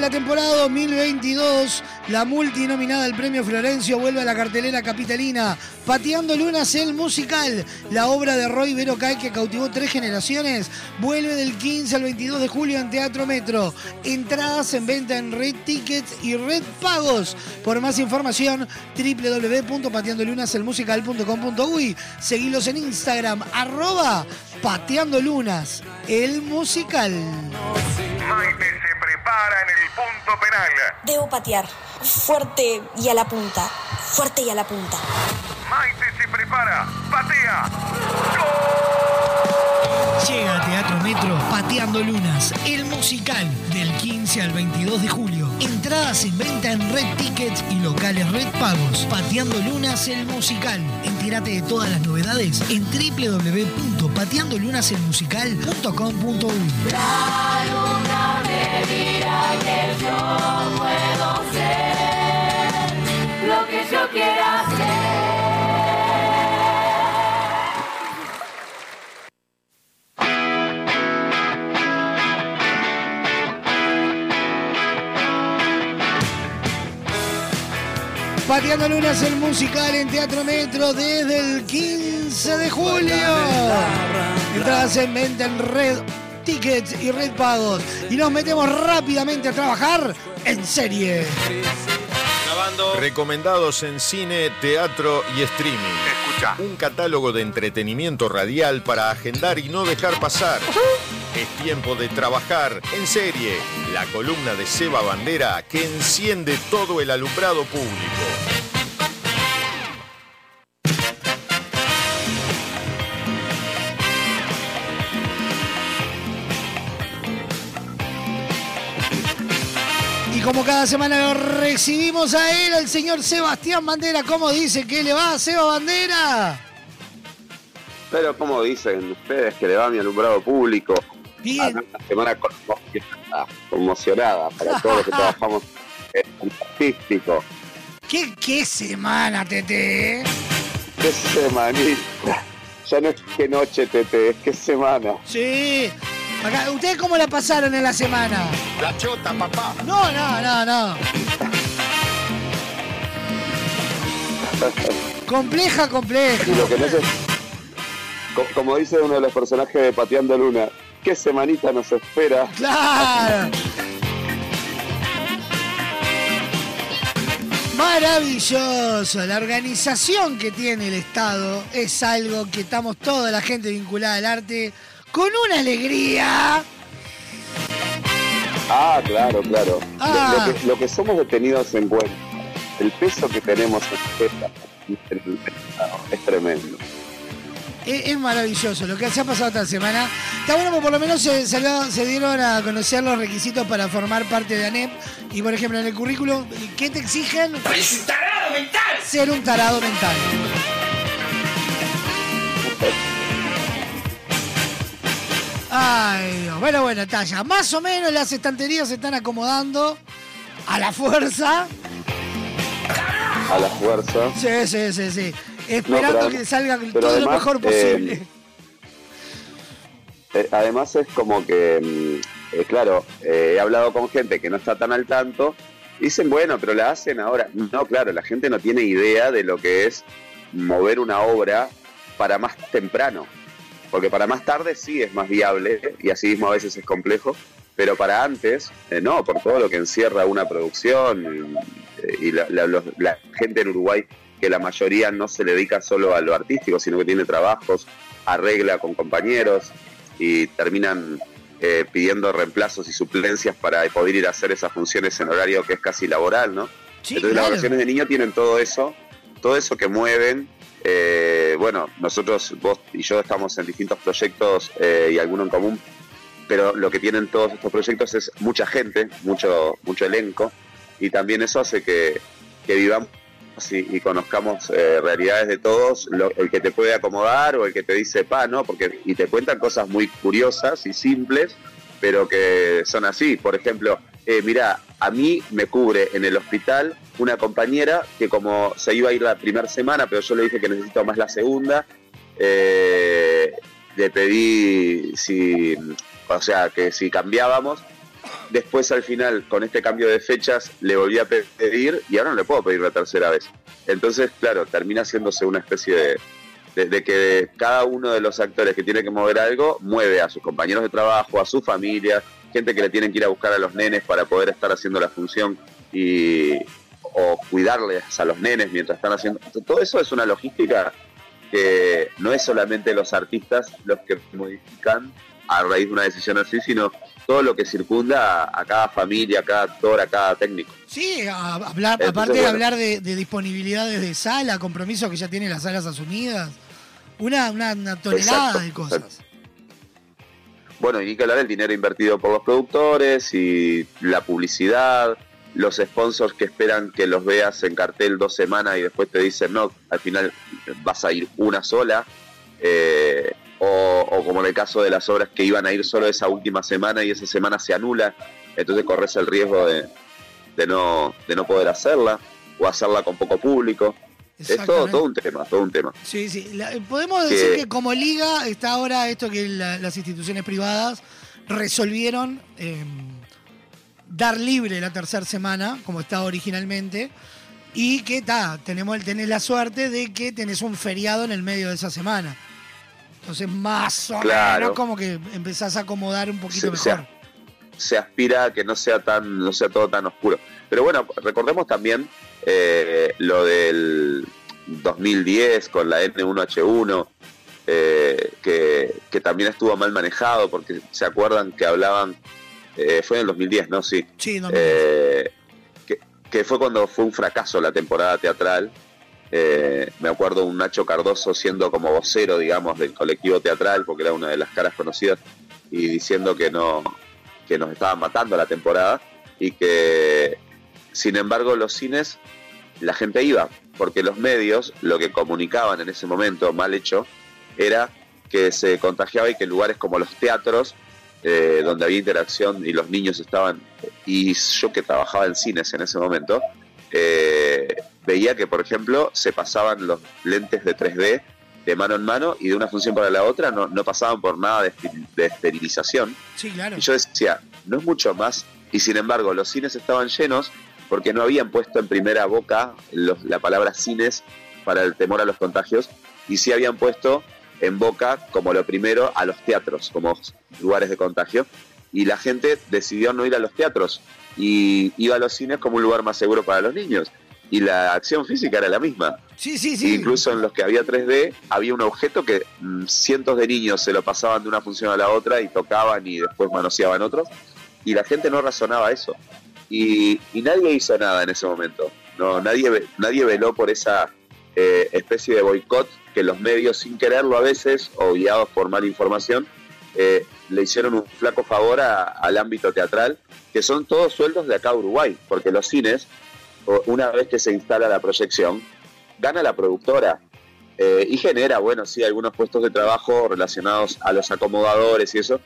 la temporada 2022, la multinominada al premio Florencio vuelve a la cartelera capitalina, Pateando Lunas el musical, la obra de Roy Verocay que cautivó tres generaciones, vuelve del 15 al 22 de julio en Teatro Metro. Entradas en venta en Red Tickets y Red Pagos. Por más información, www.pateandolunaselmusical.com.uy. Seguilos en Instagram, arroba Pateando Lunas, el musical. En el punto penal. Debo patear. Fuerte y a la punta. Fuerte y a la punta. Maite se prepara. Patea. Llega a Teatro Metro Pateando Lunas, el musical del 15 al 22 de julio. Entradas en venta en Red Tickets y locales Red Pagos. Pateando Lunas, el musical. Entérate de todas las novedades en www.pateandolunaselmusical.com.uy. Ayer yo puedo ser lo que yo quiera hacer. Pateando Lunas el musical en Teatro Metro desde el 15 de julio. Entradas en venta en red Tickets y Red Pagos. Y nos metemos rápidamente a trabajar en serie. Recomendados en cine, teatro y streaming. Escucha. Un catálogo de entretenimiento radial para agendar y no dejar pasar. Es tiempo de trabajar en serie. La columna de Seba Bandera que enciende todo el alumbrado público. Como cada semana lo recibimos a él, al señor Sebastián Bandera. ¿Cómo dice que le va, Seba Bandera? Pero como dicen ustedes que le va a mi alumbrado público. Bien. Una semana con- conmocionada para todos los que trabajamos en artístico. ¿Qué, qué semana, Tete? Qué semanita. Ya no es que noche, Tete, es que semana. Sí. Acá, ¿Ustedes cómo la pasaron en la semana? La chota, papá. No, no, no, no. Compleja, compleja. Y lo que no sé, co- como dice uno de los personajes de Pateando Luna, qué semanita nos espera. Claro. Maravilloso. La organización que tiene el Estado es algo que estamos toda la gente vinculada al arte con una alegría. Ah, claro, claro. Lo- Ah. Lo, que, lo que somos detenidos en cuenta, el peso que tenemos en Estado es tremendo. Es, es maravilloso lo que se ha pasado esta semana. Está bueno porque por lo menos se, se- se dieron a conocer los requisitos para formar parte de ANEP. Y por ejemplo, en el currículum, ¿qué te exigen? ¡Eres un tarado mental! Ser un tarado mental. Ay, Dios. Bueno, bueno, talla. Más o menos las estanterías se están acomodando a la fuerza. A la fuerza. Sí, sí, sí, sí. Esperando pero que salga todo lo mejor posible. eh, Eh, además es como que, mm, eh, claro, eh, he hablado con gente que no está tan al tanto, dicen, bueno, pero la hacen ahora. No, claro, la gente no tiene idea de lo que es mover una obra para más temprano, porque para más tarde sí es más viable y así mismo a veces es complejo, pero para antes, eh, no, por todo lo que encierra una producción eh, y la, la- los- la gente en Uruguay, que la mayoría no se dedica solo a lo artístico, sino que tiene trabajos, arregla con compañeros y terminan eh, pidiendo reemplazos y suplencias para poder ir a hacer esas funciones en horario que es casi laboral, ¿no? Entonces las claro. vacaciones de niño tienen todo eso, todo eso que mueven. Eh, bueno, nosotros, vos y yo estamos en distintos proyectos eh, y alguno en común, pero lo que tienen todos estos proyectos es mucha gente, mucho, mucho elenco, y también eso hace que, que vivamos y, y conozcamos eh, realidades de todos, lo- el que te puede acomodar o el que te dice pa, ¿no? Porque, y te cuentan cosas muy curiosas y simples, pero que son así. Por ejemplo, eh, mira, a mí me cubre en el hospital una compañera que como se iba a ir la primera semana, pero yo le dije que necesito más la segunda, eh, le pedí si, o sea, que si cambiábamos, después al final con este cambio de fechas le volví a pe- pedir y ahora no le puedo pedir la tercera vez. Entonces, claro, termina haciéndose una especie de, de, de que cada uno de los actores que tiene que mover algo mueve a sus compañeros de trabajo, a su familia, gente que le tienen que ir a buscar a los nenes para poder estar haciendo la función y o cuidarles a los nenes mientras están haciendo todo eso es una logística que no es solamente los artistas los que modifican a raíz de una decisión así, sino todo lo que circunda a, cada familia, a cada actor, a cada técnico. Sí, a- hablar, Entonces, aparte de bueno. hablar de, de disponibilidades de sala, compromisos que ya tienen las salas asumidas, una, una, una tonelada Exacto, de cosas. exacto. Bueno, y ni que hablar del dinero invertido por los productores y la publicidad, los sponsors que esperan que los veas en cartel dos semanas y después te dicen no, al final vas a ir una sola. eh, o, o como en el caso de las obras que iban a ir solo esa última semana y esa semana se anula, entonces corres el riesgo de, de no, de no poder hacerla o hacerla con poco público. Es todo, todo un tema, todo un tema. Sí, sí. La- podemos Que- decir que como liga está ahora esto que la- las instituciones privadas resolvieron eh, dar libre la tercera semana, como estaba originalmente, y que ta, tenemos, tenés la suerte de que tenés un feriado en el medio de esa semana. Entonces, más o Claro. menos como que empezás a acomodar un poquito se, se- mejor. se aspira a que no sea tan no sea todo tan oscuro pero bueno recordemos también eh, lo del 2010 con la N1H1 eh, que, que también estuvo mal manejado porque se acuerdan que hablaban eh, fue en el 2010 no sí. Sí, no, Eh, que, que fue cuando fue un fracaso la temporada teatral. Me acuerdo un Nacho Cardoso siendo como vocero, digamos, del colectivo teatral, porque era una de las caras conocidas, y diciendo que no, que nos estaban matando la temporada, y que sin embargo los cines, la gente iba, porque los medios lo que comunicaban en ese momento, mal hecho, era que se contagiaba y que lugares como los teatros, eh, donde había interacción y los niños estaban, y yo que trabajaba en cines en ese momento, eh, veía que, por ejemplo, se pasaban los lentes de 3D de mano en mano y de una función para la otra no, no pasaban por nada de, de esterilización. Sí, claro. Y yo decía, no es mucho más. Y sin embargo, los cines estaban llenos porque no habían puesto en primera boca los- la palabra cines para el temor a los contagios y sí habían puesto en boca como lo primero a los teatros como lugares de contagio y la gente decidió no ir a los teatros y iba a los cines como un lugar más seguro para los niños y la acción física era la misma. Sí, sí, sí. Incluso en los que había 3D había un objeto que mm, cientos de niños se lo pasaban de una función a la otra y tocaban y después manoseaban otros y la gente no razonaba eso. Y, y nadie hizo nada en ese momento. No, nadie, nadie veló por esa eh, especie de boicot que los medios, sin quererlo a veces, o guiados por mala información, eh, le hicieron un flaco favor a- al ámbito teatral, que son todos sueldos de acá a Uruguay, porque los cines, una vez que se instala la proyección, gana la productora eh, y genera, bueno, sí, algunos puestos de trabajo relacionados a los acomodadores y eso,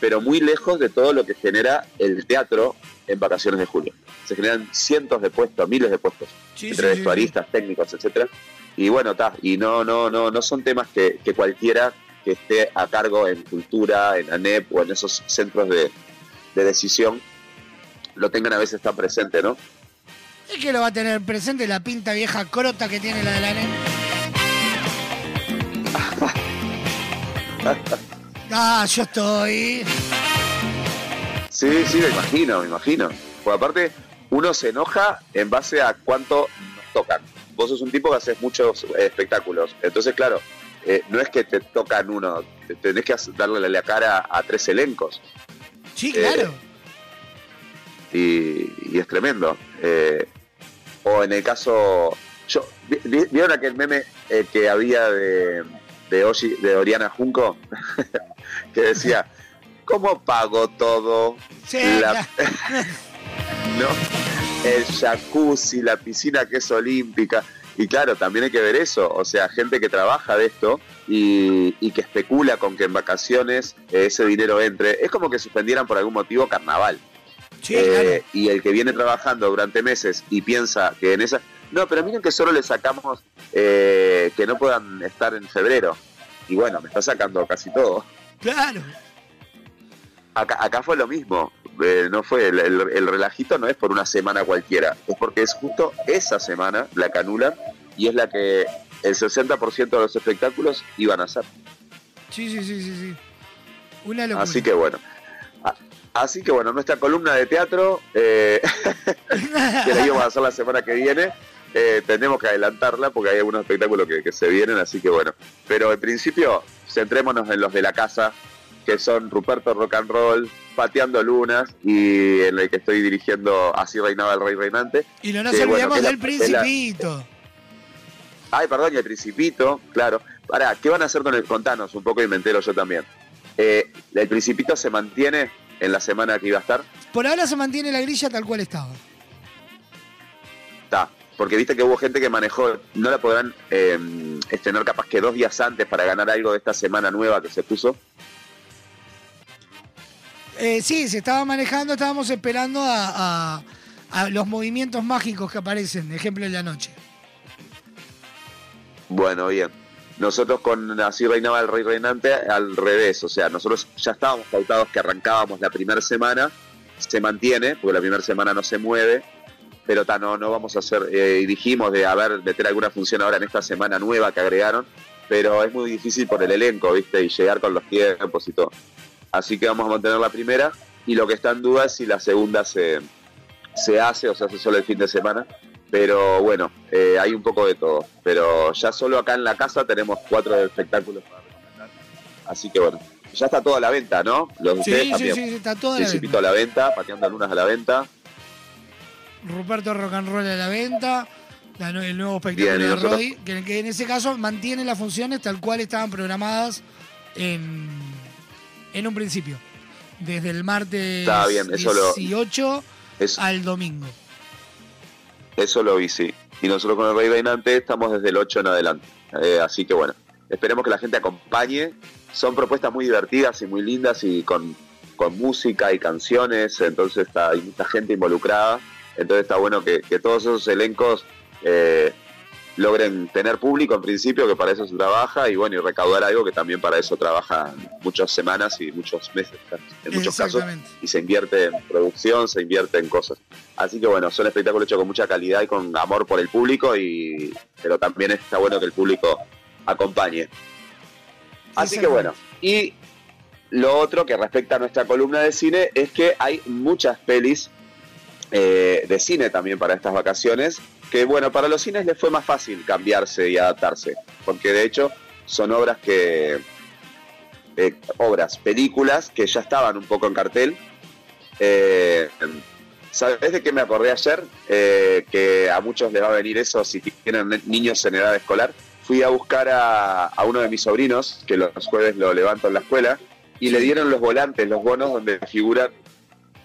pero muy lejos de todo lo que genera el teatro en vacaciones de julio. Se generan cientos de puestos, miles de puestos, Sí, entre sí, sí, vestuaristas, técnicos, etcétera. Y bueno, está, y no, no, no, no son temas que, que cualquiera que esté a cargo en cultura, en ANEP o en esos centros de, de decisión lo tengan a veces tan presente, ¿no? Es que lo va a tener presente la pinta vieja crota que tiene la de la NEM. Ah, yo estoy. Sí, sí, me imagino, me imagino. Porque aparte, uno se enoja en base a cuánto nos tocan. Vos sos un tipo que haces muchos espectáculos. Entonces, claro, eh, no es que te tocan uno, te- tenés que darle la cara a tres elencos. Sí, Eh, claro. y, y es tremendo. Eh, o en el caso, yo vieron aquel meme que había de de Oriana Junco que decía ¿cómo pago todo? Sí, La- ¿no? El jacuzzi, la piscina que es olímpica. Y claro, también hay que ver eso, o sea, gente que trabaja de esto y, y que especula con que en vacaciones eh, ese dinero entre. Es como que suspendieran por algún motivo carnaval. Eh, Y el que viene trabajando durante meses y piensa que en esa... No, pero miren que solo le sacamos eh, que no puedan estar en febrero. Y bueno, me está sacando casi todo. Claro. Acá, acá fue lo mismo. Eh, no fue el, el- el relajito no es por una semana cualquiera, es porque es justo esa semana la que anulan y es la que el 60% de los espectáculos iban a hacer. Sí, sí, sí, sí, sí. Una locura. Así que bueno. A- Así que bueno, nuestra columna de teatro, eh, que la íbamos a hacer la semana que viene, eh, tenemos que adelantarla porque hay algunos espectáculos que, que se vienen, así que bueno. Pero en principio, centrémonos en los de la casa, que son Ruperto Rock and Roll, Pateando Lunas, y en el que estoy dirigiendo Así reinaba el rey reinante. Y no nos que, bueno, la- del la- principito. Ay, perdón, y el Principito, claro. Pará, ¿qué van a hacer con el Contanos? Un poco y me entero yo también. Eh, ¿El Principito se mantiene en la semana que iba a estar? Por ahora se mantiene la grilla tal cual estaba. Está. Porque viste que hubo gente que manejó, no la podrán eh, estrenar capaz que dos días antes para ganar algo de esta semana nueva que se puso. Eh, sí, se estaba manejando, estábamos esperando a, a- a los movimientos mágicos que aparecen, ejemplo de la noche. Bueno, bien. Nosotros con Así reinaba el rey reinante al revés, o sea, nosotros ya estábamos pautados que arrancábamos la primera semana, se mantiene, porque la primera semana no se mueve, pero ta, no, no vamos a hacer, eh, dijimos de haber, meter alguna función ahora en esta semana nueva que agregaron, pero es muy difícil por el elenco, ¿viste? Y llegar con los tiempos y todo. Así que vamos a mantener la primera, y lo que está en duda es si la segunda se, se hace o se hace solo el fin de semana. Pero bueno, eh, hay un poco de todo. Pero ya solo acá en la casa tenemos cuatro espectáculos para recomendar. Así que bueno, ya está todo a la venta, ¿no? Los Sí, ustedes sí, también. sí, está todo a la Principito a la venta, pateando lunas a la venta. Ruperto Rock and Roll a la venta, la el nuevo espectáculo Bien, de nosotros- Roy, que, que en ese caso mantiene las funciones tal cual estaban programadas en, en un principio. Desde el martes bien, eso lo- 18 es- al domingo. Eso lo vi, sí. Y nosotros con el Rey Reinante estamos desde el 8 en adelante. Eh, así que bueno, esperemos que la gente acompañe. Son propuestas muy divertidas y muy lindas y con, con música y canciones, entonces está, hay mucha gente involucrada. Entonces está bueno que, que todos esos elencos eh, logren tener público en principio, que para eso se trabaja, y bueno, y recaudar algo que también para eso trabaja muchas semanas y muchos meses, en muchos casos, y se invierte en producción, se invierte en cosas. Así que bueno, son espectáculos hechos con mucha calidad y con amor por el público, y pero también está bueno que el público acompañe. Así que bueno, y lo otro que respecta a nuestra columna de cine es que hay muchas pelis eh, de cine también para estas vacaciones, que bueno, para los cines les fue más fácil cambiarse y adaptarse, porque de hecho son obras que, eh, obras, películas que ya estaban un poco en cartel. Eh, ¿Sabes de qué me acordé ayer? Que a muchos les va a venir eso si tienen niños en edad escolar. Fui a buscar a, a uno de mis sobrinos, que los jueves lo levanto en la escuela, y le dieron los volantes, los bonos donde figuran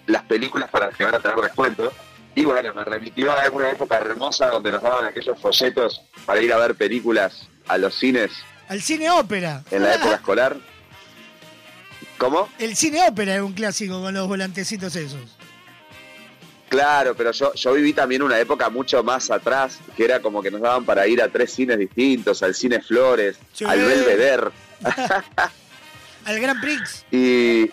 las películas para que van a tener descuento. Y bueno, me remitió a una época hermosa donde nos daban aquellos folletos para ir a ver películas a los cines Al cine ópera. en la época escolar. ¿Cómo? El cine ópera es un clásico con los volantecitos esos. Claro, pero yo, yo viví también una época mucho más atrás, que era como que nos daban para ir a tres cines distintos, al Cine Flores, Sí. al Belvedere Al Grand Prix. y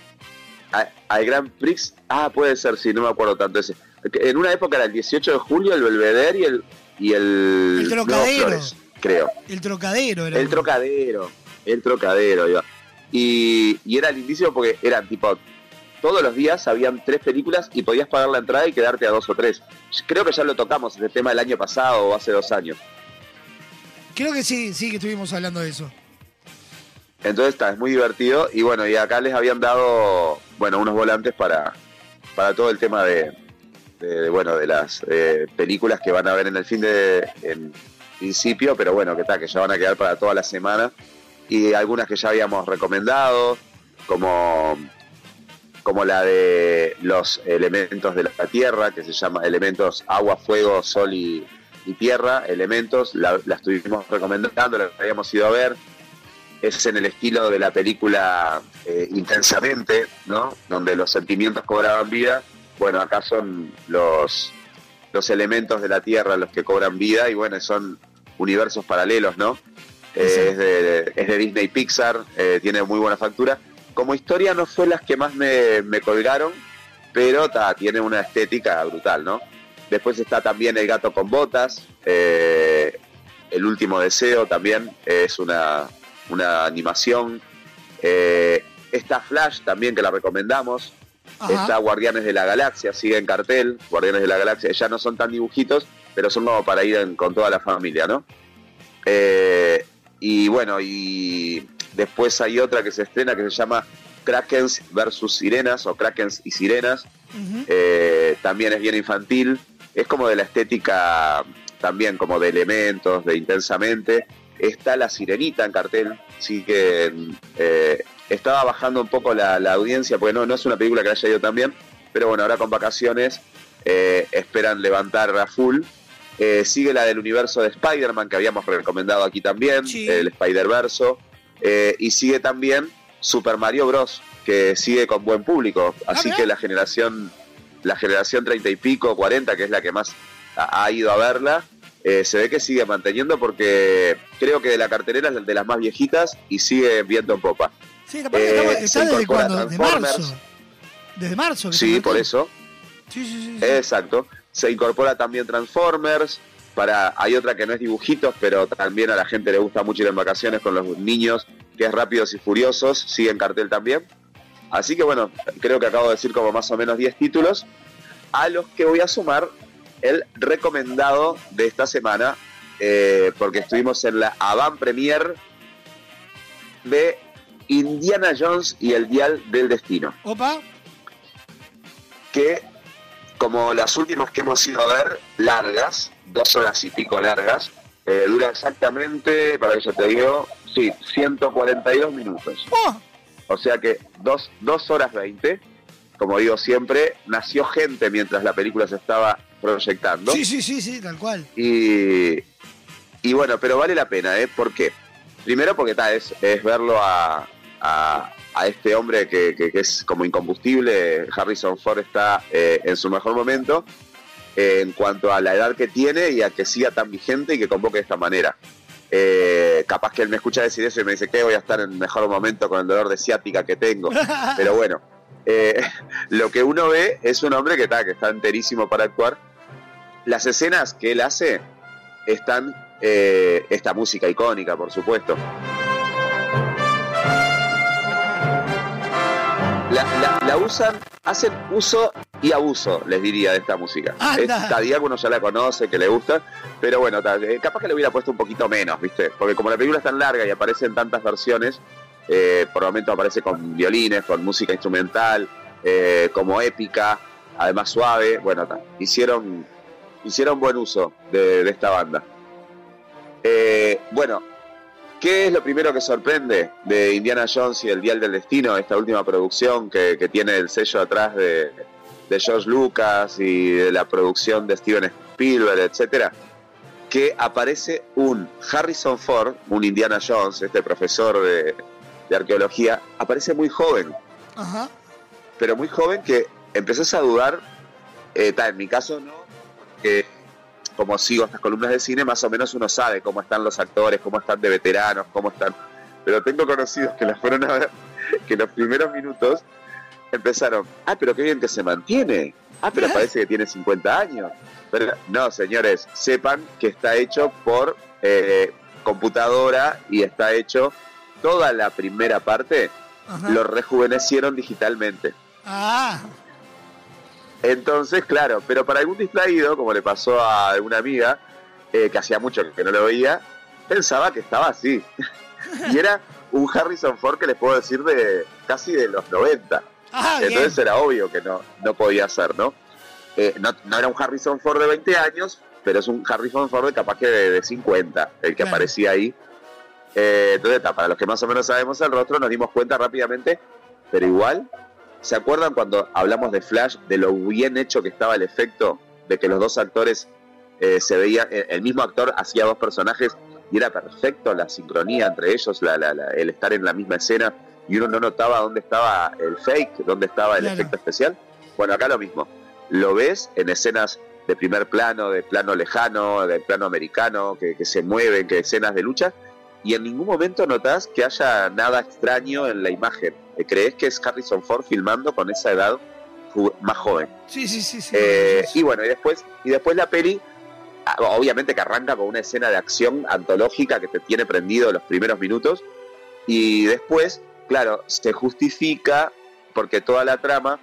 al Grand Prix. Ah, puede ser, sí, no me acuerdo tanto ese. En una época era el 18 de julio, el Belvedere y el, y el, Trocadero. Flores, creo. El trocadero era. El trocadero, el trocadero, iba. Y, y era lindísimo porque eran tipo, todos los días habían tres películas y podías pagar la entrada y quedarte a dos o tres. Creo que ya lo tocamos, ese tema el año pasado o hace dos años. Creo que sí, sí que estuvimos hablando de eso. Entonces está, es muy divertido. Y bueno, y acá les habían dado, bueno, unos volantes para, para todo el tema de, de- bueno, de las eh, películas que van a ver en el fin de, en principio, pero bueno, que tal, que ya van a quedar para toda la semana. Y algunas que ya habíamos recomendado, como, como la de los elementos de la Tierra, que se llama elementos agua, fuego, sol y, y tierra, elementos, la, la estuvimos recomendando, la habíamos ido a ver, es en el estilo de la película eh, Intensamente, ¿no? Donde los sentimientos cobraban vida. Bueno, acá son los, los elementos de la Tierra los que cobran vida y bueno, son universos paralelos, ¿no? Eh, es, de, es de Disney Pixar, eh, tiene muy buena factura. Como historia no fue las que más me, me colgaron, pero ta, tiene una estética brutal, ¿no? Después está también El gato con botas, eh, El último deseo también es una, una animación. Eh, está Flash también, que la recomendamos. Ajá. Está Guardianes de la Galaxia, sigue en cartel. Guardianes de la Galaxia ya no son tan dibujitos, pero son como para ir en- con toda la familia, ¿no? Eh, y bueno, y después hay otra que se estrena que se llama Krakens versus Sirenas o Krakens y Sirenas. Eh, también es bien infantil. Es como de la estética también, como de elementos, de intensamente. Está La Sirenita en cartel, sí que eh, estaba bajando un poco la, la audiencia, porque no, no es una película que haya ido tan bien, pero bueno, ahora con vacaciones eh, esperan levantar a full. Eh, sigue la del universo de Spider-Man que habíamos recomendado aquí también, el Spider-Verso. Y sigue también Super Mario Bros. que sigue con buen público. Así que la generación, la generación 30 y pico, 40, que es la que más ha, ha ido a verla, eh, se ve que sigue manteniendo porque creo que de la cartelera es de las más viejitas y sigue viento en popa. Sí, aparte Eh, se está desde cuándo? Desde marzo. Desde marzo. que Sí, por eso. Sí, sí, sí. sí. Exacto. se incorpora también Transformers, para, hay otra que no es dibujitos, pero también a la gente le gusta mucho ir en vacaciones con los niños, que es Rápidos y Furiosos, sigue en cartel también. Así que bueno, creo que acabo de decir como más o menos 10 títulos, a los que voy a sumar el recomendado de esta semana, eh, porque estuvimos en la Avant Premier de Indiana Jones y el Dial del Destino. Opa. Que, como las últimas que hemos ido a ver, largas, dos horas y pico largas, eh, dura exactamente, para que yo te digo, sí, 142 minutos. O sea que dos, dos horas 20, como digo siempre, nació gente mientras la película se estaba proyectando. Sí, sí, sí, sí, tal cual. Y, y bueno, pero vale la pena, ¿eh? ¿Por qué? Primero porque tal, es, es verlo a, a, a este hombre que, que- que es como incombustible. Harrison Ford está eh, en su mejor momento eh, en cuanto a la edad que tiene y a que siga tan vigente y que convoque de esta manera. Eh, capaz que él me escucha decir eso y me dice que voy a estar en el mejor momento con el dolor de ciática que tengo. Pero bueno, eh, lo que uno ve es un hombre que está, que está enterísimo para actuar. Las escenas que él hace están eh, esta música icónica, por supuesto. La, la- la usan, hacen uso y abuso, les diría, de esta música. Esta uno ya la conoce, que le gusta, pero bueno, eh, capaz que le hubiera puesto un poquito menos, ¿viste? Porque como la película es tan larga y aparecen tantas versiones, eh, por momentos aparece con violines, con música instrumental, eh, como épica, además suave, bueno, hicieron, hicieron buen uso de, de esta banda. Eh, bueno, ¿qué es lo primero que sorprende de Indiana Jones y el Dial del Destino, esta última producción que, que tiene el sello atrás de, de George Lucas y de la producción de Steven Spielberg, etcétera? Que aparece un Harrison Ford, un Indiana Jones, este profesor de, de arqueología, aparece muy joven, Ajá. pero muy joven que empezás a dudar, eh, ta, en mi caso no, que como sigo estas columnas de cine, más o menos uno sabe cómo están los actores, cómo están de veteranos, cómo están. Pero tengo conocidos que las fueron a ver, que en los primeros minutos empezaron, ah, pero qué bien que se mantiene. Ah, pero parece que tiene 50 años. Pero no, señores, sepan que está hecho por eh, computadora y está hecho toda la primera parte, Ajá. lo rejuvenecieron digitalmente. Ah, Entonces, claro, pero para algún distraído, como le pasó a alguna amiga, eh, que hacía mucho que no lo veía, pensaba que estaba así. y era un Harrison Ford que les puedo decir de casi de los 90. Ah, bien. Entonces era obvio que no, no podía ser, ¿no? Eh, ¿no? no era un Harrison Ford de 20 años, pero es un Harrison Ford de capaz que de, de 50, el que Claro. aparecía ahí. Eh, entonces, para los que más o menos sabemos el rostro, nos dimos cuenta rápidamente, pero igual, ¿se acuerdan cuando hablamos de Flash, de lo bien hecho que estaba el efecto, de que los dos actores eh, se veían, eh, el mismo actor hacía dos personajes y era perfecto la sincronía entre ellos, la- la- la- el estar en la misma escena y uno no notaba dónde estaba el fake, dónde estaba el Claro. efecto especial? Bueno, acá lo mismo. Lo ves en escenas de primer plano, de plano lejano, de plano americano, que, que se mueven, que escenas de lucha, y en ningún momento notas que haya nada extraño en la imagen. Eh, ¿Crees que es Harrison Ford filmando con esa edad más joven? sí, sí, sí. sí. Eh, y bueno, y después, y después la peli, ah, obviamente que arranca con una escena de acción antológica que te tiene prendido los primeros minutos, y después, claro, se justifica porque toda la trama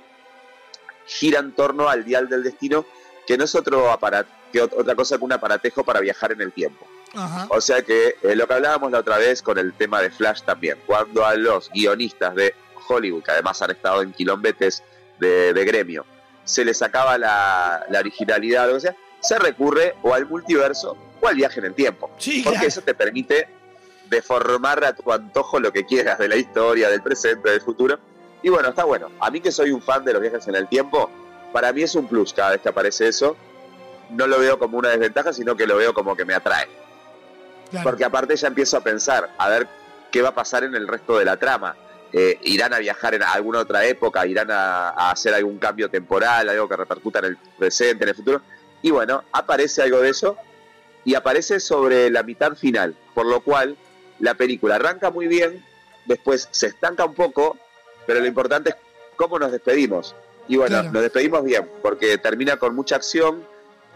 gira en torno al dial del destino, que no es otro aparato, que ot- otra cosa que un aparatejo para viajar en el tiempo. Ajá. O sea que eh, lo que hablábamos la otra vez con el tema de Flash también, cuando a los guionistas de Hollywood, que además han estado en quilombetes de, de gremio, se les acaba la, la originalidad o sea, se recurre o al multiverso o al viaje en el tiempo. Sí, porque claro. eso te permite deformar a tu antojo lo que quieras de la historia, del presente, del futuro. Y bueno, está bueno. A mí que soy un fan de los viajes en el tiempo, para mí es un plus cada vez que aparece eso. No lo veo como una desventaja, sino que lo veo como que me atrae. Porque aparte ya empiezo a pensar, a ver qué va a pasar en el resto de la trama. Eh, irán a viajar en alguna otra época, irán a, a hacer algún cambio temporal, algo que repercuta en el presente, en el futuro. Y bueno, aparece algo de eso y aparece sobre la mitad final, por lo cual la película arranca muy bien, después se estanca un poco, pero lo importante es cómo nos despedimos. Y bueno, Claro. nos despedimos bien, porque termina con mucha acción,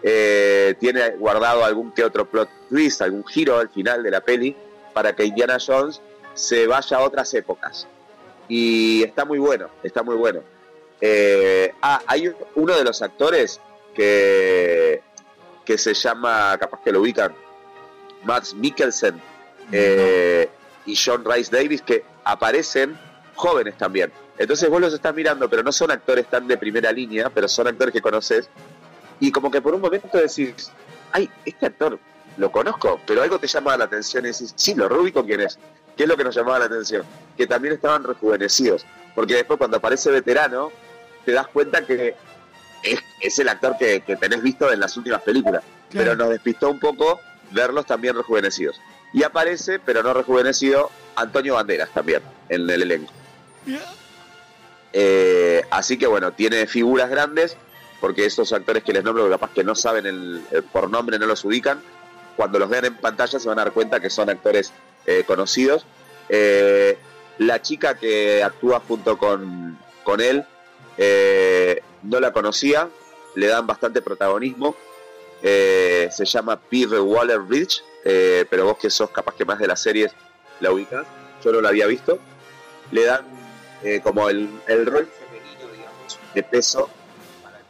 eh, tiene guardado algún que otro plot twist, algún giro al final de la peli para que Indiana Jones se vaya a otras épocas. Y está muy bueno, está muy bueno. Eh, ah, hay uno de los actores que, que se llama, capaz que lo ubican, Max Mikkelsen eh, y John Rice Davis, que aparecen jóvenes también. Entonces vos los estás mirando, pero no son actores tan de primera línea, pero son actores que conoces. Y como que por un momento decís, ay, este actor lo conozco, pero algo te llama la atención y decís, sí, lo rubico quién es. ¿Qué es lo que nos llamaba la atención? Que también estaban rejuvenecidos. Porque después cuando aparece veterano, te das cuenta que es, es el actor que, que tenés visto en las últimas películas. Pero nos despistó un poco verlos también rejuvenecidos. Y aparece, pero no rejuvenecido, Antonio Banderas también en el elenco. Eh, así que bueno, tiene figuras grandes, porque esos actores que les nombro, capaz que no saben el, por nombre, no los ubican, cuando los vean en pantalla se van a dar cuenta que son actores eh, conocidos. Eh, la chica que actúa junto con, con él, eh, no la conocía, le dan bastante protagonismo. Se llama Peter Waller Bridge, pero vos que sos capaz que más de las series la ubicas, yo no la había visto. Le dan como el, el rol femenino, digamos, de peso,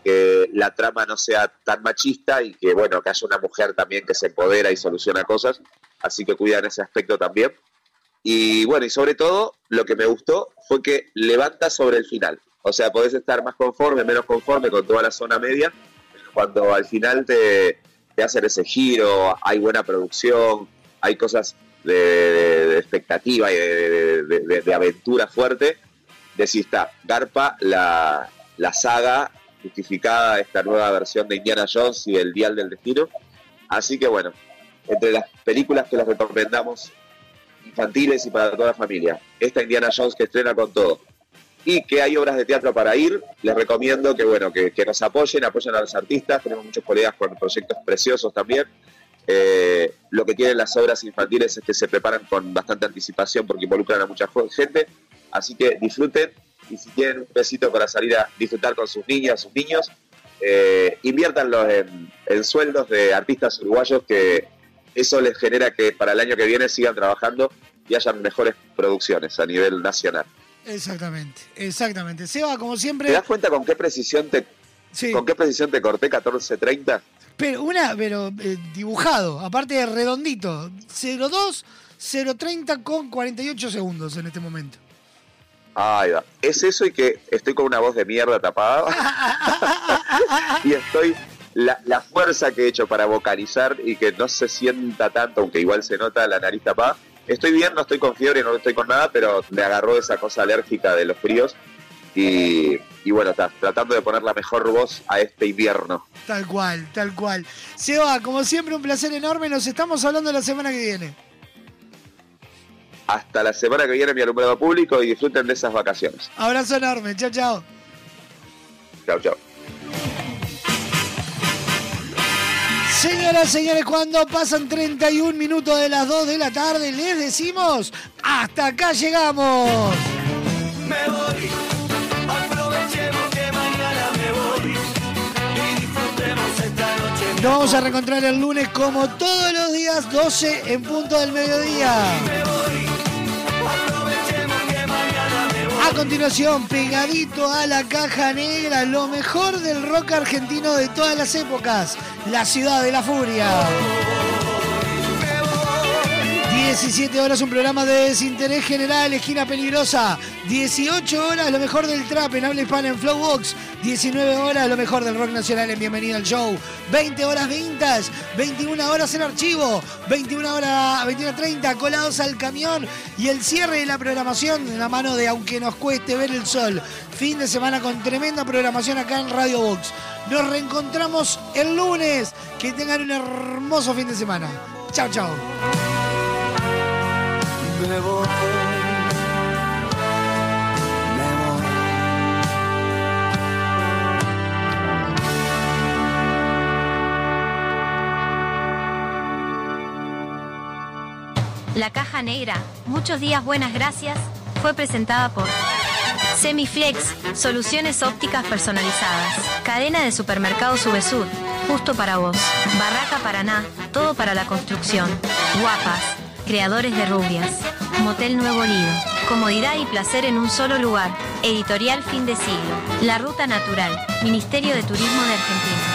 que la trama no sea tan machista y que, bueno, que haya una mujer también que se empodera y soluciona cosas. Así que cuidan ese aspecto también. Y bueno, y sobre todo, lo que me gustó fue que levanta sobre el final. O sea, podés estar más conforme, menos conforme con toda la zona media, pero cuando al final te, te hacen ese giro, hay buena producción, hay cosas de, de- de expectativa y de, de- aventura fuerte, decís, está, Garpa, la, la saga justificada, esta nueva versión de Indiana Jones y el Dial del Destino. Así que bueno, entre las películas que las recomendamos infantiles y para toda la familia. Esta Indiana Jones que estrena con todo. Y que hay obras de teatro para ir, les recomiendo que bueno, que, que nos apoyen, apoyen a los artistas, tenemos muchos colegas con proyectos preciosos también. Eh, lo que tienen las obras infantiles es que se preparan con bastante anticipación porque involucran a mucha gente, así que disfruten y si tienen un besito para salir a disfrutar con sus niñas, sus niños, eh, inviértanlos en, en sueldos de artistas uruguayos que eso les genera que para el año que viene sigan trabajando y hayan mejores producciones a nivel nacional. Exactamente, exactamente. Seba, como ¿Te siempre, das cuenta con qué precisión te, Sí. con qué precisión te corté 14.30? pero una, pero eh, dibujado, aparte de redondito. 02 030 con 48 segundos en este momento. Ahí va. Es eso y que estoy con una voz de mierda tapada. y estoy. La, la fuerza que he hecho para vocalizar y que no se sienta tanto, aunque igual se nota la nariz tapada. Estoy bien, no estoy con fiebre, no estoy con nada, pero me agarró esa cosa alérgica de los fríos. Y, y bueno, está, tratando de poner la mejor voz a este invierno. Tal cual, tal cual. Seba, como siempre, un placer enorme. Nos estamos hablando la semana que viene. Hasta la semana que viene, mi alumbrado público, y disfruten de esas vacaciones. Abrazo enorme. Chao, chao. Chao, chao. Señoras, señores, cuando pasan 31 minutos de las 2 de la tarde, les decimos, hasta acá llegamos. Me voy, aprovechemos que mañana me voy y disfrutemos esta noche. Nos vamos a reencontrar el lunes como todos los días, 12 en punto del mediodía. A continuación, pegadito a la caja negra, lo mejor del rock argentino de todas las épocas, la ciudad de la furia. 17 horas, un programa de desinterés general, esquina peligrosa. 18 horas, lo mejor del trap en habla hispana en Flowbox. 19 horas, lo mejor del rock nacional en Bienvenido al Show. 20 horas vintage, 21 horas en archivo, 21 horas, 21.30 colados al camión y el cierre de la programación en la mano de Aunque nos cueste ver el sol. Fin de semana con tremenda programación acá en Radio Box. Nos reencontramos el lunes. Que tengan un hermoso fin de semana. Chao, chao. La caja negra, muchos días buenas gracias, fue presentada por Semiflex, soluciones ópticas personalizadas, cadena de supermercados Subesur, justo para vos. Barraca Paraná, todo para la construcción. Guapas, creadores de rubias. Motel Nuevo Lido. Comodidad y placer en un solo lugar. Editorial Fin de Siglo. La Ruta Natural. Ministerio de Turismo de Argentina.